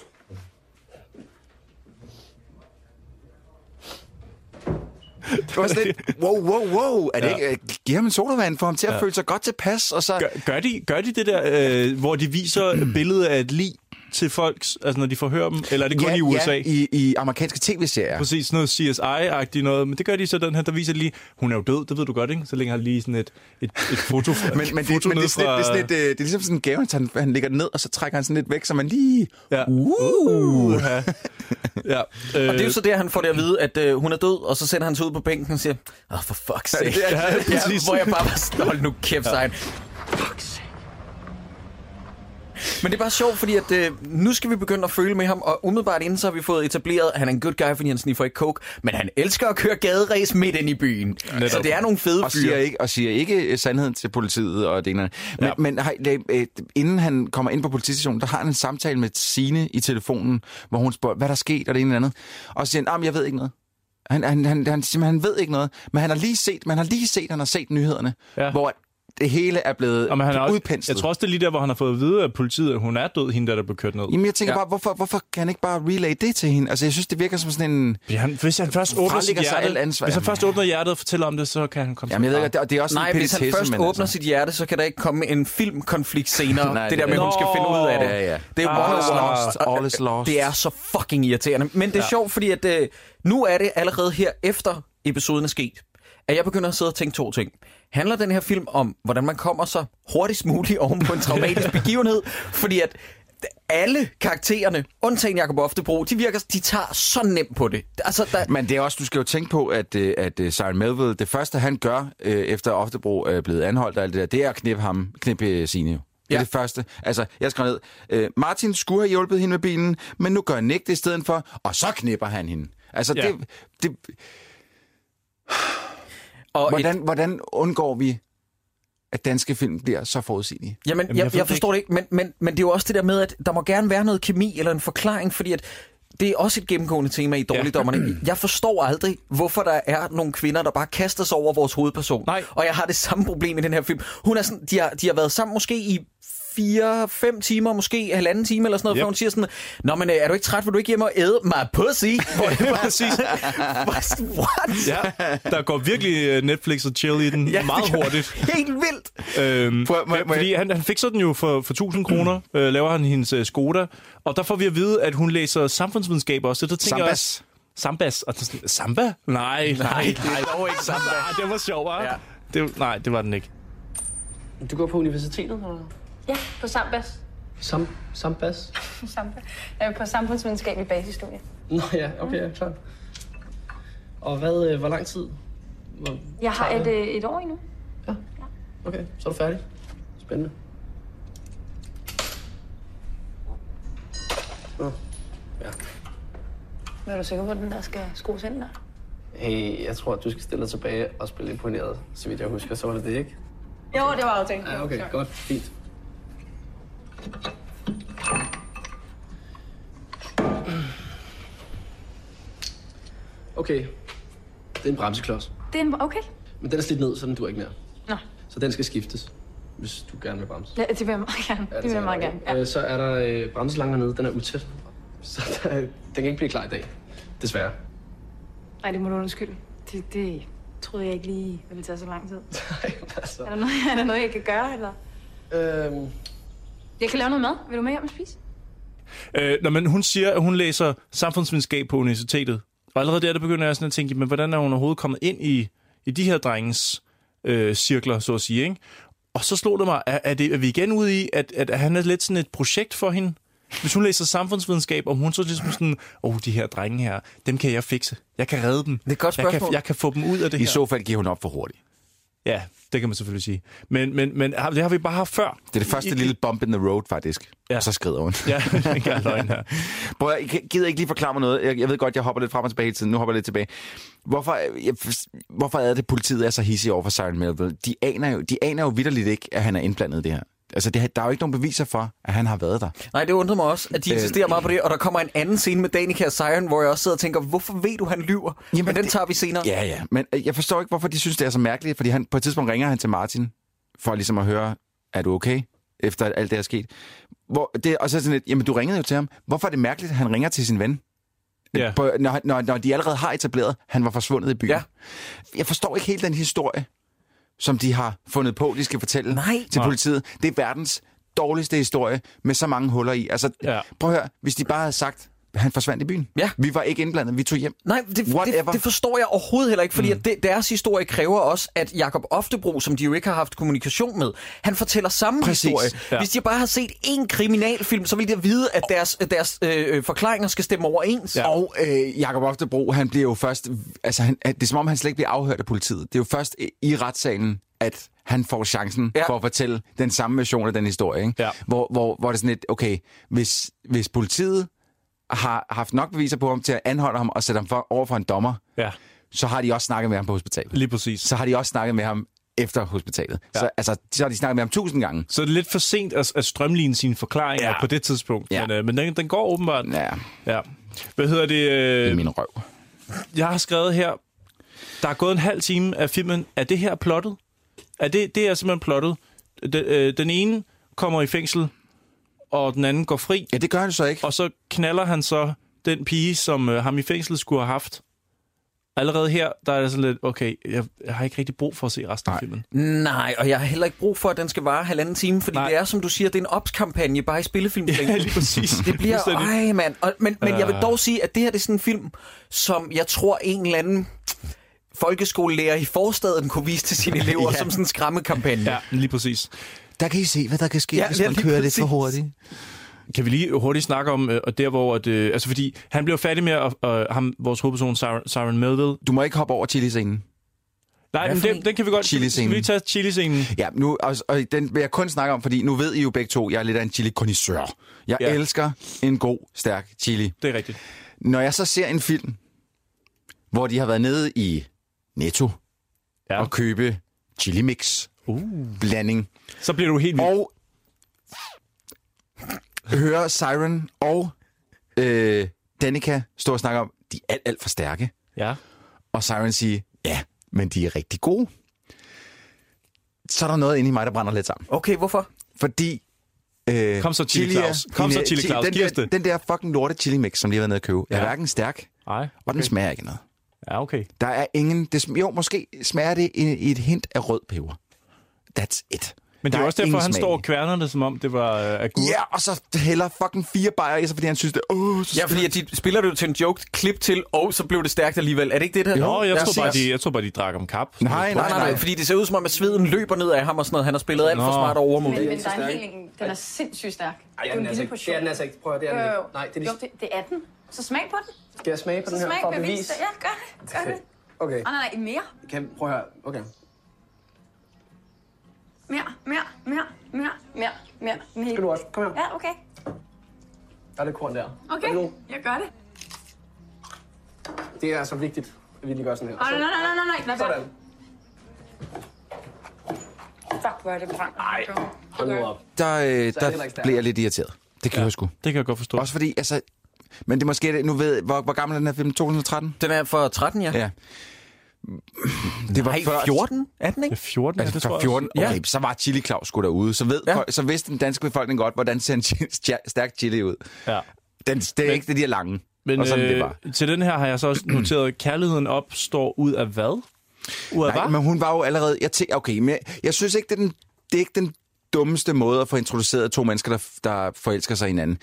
Det var sådan lidt, wow, wow, wow. Er det Ja. ikke, øh, giv ham en sodavand for ham til at Ja. føle sig godt tilpas, og så... Gør, gør, de, gør de det der, øh, hvor de viser billedet af et lig til folk, altså når de forhører dem, eller er det kun ja, i USA? Ja, i, i amerikanske tv-serier. Præcis, sådan noget CSI-agtigt noget, men det gør de så den her, der viser lige, hun er jo død, det ved du godt, ikke? Så længe har lige sådan et, et, et foto, Men, men, det, men det, er sådan, lidt- det, er sådan øh, det er ligesom sådan en gave, han, han lægger den ned, og så trækker han sådan lidt væk, så man lige... Ja. Uh. ja. ja. Og det er jo så der, han får det at vide, at øh, hun er død, og så sender han sig ud på bænken og siger, åh, oh, for fuck's sake. det er- ja, det er præcis. hvor jeg bare var sådan, hold nu kæft, ja. Men det er bare sjovt, fordi at, øh, nu skal vi begynde at føle med ham, og umiddelbart inden så har vi fået etableret, at han er en good guy, fordi han sniffer ikke coke, men han elsker at køre gaderæs midt ind i byen. Netop. Så det er nogle fede og siger, fyre. ikke, og siger ikke øh, sandheden til politiet og det ene. Men, Ja. men har, øh, øh, inden han kommer ind på politistationen, der har han en samtale med Sine i telefonen, hvor hun spørger, hvad der er sket, og det ene eller andet. Og så siger han, "Ah, jeg ved ikke noget. Han, han, han, han, siger, han ved ikke noget, men han har lige set, man har lige set, han har set nyhederne, ja. hvor det hele er blevet Og men han er også, udpenslet. jeg tror også, det er lige der, hvor han har fået at vide af politiet, at hun er død, hende der, der blev kørt ned. Jamen, jeg tænker Ja. bare, hvorfor, hvorfor kan han ikke bare relay det til hende? Altså, jeg synes, det virker som sådan en... Han, hvis han først åbner sit hjerte, ansvar. hvis han først åbner hjertet og fortæller om det, så kan han komme Jamen, jeg ved ikke, det, det er også Nej, en hvis han først men åbner altså. sit hjerte, så kan der ikke komme en filmkonflikt senere. Nej, det der det med, er at hun skal finde ud af det. Ja, ja. Det er Ah. one All is lost. All is lost. Det er så fucking irriterende. Men det er ja. sjovt, fordi at, øh, nu er det allerede her efter episoden er sket, at jeg begynder at sidde og tænke to ting. Handler den her film om, hvordan man kommer så hurtigst muligt oven på en traumatisk begivenhed? Fordi at alle karaktererne, undtagen Jacob Oftebro, de virker, de tager så nemt på det. Altså, der, Men det er også, du skal jo tænke på, at, øh, at øh, Søren Melville, det første han gør, øh, efter Oftebro er blevet anholdt og alt det der, det er at knippe ham, knippe Signe jo. Det er Ja. det første. Altså, jeg skrev ned, øh, Martin skulle have hjulpet hende med bilen, men nu gør Nick det i stedet for, og så knipper han hende. Altså, Ja. det, det, og hvordan, hvordan undgår vi, at danske film bliver så forudsigelige? Jamen, Jamen, jeg, jeg jeg det forstår det ikke, men, men, men det er jo også det der med, at der må gerne være noget kemi eller en forklaring, fordi at det er også et gennemgående tema i Dårligdommerne. Jeg forstår aldrig, hvorfor der er nogle kvinder, der bare kaster sig over vores hovedperson. Nej. Og jeg har det samme problem i den her film. Hun er sådan, de, har, de har været sammen måske i fire, fem timer, måske halvanden time eller sådan noget, yep. Før hun siger sådan, Nå, men øh, er du ikke træt, vil du ikke hjem og æde my pussy? Hvor det bare Præcis. What? Ja, der går virkelig øh, Netflix og chill i den Ja, meget hurtigt. Helt vildt. Øhm, Prøv- må- må fordi han, han fik sådan jo for, for 1000 kroner, øh, laver han hendes øh, Skoda, og der får vi at vide, at hun læser samfundsvidenskab også. Så der tænker jeg Sambas. også, Sambas. Og så sådan, Samba? Nej, nej, nej, det er ikke Samba. Nej, det var sjovt? Ja. Det, nej, det var den ikke. Du går på universitetet, eller? Ja, på Sambas. Sam, Sambas? Samba. Jeg er på samfundsvidenskab i basisstudie. Nå ja, okay, ja, klart. Og hvad, øh, hvor lang tid? Hvor, Jeg har et, øh, et år endnu. Okay, så er du færdig. Spændende. Nå, ja. Men er du sikker på, at den der skal skrues ind der? Hey, jeg tror, at du skal stille dig tilbage og spille imponeret. Så vidt jeg husker, så var det det, ikke? Jo, det var aftalt. Ja, okay, godt. Fint. Okay. Det er en bremseklods. Det er en... Okay. Men den er slidt ned, så den dur ikke mere. Nå. Så den skal skiftes, hvis du gerne vil bremse. Ja, det vil jeg meget gerne. det vil jeg meget gerne. Ja. Øh, så er der øh, bremselangen hernede, den er utæt. Så der, den kan ikke blive klar i dag. Desværre. Nej, det må du undskylde. Det, det troede jeg ikke lige ville tage så lang tid. Nej, altså. Er der noget, er der noget jeg kan gøre, eller? Øhm, Jeg kan lave noget mad. Vil du med hjem og spise? Øh, når man, hun siger, at hun læser samfundsvidenskab på universitetet. Og allerede der, der begynder jeg sådan at tænke, men hvordan er hun overhovedet kommet ind i, i de her drengens øh, cirkler, så at sige, ikke? Og så slog det mig, er, er, det, er vi igen ude i, at, at han er lidt sådan et projekt for hende? Hvis hun læser samfundsvidenskab, om hun så ligesom sådan, åh, oh, de her drenge her, dem kan jeg fikse. Jeg kan redde dem. Det er et godt jeg kan, spørgsmål. jeg kan få dem ud af det I her. så fald giver hun op for hurtigt. Ja, det kan man selvfølgelig sige. Men, men, men det har vi bare haft før. Det er det første I- lille bump in the road, faktisk. Ja. Og så skrider hun. Ja, det er ikke løgn her. Prøv, I gider ikke lige forklare mig noget. Jeg, jeg ved godt, jeg hopper lidt frem og tilbage hele tiden. Nu hopper jeg lidt tilbage. Hvorfor, jeg, hvorfor er det, politiet er så hissige over for Siren Melville? De aner jo, de aner jo vidderligt ikke, at han er indblandet i det her. Altså, det, der er jo ikke nogen beviser for, at han har været der. Nej, det undrer mig også, at de Øh, insisterer meget på det, og der kommer en anden scene med Danica og Siren, hvor jeg også sidder og tænker, hvorfor ved du, han lyver? Jamen, Men den det- tager vi senere. Ja, ja. Men øh, jeg forstår ikke, hvorfor de synes, det er så mærkeligt. Fordi han, på et tidspunkt ringer han til Martin, for ligesom at høre, er du okay? efter alt det er sket. Hvor det, og så er sådan lidt, jamen du ringede jo til ham. Hvorfor er det mærkeligt, at han ringer til sin ven? Ja. På, når, når, når de allerede har etableret, han var forsvundet i byen. Ja. Jeg forstår ikke helt den historie, som de har fundet på, de skal fortælle Nej. til politiet. Det er verdens dårligste historie med så mange huller i. Altså, Ja. prøv at høre, hvis de bare havde sagt, han forsvandt i byen. Ja. Vi var ikke indblandet, vi tog hjem. Nej, det, det, Whatever. det forstår jeg overhovedet heller ikke, fordi mm. at det, deres historie kræver også, at Jakob Oftebro, som de jo ikke har haft kommunikation med, han fortæller samme Præcis. historie. Ja. Hvis de bare har set én kriminalfilm, så vil de vide, at deres, deres øh, forklaringer skal stemme overens. Ja. Og øh, Jakob Oftebro, han bliver jo først... Altså, han, det er som om, han slet ikke bliver afhørt af politiet. Det er jo først i- retssalen, at han får chancen ja. for at fortælle den samme version af den historie. Ikke? Ja. Hvor, hvor, hvor det er sådan lidt, okay, hvis, hvis politiet har haft nok beviser på ham til at anholde ham og sætte ham for, over for en dommer, Ja, så har de også snakket med ham på hospitalet. lige præcis. Så har de også snakket med ham efter hospitalet. Ja. Så, altså, så har de snakket med ham tusind gange. Så er det lidt for sent at, at strømligne sine forklaringer ja. På det tidspunkt. Ja. Men, øh, men den, den går åbenbart. Ja, Ja. Hvad hedder det? i Øh, min røv. jeg har skrevet her, der er gået en halv time af filmen. Er det her plottet? Er det, det er simpelthen plottet. Den, øh, den ene kommer i fængsel, og den anden går fri, Ja, det gør han så ikke. og så knaller han så den pige, som øh, ham i fængsel skulle have haft. Allerede her, der er det sådan lidt, okay, jeg, jeg har ikke rigtig brug for at se resten af Nej. filmen. Nej, og jeg har heller ikke brug for, at den skal vare halvanden time, fordi Nej. Det er, som du siger, det er en opskampagne bare i spillefilm. Ja, lige præcis. Det bliver, ej mand. Og, men, men jeg vil Øh. dog sige, at det her det er sådan en film, som jeg tror en eller anden folkeskolelærer i forstaden kunne vise til sine elever Ja. som sådan en skræmmekampagne. Ja, lige præcis. Der kan I se, hvad der kan ske, Ja, hvis man lige kører lidt præcis. for hurtigt. Kan vi lige hurtigt snakke om, øh, og der hvor, at, øh, altså fordi han bliver færdig med, at, øh, ham, vores hovedperson, Siren, Melville. Du må ikke hoppe over chili-scenen. Nej, men den, en? den kan vi godt, skal Chili-scenen. vi lige tage chili-scenen? Ja, nu, og, og den vil jeg kun snakke om, fordi nu ved I jo begge to, jeg er lidt af en chili connoisseur. Jeg Ja. elsker en god, stærk chili. Det er rigtigt. Når jeg så ser en film, hvor de har været nede i Netto ja. og købe chili mix, Uh. blanding, Så bliver du helt vild. og høre Siren og øh, Danica stå og snakke om, de er alt, alt for stærke. Ja. Og Siren sige, ja, men de er rigtig gode. Så er der noget inde i mig, der brænder lidt sammen. Okay, hvorfor? Fordi... Øh, Kom så, Chili Claus. Kom så, Chili chi- Claus. Den der, den der fucking lorte chili mix, som lige har været nede at købe, ja. er hverken stærk, Nej. og den smager ikke noget. Ja, okay. Der er ingen... Det, jo, måske smager det i, i et hint af rød peber. That's it. Men det er også derfor, han smag står og kværner det, som om det var øh, agurk. Ja, og så hælder fucking fire bajer i sig, fordi han synes, det er... Åh, så Ja, fordi at de spiller det jo til en joke, klip til, og så blev det stærkt alligevel. Er det ikke det der? Nå, jeg, Ja, tror bare, de, jeg tror bare, de drak om kap. Nej, Nej, nej, nej, nej. fordi det ser ud som om, at sveden løber ned af ham og sådan noget. Han har spillet alt for Nå. smart og overmodigt. Men, men der er en hel en, den er sindssygt stærk. Ej, det det er den altså ikke. Det er den altså ikke. Prøv at det er den Jo, jo. ikke. Nej, det er Jo, det, det er den. Så smag på den. Skal jeg smage på den her smag for at bevis bevise? Ja, gør det. Gør det. Okay. Nej, nej, nej, mere. Kan, prøv at høre. Okay. Mere, mere, mere, mere, mere, mere. mere. Skal du også? Kom her. Ja, okay. Der er det korn der. Okay, Er nu? jeg gør det. Det er så vigtigt, at vi lige gør sådan her. Nej, nej, nej, nej, nej, nej. Lad. Sådan. Fuck, hvor er det brændt. Nej. Hold nu op. Der, øh, der blev jeg lidt irriteret. Det kan ja. jeg sgu. Det kan jeg godt forstå. Også fordi, altså... Men det er måske... Nu ved hvor, hvor gammel er den her film? 2013? Den er for 13, ja. Ja. Det var Nej, før... 14? Er den ikke? 14, ja, Altså det tror fra jeg 14? også. Okay, så var Chili Claus sgu derude. Så, ved, Ja. ja. så vidste den danske befolkning godt, hvordan ser en stærk chili ud. Ja. Den, det er Men- ikke det, de er lange. Men og sådan øh, det var. til den her har jeg så også noteret, at kærligheden opstår ud af hvad? Ud af Nej, hvad? men hun var jo allerede... Jeg tænker, okay, men jeg, jeg synes ikke, det er, den, det er ikke den dummeste måde at få introduceret to mennesker, der, der forelsker sig hinanden.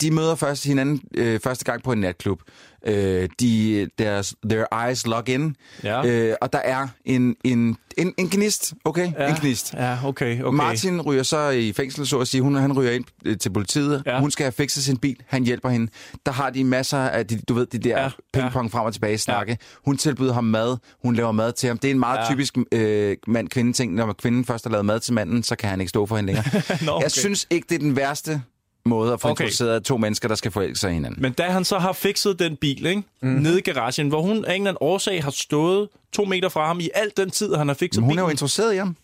De møder først hinanden øh, første gang på en natklub. Øh, de, deres, their eyes lock in. Ja. Øh, og der er en, en, en, en gnist, okay? ja. En gnist. Ja, okay, okay. Martin ryger så i fængsel, så at sige. Hun, han ryger ind øh, til politiet. Ja. Hun skal have fikset sin bil. Han hjælper hende. Der har de masser af, de, du ved, de der Ja, ja. pingpong frem og tilbage snakke. Ja. Hun tilbyder ham mad. Hun laver mad til ham. Det er en meget ja. typisk øh, mand-kvinde-ting. Når kvinden først har lavet mad til manden, så kan han ikke stå for hende længere. Nå, okay. Jeg synes ikke, det er den værste måde at få Okay. okay. introduceret to mennesker, der skal forelske sig hinanden. Men da han så har fikset den bil, ikke? Mm. nede i garagen, hvor hun af en eller anden årsag har stået to meter fra ham i al den tid, han har fikset Men hun er bilen. jo interesseret i ham.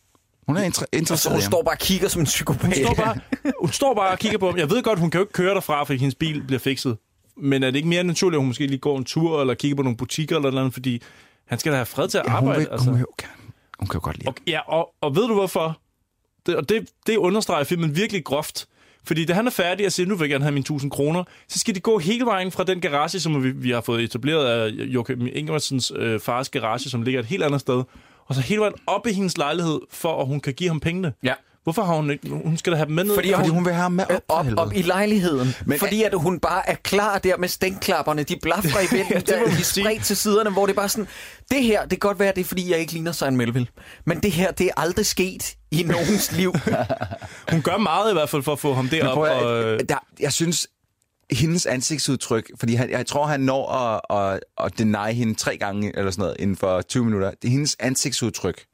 Hun er inter- interesseret hun i ham. står bare og kigger som en psykopat. Hun står, bare, hun står bare og kigger på ham. Jeg ved godt, hun kan jo ikke køre derfra, fordi hendes bil bliver fikset. Men er det ikke mere naturligt, at hun måske lige går en tur, eller kigger på nogle butikker eller noget, fordi han skal da have fred til at Ja, hun, arbejde. vil, hun, vil, jo gerne- hun kan jo godt lide. Og, ja, og, og ved du hvorfor? Det, og det, det understreger filmen virkelig groft. Fordi da han er færdig og siger, nu vil jeg gerne have mine 1000 kroner, så skal de gå hele vejen fra den garage, som vi, vi har fået etableret af Joachim Ingemannsens øh, fars garage, som ligger et helt andet sted. Og så hele vejen op i hendes lejlighed, for at hun kan give ham pengene. Ja. Hvorfor har hun ikke... Hun skal da have dem med ned. Fordi Fordi hun vil have ham med op, Øh, op, helvede. op i lejligheden. Men, fordi at hun bare er klar der med stænkklapperne. De blaffer i vinden, det må der, de sige. spredt til siderne, hvor det er bare sådan... Det her, det kan godt være, det er fordi, jeg ikke ligner Søren Melville. Men det her, det er aldrig sket i nogens liv. Hun gør meget i hvert fald for at få ham derop. prøv og, øh, der, jeg synes, hendes ansigtsudtryk, fordi han, jeg tror, han når at, at, at deny hende tre gange, eller sådan noget, inden for 20 minutter. Det er hendes ansigtsudtryk,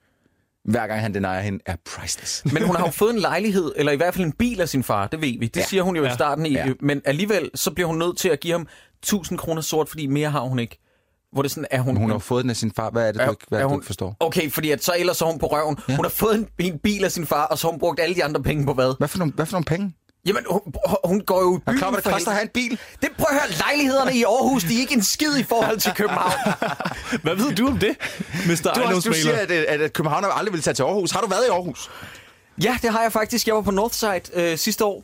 hver gang han denier hende, er priceless. Men hun har jo fået en lejlighed, eller i hvert fald en bil af sin far, det ved vi. Det Ja. siger hun jo ja. I starten. I, Ja. Men alligevel, så bliver hun nødt til at give ham 1000 kroner sort, fordi mere har hun ikke. Hvor det sådan, er hun... Hun har fået den af sin far. Hvad er det, du ikke, hvad er det, du ikke forstår? Okay, fordi at så ellers er hun på røven. Ja. Hun har fået en, en bil af sin far, og så har hun brugt alle de andre penge på hvad? Hvad for nogle, hvad for nogle penge? Jamen, hun, hun går jo i byen du klar, hvad det for koster at have en bil? Det prøv at høre, lejlighederne i Aarhus, de er ikke en skid i forhold til København. Hvad ved du om det, Mr. Du, også, du siger, at, at, at København aldrig vil tage til Aarhus. Har du været i Aarhus? ja, det har jeg faktisk. Jeg var på Northside øh, sidste år.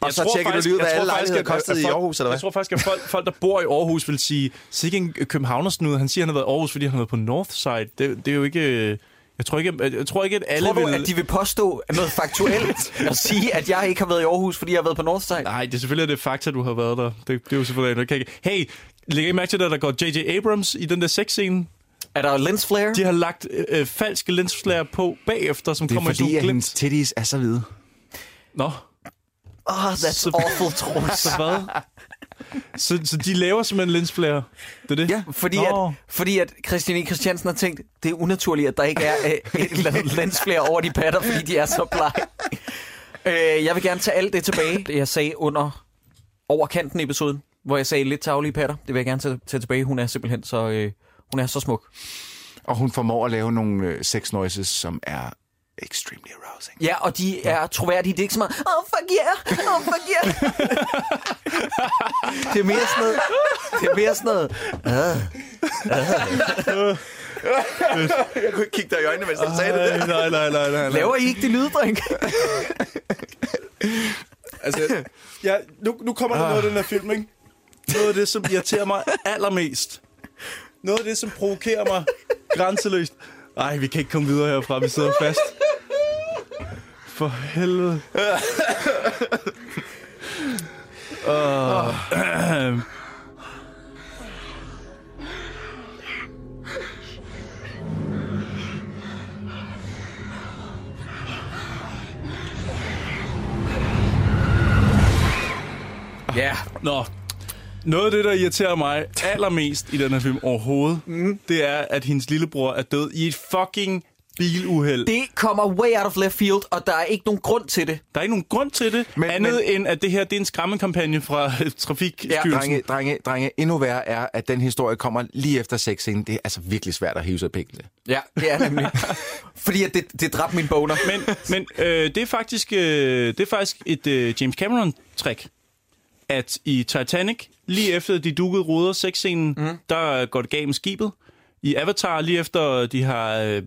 Og så tjekker du lige ud, hvad alle lejligheder kostede i Aarhus, eller hvad? Jeg tror faktisk, at folk, folk, der bor i Aarhus, vil sige, sikke en københavnersnud. Han siger, at han har været i Aarhus, fordi han har været på Northside. Det, det er jo ikke... Jeg tror ikke, jeg tror ikke at alle Tror du, vil... at de vil påstå noget faktuelt og sige, at jeg ikke har været i Aarhus, fordi jeg har været på Northside? Nej, det er selvfølgelig det fakta, du har været der. Det, det er jo selvfølgelig... Kan ikke... Hey, læg I mærke til, at der går J.J. Abrams i den der sexscene? Er der lens flare? De har lagt øh, øh, falske lensflair på bagefter, som Det er kommer i fordi, sådan at glimt. hendes titties er så hvide. Nå, Oh, that's Så- awful, Troels. så hvad? Så, så de laver simpelthen lensflair? Det er det? Ja, Fordi Nå. at, fordi at Christian E. Christiansen har tænkt, det er unaturligt, at der ikke er øh, et eller andet lensflare over de patter, fordi de er så blege. øh, jeg vil gerne tage alt det tilbage, det jeg sagde under overkanten episoden, hvor jeg sagde lidt tavlige patter. Det vil jeg gerne tage, tage tilbage. Hun er simpelthen så, øh, hun er så smuk. Og hun formår at lave nogle øh, sex noises, som er extremely arousing. Ja, og de er troværdige. Det er ikke så meget, oh fuck yeah, oh fuck yeah. det er mere sådan noget, det er mere sådan noget, Jeg kunne ikke kigge dig i øjnene, mens du sagde Nej, nej, nej, nej, nej. laver I ikke det lyddrink? Altså, ja, nu, nu kommer der noget af den her film, ikke? Noget af det, som irriterer mig allermest. Noget af det, som provokerer mig grænseløst. Ej, vi kan ikke komme videre herfra, vi sidder fast. For helvede. Uh, Ja, Nå, noget af det, der irriterer mig allermest i den her film overhovedet, mm. det er, at hendes lillebror er død i et fucking biluheld. det kommer way out of left field, og der er ikke nogen grund til det. Der er ikke nogen grund til det, Men- andet men- end at det her det er en skræmmekampagne fra Trafikstyrelsen. Ja, Drenge, drenge, drenge, endnu værre er, at den historie kommer lige efter sexscenen. Det er altså virkelig svært at hive sig pengene. Ja, det er nemlig. Fordi at det, det dræbte min boner. Men, men øh, det, er faktisk, øh, det er faktisk et øh, James Cameron-trick, at i Titanic, lige efter de dukkede ruder sexscenen, mm. der går det galt med skibet. I Avatar, lige efter de har øh,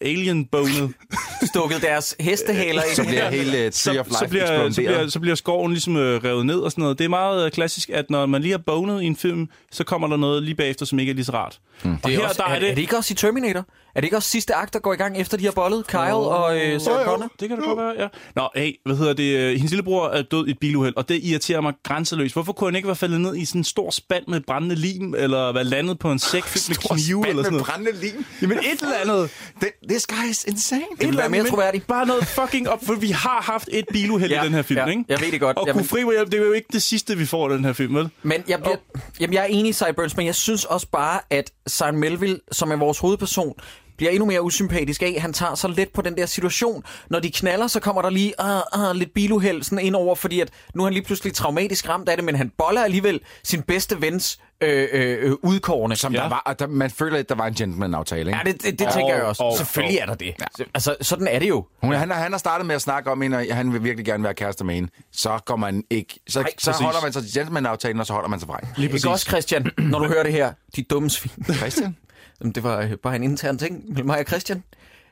alien-bonet, stukket deres hestehaler Så ind. bliver hele uh, Tree of så, Life så, bliver, så, bliver, så bliver skoven ligesom øh, revet ned og sådan noget. Det er meget øh, klassisk, at når man lige har bonet i en film, så kommer der noget lige bagefter, som ikke er lige så rart. Mm. Og Det er, her, også, der er, er det... er det ikke også i Terminator? Er det ikke også sidste akt, der går i gang efter de har bollet? Kyle og øh, Sarah Connor? Det kan det godt være, ja. Nå, hey, hvad hedder det? øh, Hendes lillebror er død i et biluheld, og det irriterer mig grænseløst. Hvorfor kunne han ikke være faldet ned i sådan en stor spand med brændende lim, eller være landet på en sæk fyldt med Stor knive, spand eller sådan med noget? brændende lim. Jamen et eller andet. Det, this guy is insane. Det vil være mere troværdigt. Bare noget fucking op, for vi har haft et biluheld Ja, i den her film, ja, ikke? jeg ved det godt. Og Jamen- hjem, det er jo ikke det sidste, vi får i den her film, vel? Men jeg, bliver, jamen, jeg er enig i Cyburns, men jeg synes også bare, at Simon Melville, som er vores hovedperson, bliver endnu mere usympatisk af. Han tager så let på den der situation. Når de knaller, så kommer der lige uh, uh, lidt biluheld sådan ind over, fordi at nu er han lige pludselig traumatisk ramt af det, men han boller alligevel sin bedste vens øh, øh, øh, udkårne. Som Ja. der var, og der, man føler, at der var en gentleman-aftale, ikke? Ja, det, det, det Og- tænker jeg også. og- Selvfølgelig er der det. Altså, sådan er det jo. Hun, han, har- han har startet med at snakke om hende, og han vil virkelig gerne være kærester med hende. Så går man ikke... Så, Nej, så præcis. holder man sig til gentleman-aftalen, og så holder man sig fra. Lige Ikke også, Christian, når du hører det her? De dumme svin. Christian? Jamen, det var øh, bare en intern ting mellem mig og Christian.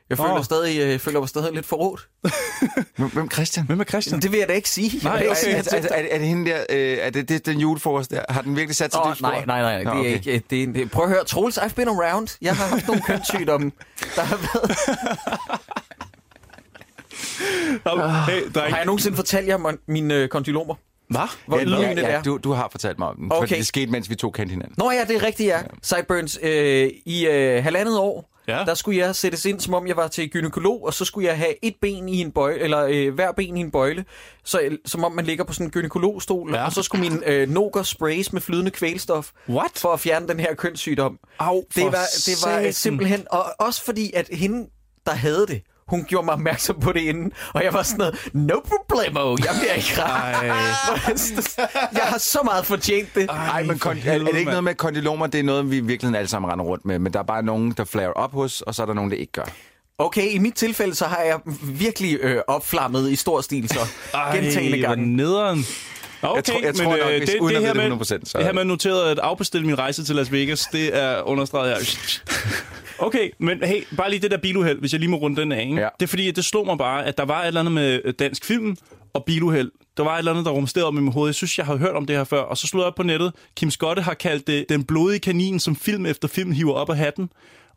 Jeg føler, stadig, jeg føler mig stadig lidt forrådt. Hvem, Christian? Hvem er Christian? Det vil jeg da ikke sige. Nej, vil ikke Er, sige, er, at- er, er, er det hende der, øh, er det, det den julefrokost der? Har den virkelig sat sig dybt spor? nej, nej, nej, det er okay. ikke. Det er, det, prøv at høre, Troels, I've been around. Jeg har haft nogle kønssygdomme. Der har været... Hey, dreng. Har jeg nogensinde fortalt jer om mine øh, kondylomer? Hvad? Hvor Ja, ydmygende ja, det ja, er? du, du har fortalt mig om den, Okay. det skete, mens vi to kendte hinanden. Nå ja, det er rigtigt, ja. Sideburns. Øh, I øh, halvandet år, Ja. der skulle jeg sættes ind, som om jeg var til gynekolog, og så skulle jeg have et ben i en bøjle, eller øh, hver ben i en bøjle, så, øh, som om man ligger på sådan en gynekologstol, Ja. og så skulle mine øh, noger sprays med flydende kvælstof, What? for at fjerne den her kønssygdom. Au, det var, det var satan. simpelthen, og også fordi, at hende, der havde det, hun gjorde mig opmærksom på det inden, og jeg var sådan noget, no problemo, jeg bliver ikke jeg har så meget fortjent det. Nej, men kon- er, er det ikke noget med kondylomer? Det er noget, vi virkelig alle sammen render rundt med. Men der er bare nogen, der flarer op hos, og så er der nogen, der ikke gør. Okay, i mit tilfælde, så har jeg virkelig øh, opflammet i stor stil, så gentagende gange. nederen. Okay, Jeg tror- jeg tror men nok, øh, hvis- det, uden det, her med, det 100%, så- det her med noteret at afbestille min rejse til Las Vegas, det er understreget her. Okay, men hey, bare lige det der biluheld, hvis jeg lige må runde den af. Ikke? Ja. Det er fordi, det slog mig bare, at der var et eller andet med øh, dansk film og biluheld. Der var et eller andet, der rumsterede om i mit hoved. Jeg synes, jeg har hørt om det her før. Og så slog jeg op på nettet. Kim Skotte har kaldt det Den blodige kanin, som film efter film hiver op af hatten.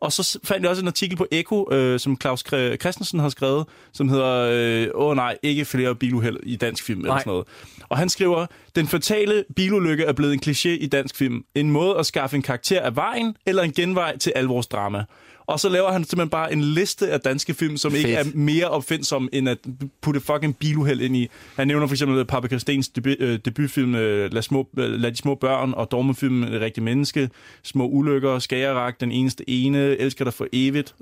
Og så fandt jeg også en artikel på Eko, øh, som Claus Christensen har skrevet, som hedder, øh, åh nej, ikke flere biluheld i dansk film, eller Nej. sådan noget. Og han skriver, den fatale bilulykke er blevet en kliché i dansk film. En måde at skaffe en karakter af vejen, eller en genvej til alvorsdrama. Og så laver han simpelthen bare en liste af danske film, som ikke er Fedt. mere opfindsom, end at putte fucking biluheld ind i. Han nævner for eksempel Paprika Christens debut, øh, debutfilm øh, Lad, små, øh, Lad de små børn, og dogmefilmen Det rigtige menneske, Små ulykker, Skagerak, Den eneste ene, Elsker dig for evigt.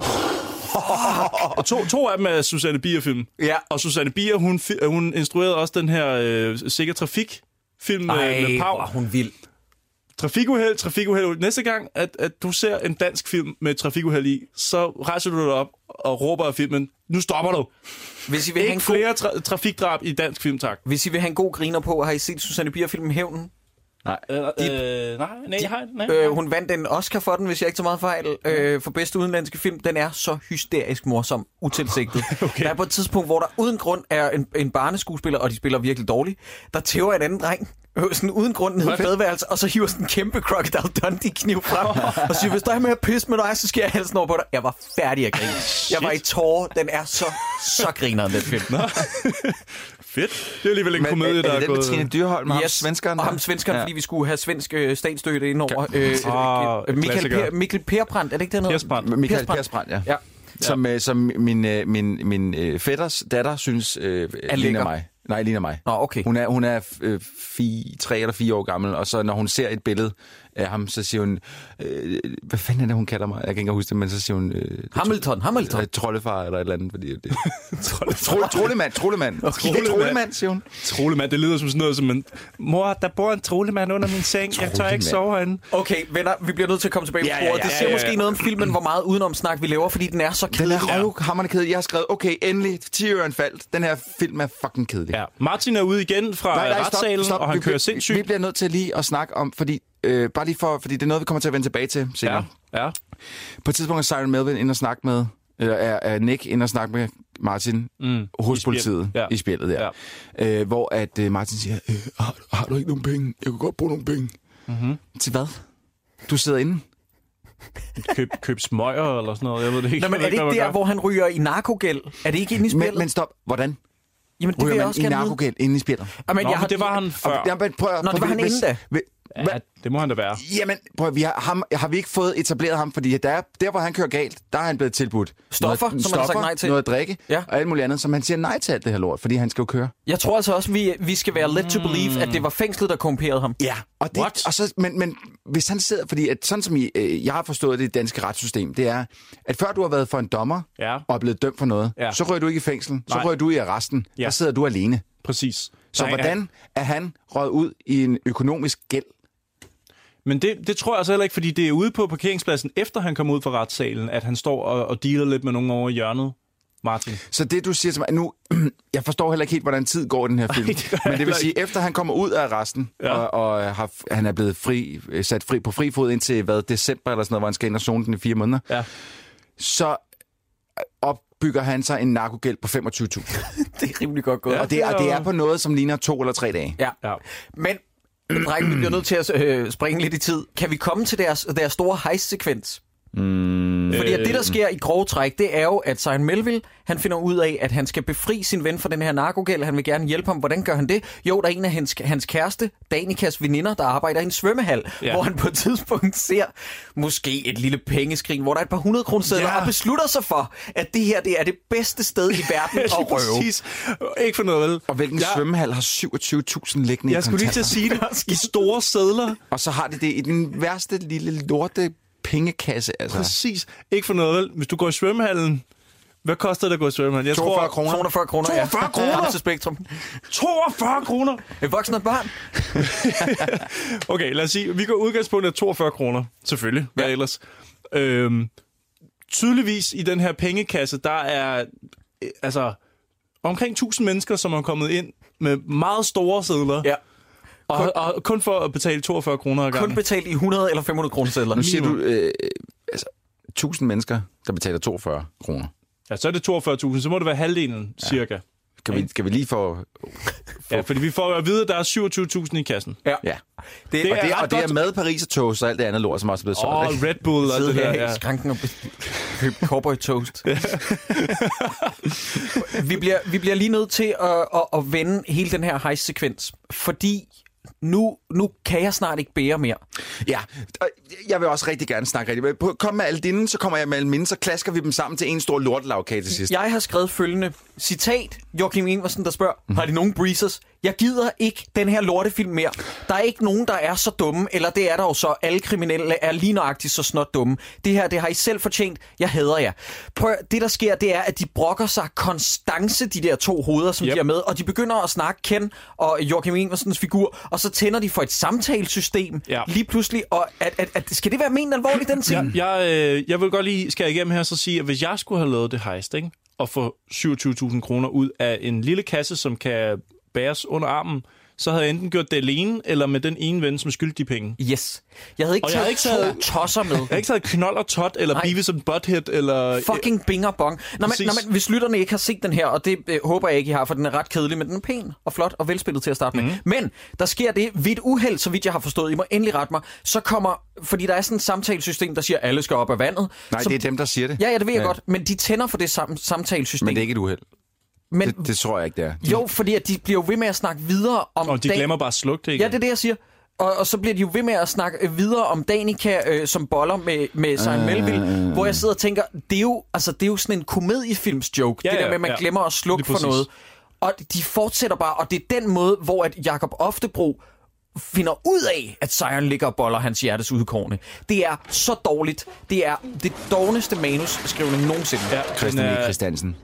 og to, to af dem er Susanne Bier-film. Ja. Og Susanne Bier, hun, hun instruerede også den her øh, Sikker Trafik film med, Ej, med Pau. hun vild. Trafikuheld, trafikuheld. Næste gang, at, at du ser en dansk film med trafikuheld i, så rejser du dig op og råber af filmen, nu stopper du. Hvis I vil have en Ikke god, flere tra- trafikdrab i dansk film, tak. hvis I vil have en god griner på, har I set Susanne Bier-filmen Hævnen? Nej. Øh, øh, nej, nej, jeg har, nej. Øh, hun vandt en Oscar for den, hvis jeg ikke tager meget fejl, øh, for bedste udenlandske film. Den er så hysterisk morsom, utilsigtet. okay. Der er på et tidspunkt, hvor der uden grund er en, en barneskuespiller, og de spiller virkelig dårligt, der tæver en anden dreng, øh, sådan uden grund ned i Hvad? badeværelse, og så hiver sådan en kæmpe Crocodile Dundee-kniv frem, og siger, hvis der er med at pisse med dig, så skal jeg halsen over på dig. Jeg var færdig at grine. Jeg var i tårer. Den er så, så grineren, den film. Fedt. Det er alligevel en Men, komedie, er, der er er det den med gået... Trine Dyrholm, yes. ham svenskeren? Og ham svenskeren, ja. fordi vi skulle have svensk øh, statsstøtte indover. Øh, Ah, øh, Michael, klassiker. per, Michael Persbrandt, er det ikke det, han? Persbrandt. Michael Persbrandt. Persbrandt, ja. Ja. Som, øh, som min, øh, min, min øh, fætters datter synes øh, ligner lækker. mig. Nej, ligner mig. Nå, okay. Hun er, hun er øh, fi, tre eller fire år gammel, og så når hun ser et billede af ham, så siger hun, øh, hvad fanden er det, hun kalder mig? Jeg kan ikke huske det, men så siger hun... Øh, Hamilton, Hamilton. Øh, troldefar eller et eller andet, fordi det... Trolle, trollemand, trollemand. Okay. Trollemand, siger hun. Trollemand, det lyder som sådan noget som en... Mor, der bor en trollemand under min seng. Jeg tør ikke sove herinde. Okay, venner, vi bliver nødt til at komme tilbage på Ja, sporet. ja, ja, det siger ja, ja. måske noget om filmen, hvor meget udenomsnak vi laver, fordi den er så Den kedelig. er røvhammerende kedelig. Jeg har skrevet, okay, endelig, 10 øre faldt. Den her film er fucking kedelig. Ja. Martin er ude igen fra Nej, nej, stop, retssalen, stop. og han vi, kører bliver- sindssygt. Vi bliver nødt til lige at snakke om, fordi, øh, bare lige for, fordi det er noget, vi kommer til at vende tilbage til Ja, senere. ja. På et tidspunkt er Siren Melvin inde og snakke med, eller er, er Nick inde og snakke med Martin Mm. hos I politiet ja. i spjældet der. Ja. Øh, hvor at øh, Martin siger, øh, har, har du ikke nogen penge? Jeg kunne godt bruge nogle penge. Mm-hmm. Til hvad? Du sidder inde. Køb, køb smøger eller sådan noget. Jeg ved det ikke. Nå, men er det ikke der, hvor han ryger i narkogæld? Er det ikke inde i spillet? Men, men stop, hvordan? Jamen, det Ryger jeg man også i narkogæld inde i spjældet? Jamen, Nå, jeg men har, det var han før. Jamen, prøv, at- Nå, det var han inden da. Ja, det må han da være. Jamen, prøv, vi har, ham, har vi ikke fået etableret ham, fordi der, er- der hvor han kører galt, der er han blevet tilbudt Stoffer, noget, som han har sagt nej til. noget at drikke Ja. og alt muligt andet, som han siger nej til alt det her lort, fordi han skal jo køre. jeg tror altså også, vi, vi skal være led to believe, at det var fængslet, der korrumperede ham. Ja, og det, What? og så, men, men hvis han sidder, fordi at sådan som I, øh, jeg har forstået det danske retssystem, det er, at før du har været for en dommer Ja. og er blevet dømt for noget, Ja. så rører du ikke i fængsel, så Nej. rører du i arresten, Ja. der sidder du alene. Præcis. Så Nej, hvordan er han røget ud i en økonomisk gæld? Men det, det tror jeg altså heller ikke, fordi det er ude på parkeringspladsen, efter han kom ud fra retssalen, at han står og, og dealer lidt med nogen over i hjørnet. Martin. Så det, du siger til mig, nu, jeg forstår heller ikke helt, hvordan tid går i den her film. det gør jeg men det vil sige, efter han kommer ud af arresten, Ja. ja. og, og har, han er blevet fri, øh, sat fri på fri fod indtil hvad, december eller sådan noget, hvor han skal ind og zone den i fire måneder, Ja. så opbygger han sig en narkogæld på 25.000. Det er rimelig godt gået. og, det, er- og det er på noget, som ligner to eller tre dage. Ja. Ja. Men, drenge, vi bliver nødt til at øh, springe lidt i tid. Kan vi komme til deres, deres store heist-sekvens? Mm. Fordi at det, der sker i grove træk, det er jo, at Simon Melville, han finder ud af, at han skal befri sin ven fra den her narkogæld. Han vil gerne hjælpe ham. Hvordan gør han det? Jo, der er en af hans, hans kæreste, Danikas veninder, der arbejder i en svømmehal, Ja. hvor han på et tidspunkt ser måske et lille pengeskrin, hvor der er et par hundrede kroner sædler, Ja. og beslutter sig for, at det her det er det bedste sted i verden at røve. præcis. Ikke for noget, vel? Og hvilken Ja. svømmehal har 27.000 liggende i Jeg skulle lige til at sige det. I store sædler. Og så har de det i den værste lille lorte pengekasse. Altså. Præcis. Ikke for noget, vel? Hvis du går i svømmehallen, hvad koster det at gå i svømmehallen? Jeg 42 tror, kroner. 240 kroner, 42 ja. kroner? Ramse Spektrum. 42 kroner! Et voksen og et barn. Okay, lad os sige, vi går udgangspunkt af 42 kroner. Selvfølgelig. Hvad ja. ellers? Øhm, tydeligvis i den her pengekasse, der er øh, altså omkring 1000 mennesker, som er kommet ind med meget store sædler. Ja. Og, og kun for at betale 42 kroner ad Kun gangen. betalt i 100 eller 500 kroner sædler. Nu siger du, øh, altså, 1000 mennesker, der betaler 42 kroner. Ja, så er det 42.000, så må det være halvdelen, ja. cirka. Kan vi, kan vi lige få... Ja, fordi vi får at vide, at der er 27.000 i kassen. Ja. Ja. Det, Det Og det, ret og det er med Paris og toast og alt det andet lort, som også er blevet solgt. Åh, oh, Red Bull og det der. Ja. i skranken og be- købe cowboy toast. vi, bliver, vi bliver lige nødt til at, at, at vende hele den her heist-sekvens, fordi nu, nu kan jeg snart ikke bære mere. Ja, jeg vil også rigtig gerne snakke rigtig. På- Kom med alle dine, så kommer jeg med alle mine, så klasker vi dem sammen til en stor lortelavkage til sidst. Jeg har skrevet følgende citat, Joachim Ingersen, der spørger, mm. har de nogen breezers? Jeg gider ikke den her lortefilm mere. Der er ikke nogen, der er så dumme, eller det er der jo så. Alle kriminelle er lige nøjagtigt så snot dumme. Det her, det har I selv fortjent. Jeg hader jer. Prøv, det der sker, det er, at de brokker sig konstance, de der to hoveder, som Yep. yep. de er med, og de begynder at snakke Ken og Joachim Ingersens figur, og så tænder de for et samtalesystem Ja. lige pludselig, og at, at, at, skal det være ment alvorligt, den ting? Jeg, jeg, øh, jeg vil godt lige skære igennem her og så sige, at hvis jeg skulle have lavet det heist, ikke? og få 27.000 kroner ud af en lille kasse, som kan bæres under armen, så havde jeg enten gjort det alene, eller med den ene ven, som skyldte de penge. Yes. Jeg havde ikke Og jeg havde taget ikke taget- tosser med. Jeg har ikke taget knold og tot, eller Nej. Beavis and Butthead, eller... Fucking bing og bong. Nå, men, nå, men, hvis lytterne ikke har set den her, og det øh, håber jeg ikke, I har, for den er ret kedelig, men den er pæn og flot og velspillet til at starte Mhm. med. Men der sker det ved et uheld, så vidt jeg har forstået, I må endelig rette mig, så kommer, fordi der er sådan et samtalesystem, der siger, at alle skal op af vandet. Nej, så, det er dem, der siger det. Ja, ja, det ved jeg Ja. godt, men de tænder for det sam- samtalesystem. Men det er ikke et uheld. Men, Det, det tror jeg ikke, det er. Jo, fordi at de bliver jo ved med at snakke videre om... Og de Dan- glemmer bare at slukke det igen. Ja, det er det, jeg siger. Og, og så bliver de jo ved med at snakke øh, videre om Danica øh, som boller med, med Simon Øh. Melville, hvor jeg sidder og tænker, det er jo, altså, det er jo sådan en komediefilms joke, Ja, det der med, at man ja. glemmer at slukke for noget. Og de fortsætter bare, og det er den måde, hvor at Jacob Oftebro finder ud af, at Sion ligger og boller hans hjertes udkårne. Det er så dårligt. Det er det dårligste manusskrivning nogensinde. Ja, Christian øh, Christiansen.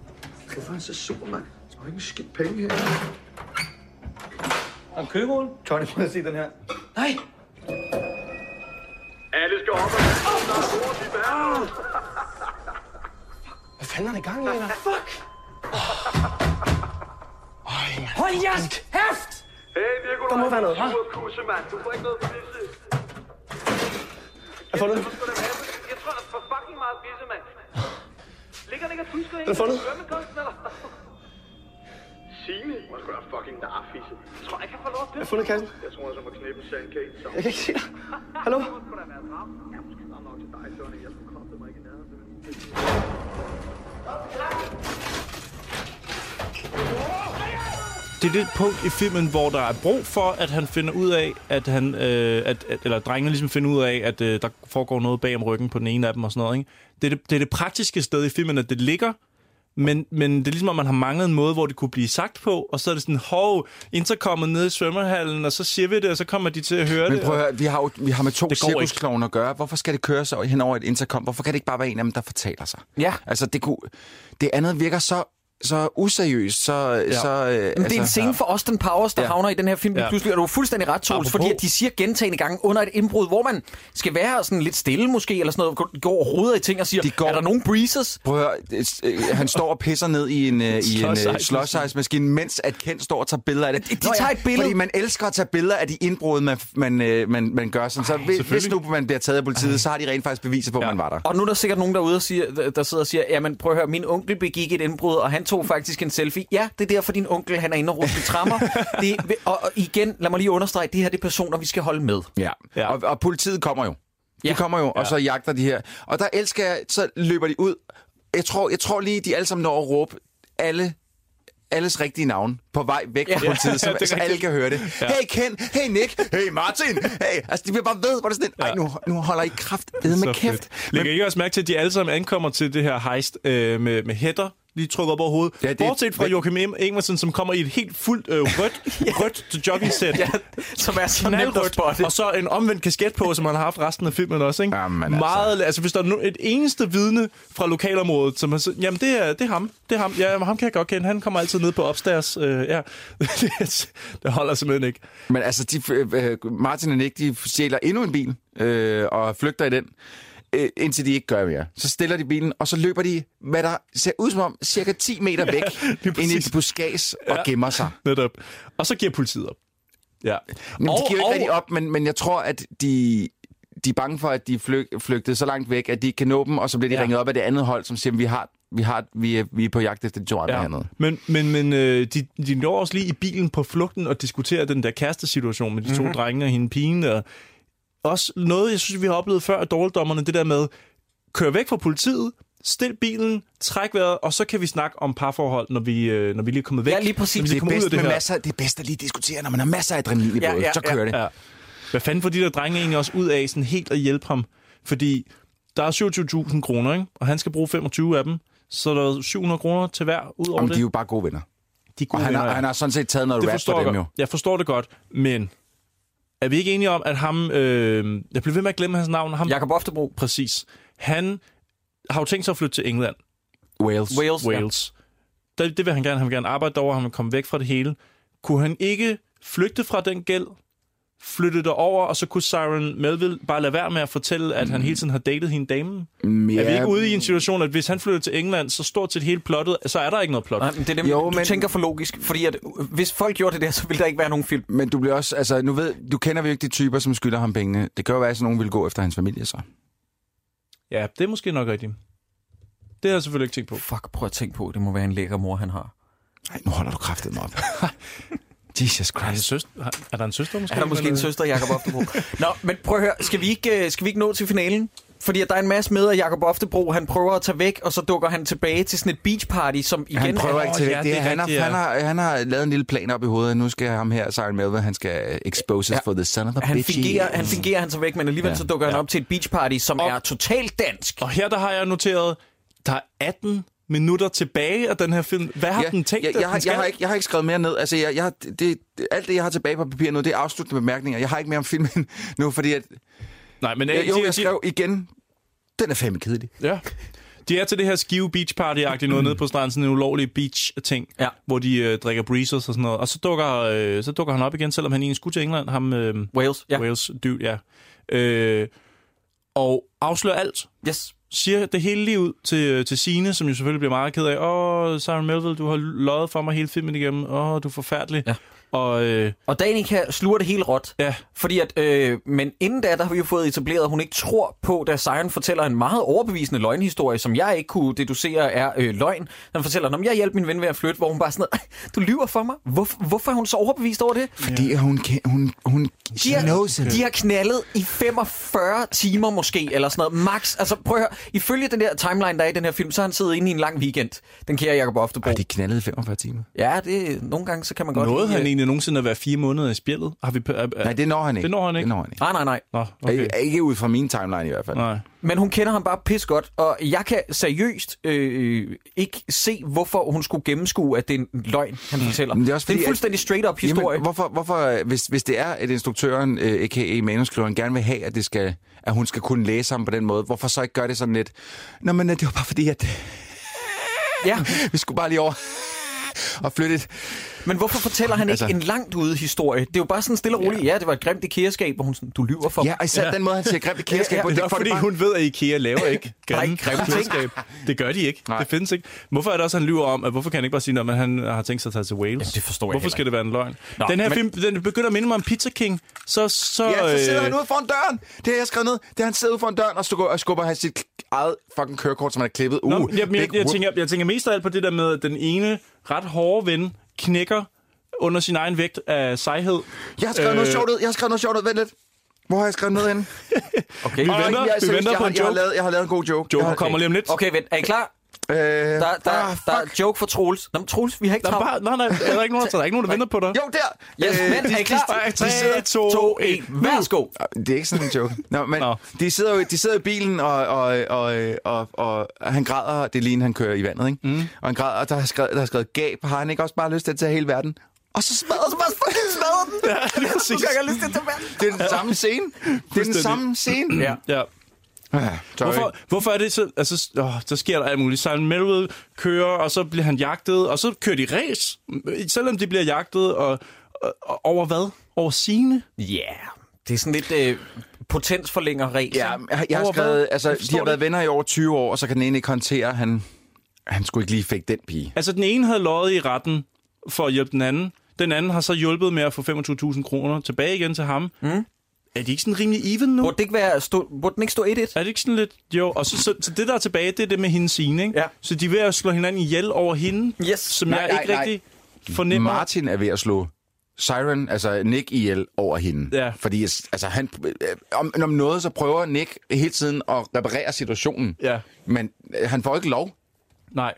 Hvorfor er han så sur, mand? Så har ikke en skidt penge her. Har du købemål? Tony, prøv at se den her. Nej. Alle skal op og Hvad fanden er der i gang i, eller? Fuck! Hold jeres kæft! Hey, Nico, Der må være noget, hva'? Kusse, mand. Du får ikke noget for bisse. Jeg har fundet. Jeg tror, der er for fucking meget bisse, mand. Ligger den ikke og tusker Den er fundet. svømmekunsten, eller? Signe? Må sgu da fucking narfisse. Jeg tror, jeg kan få lov til. Jeg har fundet kassen. Jeg tror, jeg så må knippe en sandkage. Så. Jeg kan ikke se dig. Hallo? Det skulle da være dram. Ja, måske dram nok til dig, Tony. Jeg skulle komme mig ikke i nærheden. Det er det punkt i filmen, hvor der er brug for, at han finder ud af, at han, øh, at, at, eller drengene ligesom finder ud af, at øh, der foregår noget bag om ryggen på den ene af dem og sådan noget. Ikke? Det, er det, det er det praktiske sted i filmen, at det ligger, men, men det er ligesom, at man har manglet en måde, hvor det kunne blive sagt på, og så er det sådan, hov, interkommet ned i svømmehallen, og så siger vi det, og så kommer de til at høre Men det. prøv at høre, vi har, jo, vi har med to Det cirkusklovne at gøre. Hvorfor skal det køre så hen over et intercom? Hvorfor kan det ikke bare være en af dem, der fortæller sig? Ja. Altså, det, kunne, det andet virker så så useriøst, så... Ja. så øh, Men det er en scene for Austin Powers, der Ja. ja. havner i den her film Ja. ja. pludselig, og du er fuldstændig ret, Troels, fordi at de siger gentagende gange under et indbrud, hvor man skal være sådan lidt stille måske, eller sådan noget, gå- går og roder i ting og siger, De går- er der nogen breezers? Prøv at høre, øh, han står og pisser ned i en, øh, i en Slush øh, ice slush ice maskine, mens at Kent står og tager billeder af det. De- de tager et billede. Fordi man elsker at tage billeder af de indbrud, man, man, man, man gør. Sådan. Så hvis, nu man bliver taget af politiet, så har de rent faktisk beviser på, at Ja. man var der. Og nu er der sikkert nogen derude, og siger, der- der sidder og siger, jamen prøv at høre, min onkel begik et indbrud, og han tog faktisk en selfie. Ja, det er derfor din onkel, han er inde og ruste trammer. Det, og, og igen, lad mig lige understrege, det her det er personer, vi skal holde med. Ja. Ja. Og, og politiet kommer jo. De Ja. kommer jo, og så jagter de her. Og der elsker jeg, så løber de ud. Jeg tror, jeg tror lige, de alle sammen når at råbe alle alles rigtige navn på vej væk fra Ja. politiet, så, Ja, så alle kan høre det. Ja. Hey Ken, hey Nick, hey Martin, hey. Altså, de bliver bare ved, hvor det er sådan, ej, nu, nu holder I kraft med kæft. fedt. Lægger I også mærke til, at de alle sammen ankommer til det her heist øh, med, med hætter, lige trukket op over hovedet. Ja, Ja, det Bortset fra Joachim Ingersen, som kommer i et helt fuldt øh, rødt, rødt jogging-sæt. Ja, som er så nemt at spotte. og så en omvendt kasket på, som han har haft resten af filmen også. Ikke? Jamen, altså. Meget, altså. hvis der er et eneste vidne fra lokalområdet, som har sagt, jamen det er, det er ham, det er ham, ja, ham kan jeg godt kende, han kommer altid ned på upstairs. Øh, ja. det holder simpelthen ikke. Men altså, de, øh, Martin og Nick, de stjæler endnu en bil øh, og flygter i den, øh, indtil de ikke gør mere. Så stiller de bilen, og så løber de, hvad der ser ud som om, cirka 10 meter væk, lige ind i et buskads og gemmer sig. Netop. Og så giver politiet op. Ja. Jamen, de giver jo ikke rigtig op, men, men jeg tror, at de, de er bange for, at de flyg, flygtede så langt væk, at de ikke kan nå dem, og så bliver de Ja. ja. ringet op af det andet hold, som siger, vi har, vi har, vi er, vi er på jagt efter de to andre ja. hernede. Men, men, men øh, de, de når også lige i bilen på flugten og diskuterer den der kærestesituation med de to Mhm. mm-hmm. drenge og hende pigen. Og også noget, jeg synes, vi har oplevet før af dårligdommerne, det der med, kør væk fra politiet, stil bilen, træk vejret, og så kan vi snakke om parforhold, når vi, øh, når vi lige er kommet væk. Ja, lige præcis. Vi Det er, ud bedst af det med her. masser, det er bedst at lige diskutere, når man har masser af adrenalin i Ja, blodet, ja, så kører det. Ja. Hvad fanden får de der drenge egentlig også ud af sådan helt at hjælpe ham? Fordi der er 27.000 kroner, ikke? og han skal bruge 25 af dem. Så er der 700 kroner til hver ud over Om det. de er jo bare gode venner. de er Og gode han venner, har, ja. han har sådan set taget noget det rap for dem jo. Jeg forstår det godt, men er vi ikke enige om, at ham... Øh, jeg bliver ved med at glemme hans navn. Ham, Jakob Oftebro. Præcis. Han har jo tænkt sig at flytte til England. Wales. Wales. Ja. Wales. Det, det vil han gerne. Han vil gerne arbejde derovre. Han vil komme væk fra det hele. Kunne han ikke flygte fra den gæld, flytte derover, og så kunne Siren Melville bare lade være med at fortælle, at han hele tiden har datet hende damen? Mm, Ja. Er vi ikke ude i en situation, at hvis han flytter til England, så stort set hele plottet, så er der ikke noget plot? Nej, men det er dem, Jo, du men- tænker for logisk, fordi at, øh, hvis folk gjorde det der, så ville der ikke være nogen film. Men du bliver også, altså nu ved, du kender jo ikke de typer, som skylder ham pengene. Det kan jo være, at sådan nogen vil gå efter hans familie så. Ja, det er måske nok rigtigt. Det har jeg selvfølgelig ikke tænkt på. Fuck, prøv at tænke på, det må være en lækker mor, han har. Nej, nu holder du kraftet mig op. Jesus Er, det Christ. søster? er der en søster måske? Er der måske en øh, søster, Jakob Oftebro? Nå, men prøv at høre, skal vi ikke, øh, skal vi ikke nå til finalen? Fordi der er en masse med, at Jakob Oftebro, han prøver at tage væk, og så dukker han tilbage til sådan et beach party, som igen Han prøver er... ikke til Åh, det. ja, det det er han, har, ja. han, har, han har lavet en lille plan op i hovedet. Nu skal ham her, Siren Melville, han skal exposes Ja. for the son of a Han fingerer, han fingerer han så væk, men alligevel Ja. så dukker han Ja. op til et beach party, som Og- er totalt dansk. Og her der har jeg noteret, der er 18 minutter tilbage af den her film. Hvad har den tænkt, jeg, at jeg, den har, jeg, har ikke, jeg har ikke skrevet mere ned. Altså, jeg, jeg, har- det, det, alt det, jeg har tilbage på papir nu, det er afsluttende bemærkninger. Jeg har ikke mere om filmen nu, fordi at, Nej, men jeg, øh, jo, de- jeg skrev igen, den er fandme kedelig. Ja. De er til det her Skive Beach Party-agtige noget nede på stranden, sådan en ulovlig beach-ting, Ja. hvor de øh, drikker breezers og sådan noget. Og så dukker, øh, så dukker han op igen, selvom han egentlig skulle til England, ham øh, Wales, ja. Wales dude, ja. Øh, og afslører alt. Yes. Siger det hele lige ud til, øh, til Sine, som jo selvfølgelig bliver meget ked af. Åh, Simon Melville, du har løjet for mig hele filmen igennem. Åh, du er forfærdelig. Ja. Og øh, Og Danica sluger det helt råt. ja, Fordi at, øh, men inden da, der har vi jo fået etableret, at hun ikke tror på, da Siren fortæller en meget overbevisende løgnhistorie, som jeg ikke kunne deducere er øh, løgn. Han fortæller, om jeg hjælper min ven ved at flytte, hvor hun bare sådan du lyver for mig. Hvor, hvorfor er hun så overbevist over det? Fordi hun, kan- hun, hun De har, knows it. de har knaldet i 45 timer måske, eller sådan noget. Max, altså prøv at høre, ifølge den der timeline, der er i den her film, så har han siddet inde i en lang weekend. Den kære Jacob Oftebro. Ej, de knaldede i 45 timer. Ja, det, nogle gange så kan man godt... nåede lide, han øh, egentlig nogensinde at være fire måneder i spjældet? Har vi, er, er, Nej, det når han ikke. Det når han ikke? Det når han ikke. Nej, nej, nej. Nå, Okay. okay. Ikke ud fra min timeline i hvert fald. Nej. Men hun kender ham bare pis godt, og jeg kan seriøst øh, ikke se, hvorfor hun skulle gennemskue, at det er en løgn, han fortæller. Men det er også det er fordi, en fuldstændig straight-up historie. Jamen, hvorfor, hvorfor, hvis, hvis det er, at instruktøren, øh, a.k.a. manuskriveren, gerne vil have, at, det skal, at hun skal kunne læse ham på den måde, hvorfor så ikke gøre det sådan lidt? Nå, men øh, det var bare fordi, at... Ja. Vi skulle bare lige over og flytte et... Men hvorfor fortæller han ikke Altså- en langt ude historie? Det er jo bare sådan stille og roligt. Ja, det var et grimt IKEA-skab, hvor hun sådan, du lyver for Ja, og især den måde, han siger grimt IKEA-skab på. Det er nok, fordi bare- hun ved, at IKEA laver ikke grimme klædeskab. Det gør de ikke. Nej. Det findes ikke. Hvorfor er det også, at han lyver om, at hvorfor kan han ikke bare sige, at han har tænkt sig at tage til Wales? Jamen, det forstår jeg Hvorfor skal det være en løgn? Nå, den her men- film, den begynder at minde mig om Pizza King. Så, så, Ja, så sidder øh, han ude foran døren. Det har jeg skrevet ned. Det er, han sidder ude foran døren og skubber, og skubber hans sit eget fucking kørekort, som han har klippet. Uh, Nå, jeg, jeg, jeg, whoop. tænker, jeg tænker mest af alt på det der med, at den ene ret hårde ven knækker under sin egen vægt af sejhed. Jeg har skrevet øh... noget sjovt ud. Jeg har skrevet noget sjovt ud. Vent lidt. Hvor har jeg skrevet noget henne? Okay, Vi venter, jeg, vi venter jeg, på har- en jeg har, joke. lavet, jeg har lavet en god joke. Jeg har, kommer lige om lidt. okay vent. Er I klar? Øh, Der, der, ah, der, der er joke for Troels. Nå, men Troels, vi har ikke er, travlt. bare, nej, nej, er der ikke nogen, der, der, er ikke nogen, der venter på dig? Jo, der. Yes, Øh, men er I klar? de- de 3, sidder- 2, 1. Værsgo. Det er ikke sådan en joke. Nå, men Nå. de sidder jo de sidder i bilen, og, og, og, og, og, og han græder. Det er lige, han kører i vandet, ikke? Mm. Og han græder, og der er, skrevet, der er skrevet gab. Har han ikke også bare lyst til at tage hele verden? Og så smadrer, så bare fucking smadrer den. Ja, det er præcis. Jeg har lyst til at tage verden. Det er den samme scene. Det er den samme scene. Ja. Ja. Ah, sorry. Hvorfor, hvorfor er det så... Altså, åh, der sker der alt muligt. Simon Melville kører, og så bliver han jagtet, og så kører de race. Selvom de bliver jagtet, og, og, og over hvad? Over sine? Ja, yeah. det er sådan lidt øh, potensforlænger race. Ja, jeg, jeg har Over skrevet, hvad? altså, de har det været venner i over 20 år, og så kan den ene ikke håndtere, at han, han skulle ikke lige fik den pige. Altså, den ene havde løjet i retten for at hjælpe den anden. Den anden har så hjulpet med at få 25.000 kroner tilbage igen til ham. Mm. Er de ikke sådan rimelig even nu? Burde, det ikke være, stå, burde den ikke stå 1-1? Er det ikke sådan lidt... Jo, og så, så, så det, der er tilbage, det er det med hendes scene, ikke? Ja. Så de er ved at slå hinanden ihjel over hende, Yes. som Nej, jeg nej, ikke nej. rigtig fornemmer. Martin er ved at slå Siren, altså Nick ihjel over hende. Ja. Fordi altså, han, øh, om, om noget, så prøver Nick hele tiden at reparere situationen. Ja. Men øh, han får ikke lov. Nej.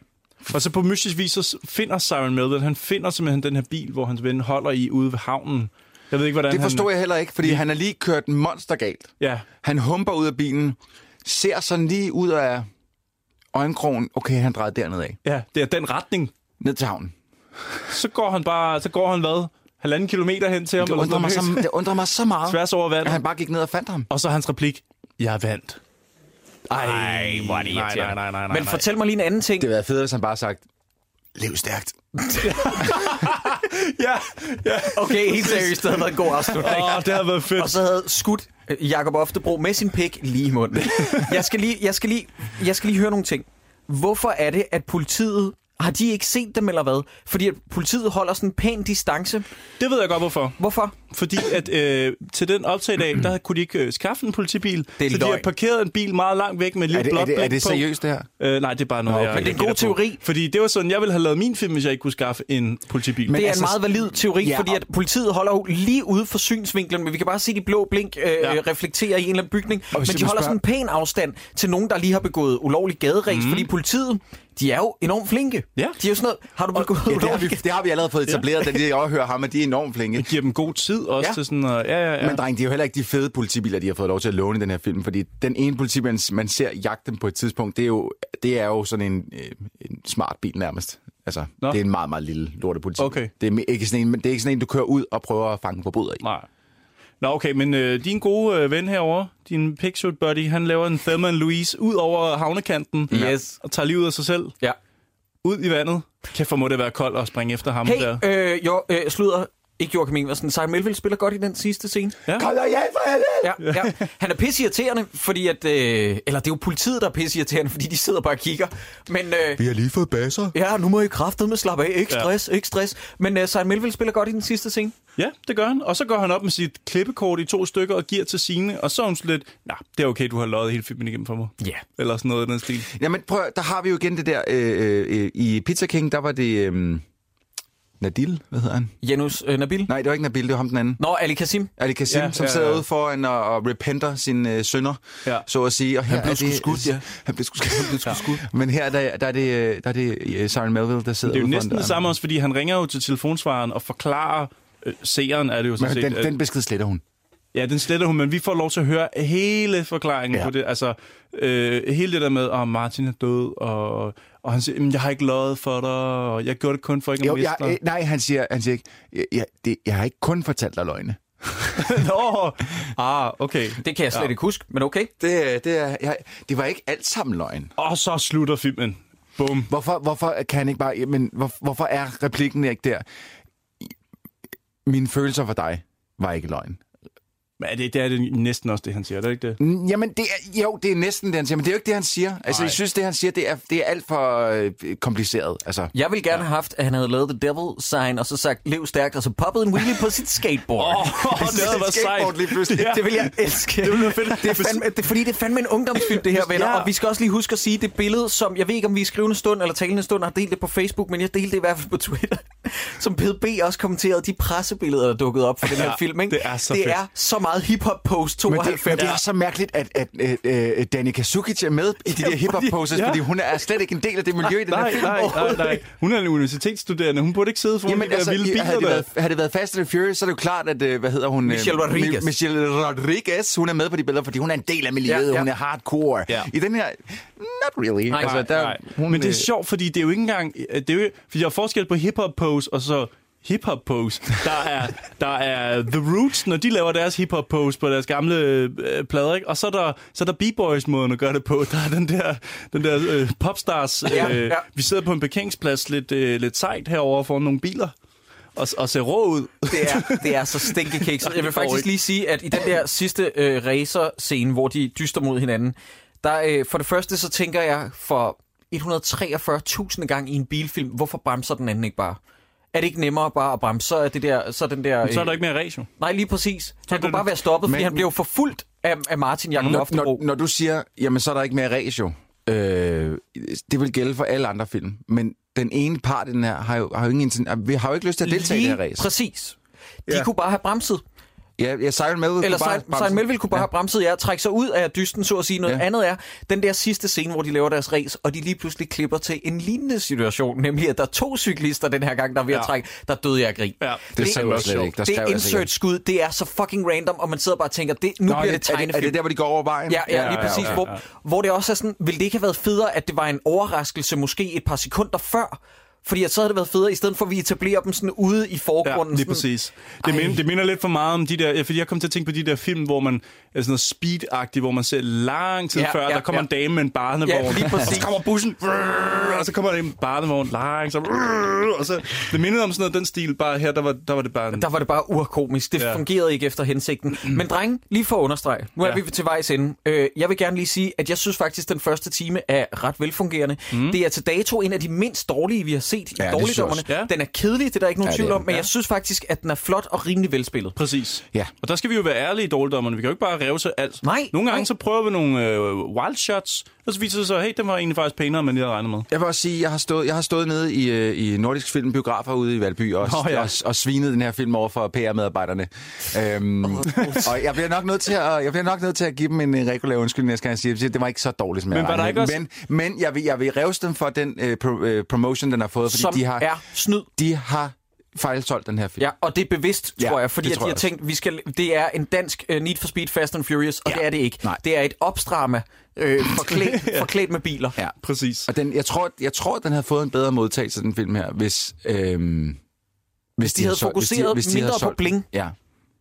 Og så på mystisk vis, så finder Siren Melville, han finder simpelthen den her bil, hvor hans ven holder i ude ved havnen. Jeg ved ikke, hvordan Det han... forstår jeg heller ikke, fordi han er lige kørt monstergalt. Ja, Han humper ud af bilen, ser sådan lige ud af øjenkrogen. Okay, han drejer derned af. ja, det er den retning. Ned til havnen. Så går han bare, så går han hvad? Halvanden kilometer hen til ham. Det undrer, mig så, det undrer mig så meget, Tværs over at vandet. han bare gik ned og fandt ham. Og så hans replik. Jeg vandt. Ej, hvor er det nej, nej, nej, nej, nej. Men fortæl mig lige en anden ting. Det havde været fedt, hvis han bare sagt, lev stærkt. Ja, ja. Okay, helt seriøst, det havde været en god afslutning. Åh, det har været fedt. Og så havde skudt øh, Jakob Oftebro med sin pik lige i munden. Jeg skal lige, jeg skal lige, jeg skal lige høre nogle ting. Hvorfor er det, at politiet... Har de ikke set dem, eller hvad? Fordi at politiet holder sådan en pæn distance. Det ved jeg godt, hvorfor. Hvorfor? Fordi at øh, til den optagdag, der kunne de ikke øh, skaffe en politibil. Det er så de har parkeret en bil meget langt væk med et Er lille det, er blåt det, er blik det på. seriøst, det her? Øh, nej, det er bare noget, Nå, jeg. Men det er en god på. teori. Fordi det var sådan, jeg ville have lavet min film, hvis jeg ikke kunne skaffe en politibil. Men Det er altså- en meget valid teori, Ja, ja, fordi at politiet holder jo lige ude for synsvinklen, men vi kan bare se de blå blink øh, Ja. ja. reflektere i en eller anden bygning. Men de holder spørge- sådan en pæn afstand til nogen, der lige har begået ulovlig gaderæs, mm. fordi politiet, de er jo enormt flinke. Ja. De er jo sådan noget, har du begået Ja, det, har vi, det har vi allerede fået etableret, da de overhører ham, at de er enormt flinke. Det giver dem god tid også Ja. til sådan at, ja, ja, ja. Men dreng, det er jo heller ikke de fede politibiler, de har fået lov til at låne i den her film, fordi den ene politibil, man ser jagte dem på et tidspunkt, det er jo, det er jo sådan en, øh, en smart bil nærmest. Altså, Nå. det er en meget, meget lille lorte politibil. Okay. Det er, ikke sådan en, det er ikke sådan en, du kører ud og prøver at fange forbryder i. Nej. Nå, okay, men øh, din gode øh, ven herover, din pixel buddy, han laver en Thelma Louise ud over havnekanten. Yes. Og tager livet af sig selv. Ja. Ud i vandet. Kan få må det være koldt at springe efter ham Hey, der. øh, jo, øh, slutter ikke Joachim Ingersen. Simon Melville spiller godt i den sidste scene. Ja. Kom der hjem for helvede! Ja, ja. Han er pisseirriterende, fordi at... Øh, eller det er jo politiet, der er pisseirriterende, fordi de sidder bare og kigger. Men øh, Vi har lige fået basser. ja, nu må I kraftedeme slappe af. Ikke Ja. stress, ikke stress. Men øh, Simon Melville spiller godt i den sidste scene. Ja, det gør han. Og så går han op med sit klippekort i to stykker og giver til sine. Og så er hun sådan lidt, nej, det er okay, du har løjet hele filmen igennem for mig. Ja. Eller sådan noget i den stil. Jamen prøv, der har vi jo igen det der, øh, øh, i Pizza King, der var det øh, Nadil, hvad hedder han? Janus øh, Nabil. Nej, det var ikke Nabil, det var ham den anden. Nå, Ali Kasim. Ali Kassim, Ja, som ja, sidder ja. ude foran og, og repenter sine øh, sønner, Ja. så at sige. Og Han blev sgu det, skudt, ja. Han blev sgu skudt. Han blev sgu skudt. Men her der, der er det, øh, der er det øh, Siren Melville, der sidder Det er jo næsten det samme også, fordi han ringer jo til telefonsvaren og forklarer øh, seeren, er det jo sådan Men set. den, at- den besked sletter hun. Ja, den sletter hun, men vi får lov til at høre hele forklaringen ja. På det. Altså, øh, hele det der med, at Martin er død, og, og han siger, "Jamen, jeg har ikke løjet for dig, og jeg gjorde det kun for ikke Jo, at miste jeg, dig. øh, nej, han siger, han siger ikke, jeg, jeg, det, jeg har ikke kun fortalt dig løgne. Nå, ah, okay. Det kan jeg slet Ja. ikke huske, men okay. Det, det, er, jeg, det var ikke alt sammen løgn. Og så slutter filmen. Bum. Hvorfor, hvorfor kan han ikke bare... Men hvor, hvorfor er replikken ikke der? Mine følelser for dig var ikke løgn. Men er det, det er det næsten også det, han siger, er det ikke det? Mm, Jamen, det er, jo, det er næsten det, han siger, men det er jo ikke det, han siger. Altså, Nej. jeg synes, det, han siger, det er, det er alt for øh, kompliceret. Altså, Jeg ville gerne have haft, at han havde lavet The Devil Sign, og så sagt, lev stærkt, og så poppet en wheelie på sit skateboard. Åh, det havde været skateboard sejt. lige pludselig. Det vil jeg elske. Det, ville være fedt. det, er fandme, det fordi, det er fandme en ungdomsfilm, det her, venner. Ja. Og vi skal også lige huske at sige, det billede, som jeg ved ikke, om vi i skrivende stund eller talende stund har delt det på Facebook, men jeg delte det i hvert fald på Twitter, som PDB også kommenterede de pressebilleder, der dukkede op for den her Ja, film. Ikke? det er så det fedt. er så meget hip-hop pose men 92. det, men det er så mærkeligt, at, at øh, øh, Danny Kazukic er med i de der hip-hop poses, Ja. fordi hun er slet ikke en del af det miljø i den her Nej, film. nej, nej, nej. Hun er en universitetsstuderende. Hun burde ikke sidde foran Jamen, de der altså, vilde biler havde, det været, havde det været Fast and Furious, så er det jo klart, at, øh, hvad hedder hun? øh, Michelle Rodriguez. Mi- Michelle Rodriguez, hun er med på de billeder, fordi hun er en del af miljøet, Ja, ja. hun er hardcore. Ja. I den her, not really. Nej, Nej, der, nej. Hun, Men det er sjovt, fordi det er jo ikke engang... Det er jo, fordi der er forskel på hip-hop pose og så hip-hop pose. Der er, der er The Roots, når de laver deres hip-hop pose på deres gamle øh, plader, ikke? Og så er der, så er der B-boys-måden at gøre det på. Der er den der, den der øh, popstars... Øh, Ja, ja. Vi sidder på en parkeringsplads lidt, øh, lidt sejt herover foran nogle biler og, og ser rå ud. Det er, det er så stinkekikset. Jeg vil faktisk lige sige, at i den der sidste øh, racer-scene, hvor de dyster mod hinanden, der øh, for det første så tænker jeg for 143.000 gang i en bilfilm, hvorfor bremser den anden ikke bare? Er det ikke nemmere bare at bremse? Så er, det der, så er den der... Men så er øh, der ikke mere ratio. Nej, lige præcis. Han er kunne bare være stoppet, fordi Men- han blev forfulgt af, af Martin Jakob når, Loftebro. når, når du siger, jamen så er der ikke mere ratio, øh, det vil gælde for alle andre film, men den ene part i den her har jo, har jo ingen, har jo ikke lyst til at deltage i det her race. præcis. De Ja. kunne bare have bremset. Ja, ja Simon Melville Eller kunne bare. Simon Melville kunne bare ja. have bremset jer, trække sig ud af dysten, så at sige. Noget ja. Ja. andet er, den der sidste scene, hvor de laver deres race, og de lige pludselig klipper til en lignende situation, nemlig at der er to cyklister den her gang, der er ved at Ja. trække, der døde jeg af grin. Ja, Det skrev jeg slet ikke. Der det er sikkert. insert-skud, det er så fucking random, og man sidder bare og tænker, det, nu Nå, bliver det er, det, tegnefilm. er det der, hvor de går over vejen? Ja, ja, lige præcis. ja, Hvor, ja. hvor det også er sådan, ville det ikke have været federe, at det var en overraskelse måske et par sekunder før? Fordi så havde det været federe, i stedet for at vi etablerer dem sådan ude i Ja, forgrunden. lige sådan, præcis. Det, Ej. minder, det minder lidt for meget om de der... Ja, fordi jeg kom til at tænke på de der film, hvor man sådan noget speed hvor man ser lang tid Ja, før, ja, der kommer ja. en dame med en barnevogn. Ja, lige præcis. Og så kommer bussen, og så kommer der en barnevogn langsomt. Og så, det mindede om sådan noget, den stil. Bare her, der var, der var det bare en... Der var det bare urkomisk. Det ja. Fungerede ikke efter hensigten. Men dreng, lige for at understrege, nu er Ja. vi til vejs ende. Øh, jeg vil gerne lige sige, at jeg synes faktisk, den første time er ret velfungerende. Mm. Det er til dato en af de mindst dårlige, vi har set i Ja, jeg dårligdommerne. Ja. Den er kedelig, det er der ikke nogen Ja, tvivl om, men Ja. jeg synes faktisk, at den er flot og rimelig velspillet. Præcis. Ja. Og der skal vi jo være ærlige i dårligdommerne. Vi kan jo ikke bare revse alt. Nej, Nogle gange nej. så prøver vi nogle øh, wild shots, og så viser det sig, at hey, den var egentlig faktisk pænere, end lige havde regnet med. Jeg vil også sige, jeg har stået, jeg har stået nede i, øh, i Nordisk Film Biografer ude i Valby og, Nå, ja. og, og svinet den her film over for PR-medarbejderne. Øhm, og jeg bliver, nok nødt til at, jeg bliver nok nødt til at give dem en øh, regulær undskyldning, skal jeg sige. Det var ikke så dårligt, som jeg Men var ikke med. også- Men, men jeg vil, jeg vil revse dem for den øh, pro, øh, promotion, den har fået, fordi Som de har, er snyd. de har fejlsolgt den her film. Ja, og det er bevidst, Ja, tror jeg, fordi det at de tror har tænkt, vi skal, det er en dansk uh, Need for Speed Fast and Furious, og Ja. det er det ikke. Nej. Det er et opstramme øh, forklædt, forklædt med biler. Ja. Præcis. Og den, jeg, tror, jeg tror, den havde fået en bedre modtagelse, den film her, hvis... Øhm, hvis, de havde fokuseret mindre på bling. Ja.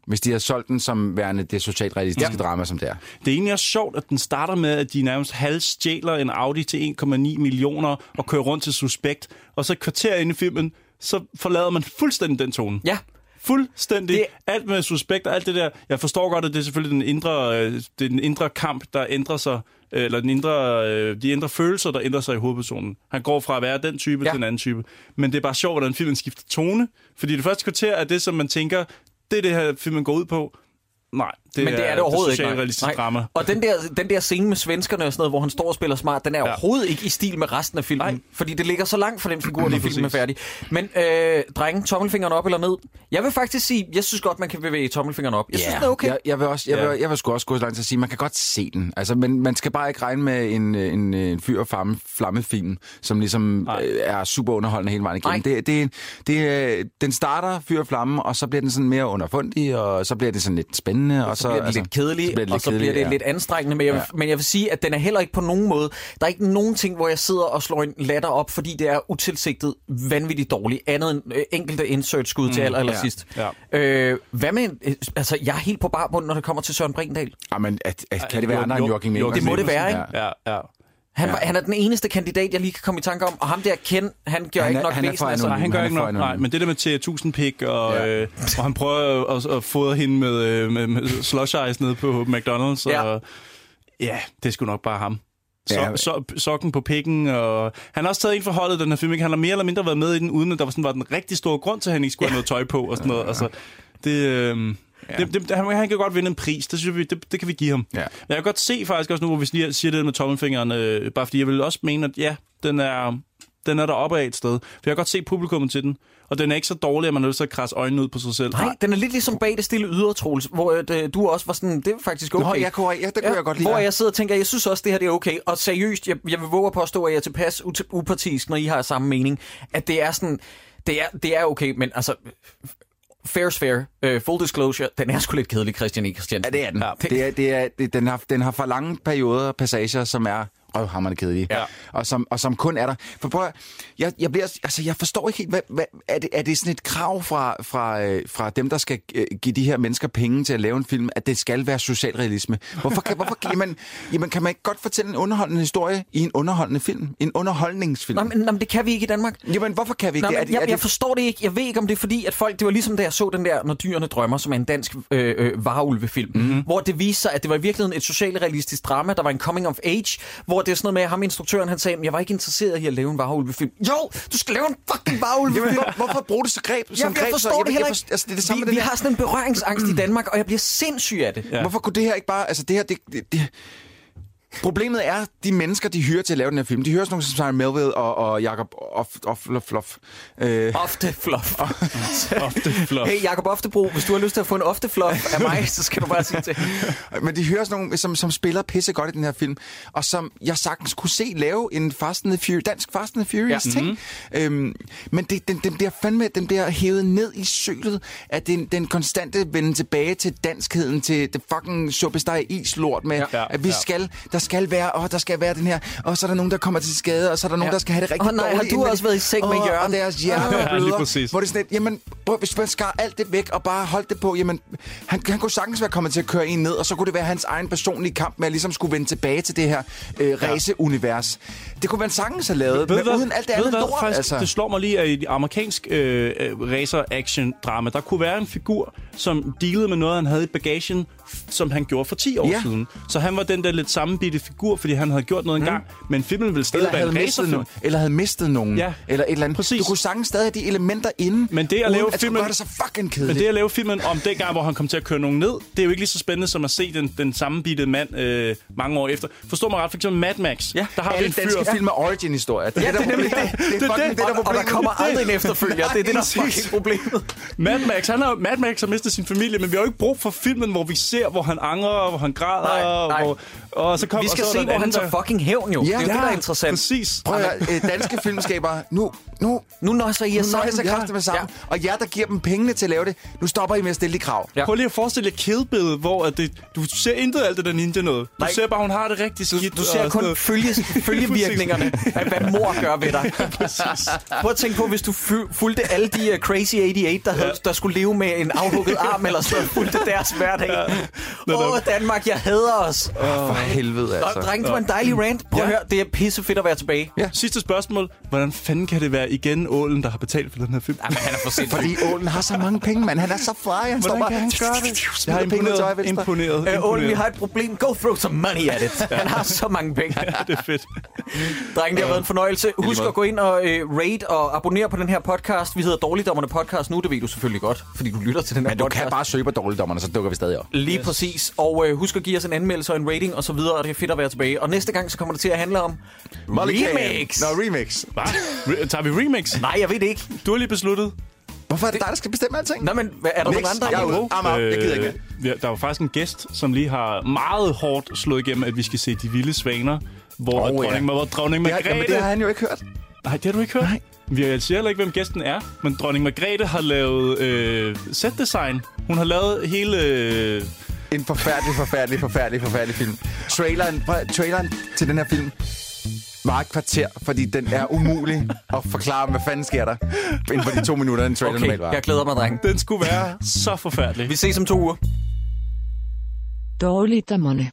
Hvis de havde solgt den som værende det socialt realistiske Ja. drama, som det er. Det er egentlig også sjovt, at den starter med, at de nærmest halvstjæler en Audi til 1,9 millioner og kører rundt til suspekt. Og så et kvarter inde i filmen, så forlader man fuldstændig den tone. Ja, Fuldstændig. Det-. Alt med suspekt og alt det der. Jeg forstår godt, at det er selvfølgelig den indre, øh, den indre kamp, der ændrer sig. øh, Eller den indre, øh, de indre følelser, der ændrer sig i hovedpersonen. Han går fra at være den type ja. til en anden type. Men det er bare sjovt, hvordan filmen skifter tone. Fordi det første kvarter er det, som man tænker, det er det her, filmen går ud på. Nej, det men det er det overhovedet ikke. nej. Nej. drama. Og den der, den der scene med svenskerne og sådan noget, hvor han står og spiller smart, den er ja. Overhovedet ikke i stil med resten af filmen. Nej. Fordi det ligger så langt fra den figur, når filmen er færdig. Men øh, drenge, tommelfingeren op eller ned? Jeg vil faktisk sige, jeg synes godt, man kan bevæge tommelfingeren op. Jeg synes, det er okay. Jeg, jeg vil også, jeg, Ja. vil, jeg vil sgu også gå så langt til at sige, man kan godt se den. Altså, men man skal bare ikke regne med en, en, en fyr og flamme, flammefilm, som ligesom Nej. øh, er super underholdende hele vejen igennem. Nej. Det, det, det, er- den starter fyr og flamme, og så bliver den sådan mere underfundig, og så bliver det sådan lidt spændende. Og så bliver det lidt kedelig, så bliver det og lidt så bliver kedeligt, det ja. lidt anstrengende. Men jeg, vil, Ja. men jeg vil sige, at den er heller ikke på nogen måde... Der er ikke nogen ting, hvor jeg sidder og slår en latter op, fordi det er utilsigtet vanvittigt dårligt. Andet end øh, enkelte insert-skud til aller, aller ja, sidst. ja. Øh, hvad med... øh, Altså, jeg er helt på barbund, når det kommer til Søren Brindal. Jamen, at, at, kan det være andre end jo- Joachim Det må det Nielsen? være, ikke? Ja, ja. Han, var, han er den eneste kandidat, jeg lige kan komme i tanke om, og ham der Ken, han gør Han ikke er- nok han er væsen af sig. Nej, han gør Han ikke nok. Nej, men det der med til 1000 pik, og, Ja. ja. øh, og han prøver at, at, at fodre hende med, øh, med, med slush ice nede på McDonald's. Ja. Og, ja, det er sgu nok bare ham. Så, Ja. ja. så, sokken på pikken, og han har også taget en for holdet, den her film. Ikke? Han har mere eller mindre været med i den, uden at der var, sådan, var den rigtig store grund til, at han ikke skulle ja. have noget tøj på og sådan noget. Altså, det, øh, ja. det, det, han, han kan godt vinde en pris, det, synes vi, det, det kan vi give ham. Ja. Men jeg kan godt se faktisk også nu, hvor vi lige siger det med tommelfingeren, øh, bare fordi jeg vil også mene, at ja, den er, den er deroppe af et sted. For jeg kan godt se publikummet til den, og den er ikke så dårlig, at man er nødt til at krasse øjnene ud på sig selv. Nej, den er lidt ligesom bag det stille ydre, Troels, hvor øh, du også var sådan, det er faktisk okay. Nå, jeg kunne, ja, det kunne jeg godt lide. Hvor ja. jeg sidder og tænker, jeg synes også, det her det er okay. Og seriøst, jeg, jeg vil våge at påstå, at jeg er tilpas upartisk, når I har samme mening. At det er sådan, det er, det er okay, men altså, fair's fair, uh, full disclosure, den er sgu lidt kedelig, Christian E. Christian. Ja, det er den. Ja. Det er, det er, det, den, har, den har for lange perioder passager, som er røvhammerende kedelige. Ja. Og, som, og som kun er der. For prøv at, jeg, jeg, bliver, altså, jeg forstår ikke helt, hvad, hvad, er, det, er det sådan et krav fra, fra, øh, fra dem, der skal øh, give de her mennesker penge til at lave en film, at det skal være socialrealisme? Hvorfor, kan, hvorfor jamen, jamen, kan man ikke godt fortælle en underholdende historie i en underholdende film? En underholdningsfilm? Nå, men, nå, men det kan vi ikke i Danmark. Jamen, hvorfor kan vi ikke Nå, det? men Er det- jeg, er det- jeg forstår det ikke. Jeg ved ikke, om det er fordi, at folk... Det var ligesom, da jeg så den der Når dyrene drømmer, som er en dansk øh, øh, varulvefilm. Mhm. Mm-hmm. Hvor det viste sig, at det var i virkeligheden et socialrealistisk drama. Der var en coming of age. Hvor det er sådan noget med, at ham instruktøren, han sagde, jeg var ikke interesseret i at lave en varulvefilm. Jo, du skal lave en fucking varulvefilm. Jamen, hvor, hvorfor bruge det så greb? Som Jeg, jeg greb, forstår så, det heller ikke. forstår- altså, det er det samme vi, med vi har sådan en berøringsangst i Danmark, og jeg bliver sindssyg af det. Ja. Hvorfor kunne det her ikke bare... Altså, det her, det, det, det, Problemet er, de mennesker, de hyrer til at lave den her film, de hyrer sådan nogle som Simon Melville og, og Jacob Off, Off, Off, Off. Øh, Ofte fluff. Ofte flot. Hey, Jacob Oftebro, hvis du har lyst til at få en ofte fluff af mig, så skal du bare sige til. men de hyrer sådan nogle, som, som spiller pisse godt i den her film, og som jeg sagtens kunne se lave en Fast and the Furious, dansk Fast and the Furious Ja. ting. Øhm, men det, den, den bliver fandme, den bliver hævet ned i sølet af den, den konstante vende tilbage til danskheden, til det fucking suppesteg islort med, ja. at vi Ja. skal, der skal være, åh, der skal være den her, og så er der nogen, der kommer til skade, og så er der nogen, Ja. der skal have det rigtig Åh, nej, har dårligt. du indvendigt. også været i seng med Jørgen? Og deres hjerne Ja, lige bløder, præcis. hvor det er sådan lidt, jamen, prøv, hvis man skar alt det væk og bare holdt det på, jamen, han, han kunne sagtens være kommet til at køre en ned, og så kunne det være hans egen personlige kamp med at ligesom skulle vende tilbage til det her øh, raceunivers. Det kunne man sagtens have lavet, Ved men hvad? uden alt det andet hvad? lort, Faktisk, altså. Det slår mig lige, at i amerikansk øh, øh, racer-action-drama, der kunne være en figur, som dealede med noget, han havde i bagagen, som han gjorde for 10 år Ja. siden. Så han var den der lidt sammenbitte figur, fordi han havde gjort noget engang, men filmen ville stadig Mm. eller være en racerfilm. eller havde mistet nogen, Ja. eller et eller andet. Præcis. Du kunne sagtens stadig have de elementer inde, Men det at lave at filmen- det så fucking kedeligt. Men det at lave filmen om dengang, hvor han kom til at køre nogen ned, det er jo ikke lige så spændende som at se den, den sammenbittede mand øh, mange år efter. Forstår mig ret, for eksempel Mad Max. Ja, der har vi en fyr. danske film med origin-historie. Det, Ja, er det er nemlig det. Det er fucking det, det. der er Og, og der kommer aldrig en efterfølger. Det er det, der er fucking problemet. Mad Max, han har, Mad Max har mistet sin familie, men vi har jo ikke brug for filmen, hvor vi ser, hvor han angrer, hvor han græder, Nej, nej. Hvor, og så kom, Vi skal og så se, hvor han tager fucking hævn jo. Ja. det er jo det, der er interessant. Præcis. Prøv at øh, danske filmskaber, nu, nu, Nu nøjser I nu jer når jeg så sammen. kræfter med sammen. Ja. Og jer, der giver dem pengene til at lave det, nu stopper I med at stille de krav. Ja. Prøv lige at forestille jer Bill, hvor at det, du ser intet af alt det der ninja noget. Du Nej. ser bare, hun har det rigtig skidt. Du ser kun noget. følge, følgevirkningerne af, hvad mor gør ved dig. Prøv at tænke på, hvis du fu- fulgte alle de uh, Crazy 88, der, havde, der skulle leve med en afhugget arm, eller sådan fulgte deres hverdag. Åh, oh, Danmark, jeg hader os. For helvede, Altså. Dreng, det var en dejlig rant. Prøv at Ja. høre, det er pisse fedt at være tilbage. Ja. Sidste spørgsmål. Hvordan fanden kan det være igen Ålen, der har betalt for den her film? Jamen, han er for sindssyg. Fordi Ålen har så mange penge, mand. Han er så fly. Han står Hvordan bare... kan han gøre det? Jeg har højre og imponeret. Imponeret. Øh, Ålen, vi imponeret. har et problem. Go throw some money at it. Han har så mange penge. Det er fedt. Dreng, det har været en fornøjelse. Husk at gå ind og øh, rate og abonnere på den her podcast. Vi hedder Dårligdommerne Podcast nu, det ved du selvfølgelig godt, fordi du lytter til den her Men du podcast. kan bare søge på dårligdommerne, så dukker vi stadig op. Lige yes. præcis. Og øh, husk at give os en anmeldelse og en rating og så videre, og det er fedt at være tilbage. Og næste gang, så kommer det til at handle om remix. Nå, remix. Hvad? Re- tager vi remix? Nej, jeg ved det ikke. Du har lige besluttet. Hvorfor er det dig, der skal bestemme alting? Nå, men hvad- er der Nix. nogen andre? Jeg er ude. I'm out. Jeg gider ikke. Øh, ja, der var faktisk en gæst, som lige har meget hårdt slået igennem, at vi skal se De Vilde Svaner, hvor oh, ja. dronning, hvor dronning Det har, Margrethe... jamen, det har han jo ikke hørt. Nej, det har du ikke hørt? Nej. Vi jeg siger heller ikke, hvem gæsten er, men dronning Margrethe har lavet øh, set-design. Hun har lavet hele... Øh, En forfærdelig, forfærdelig, forfærdelig, forfærdelig film. Traileren, traileren til den her film var et kvarter, fordi den er umulig at forklare, hvad fanden sker der inden for de to minutter, en trailer normalt Okay, var. jeg glæder mig, dreng. den skulle være så forfærdelig. Vi ses om to uger. Dårligdommerne.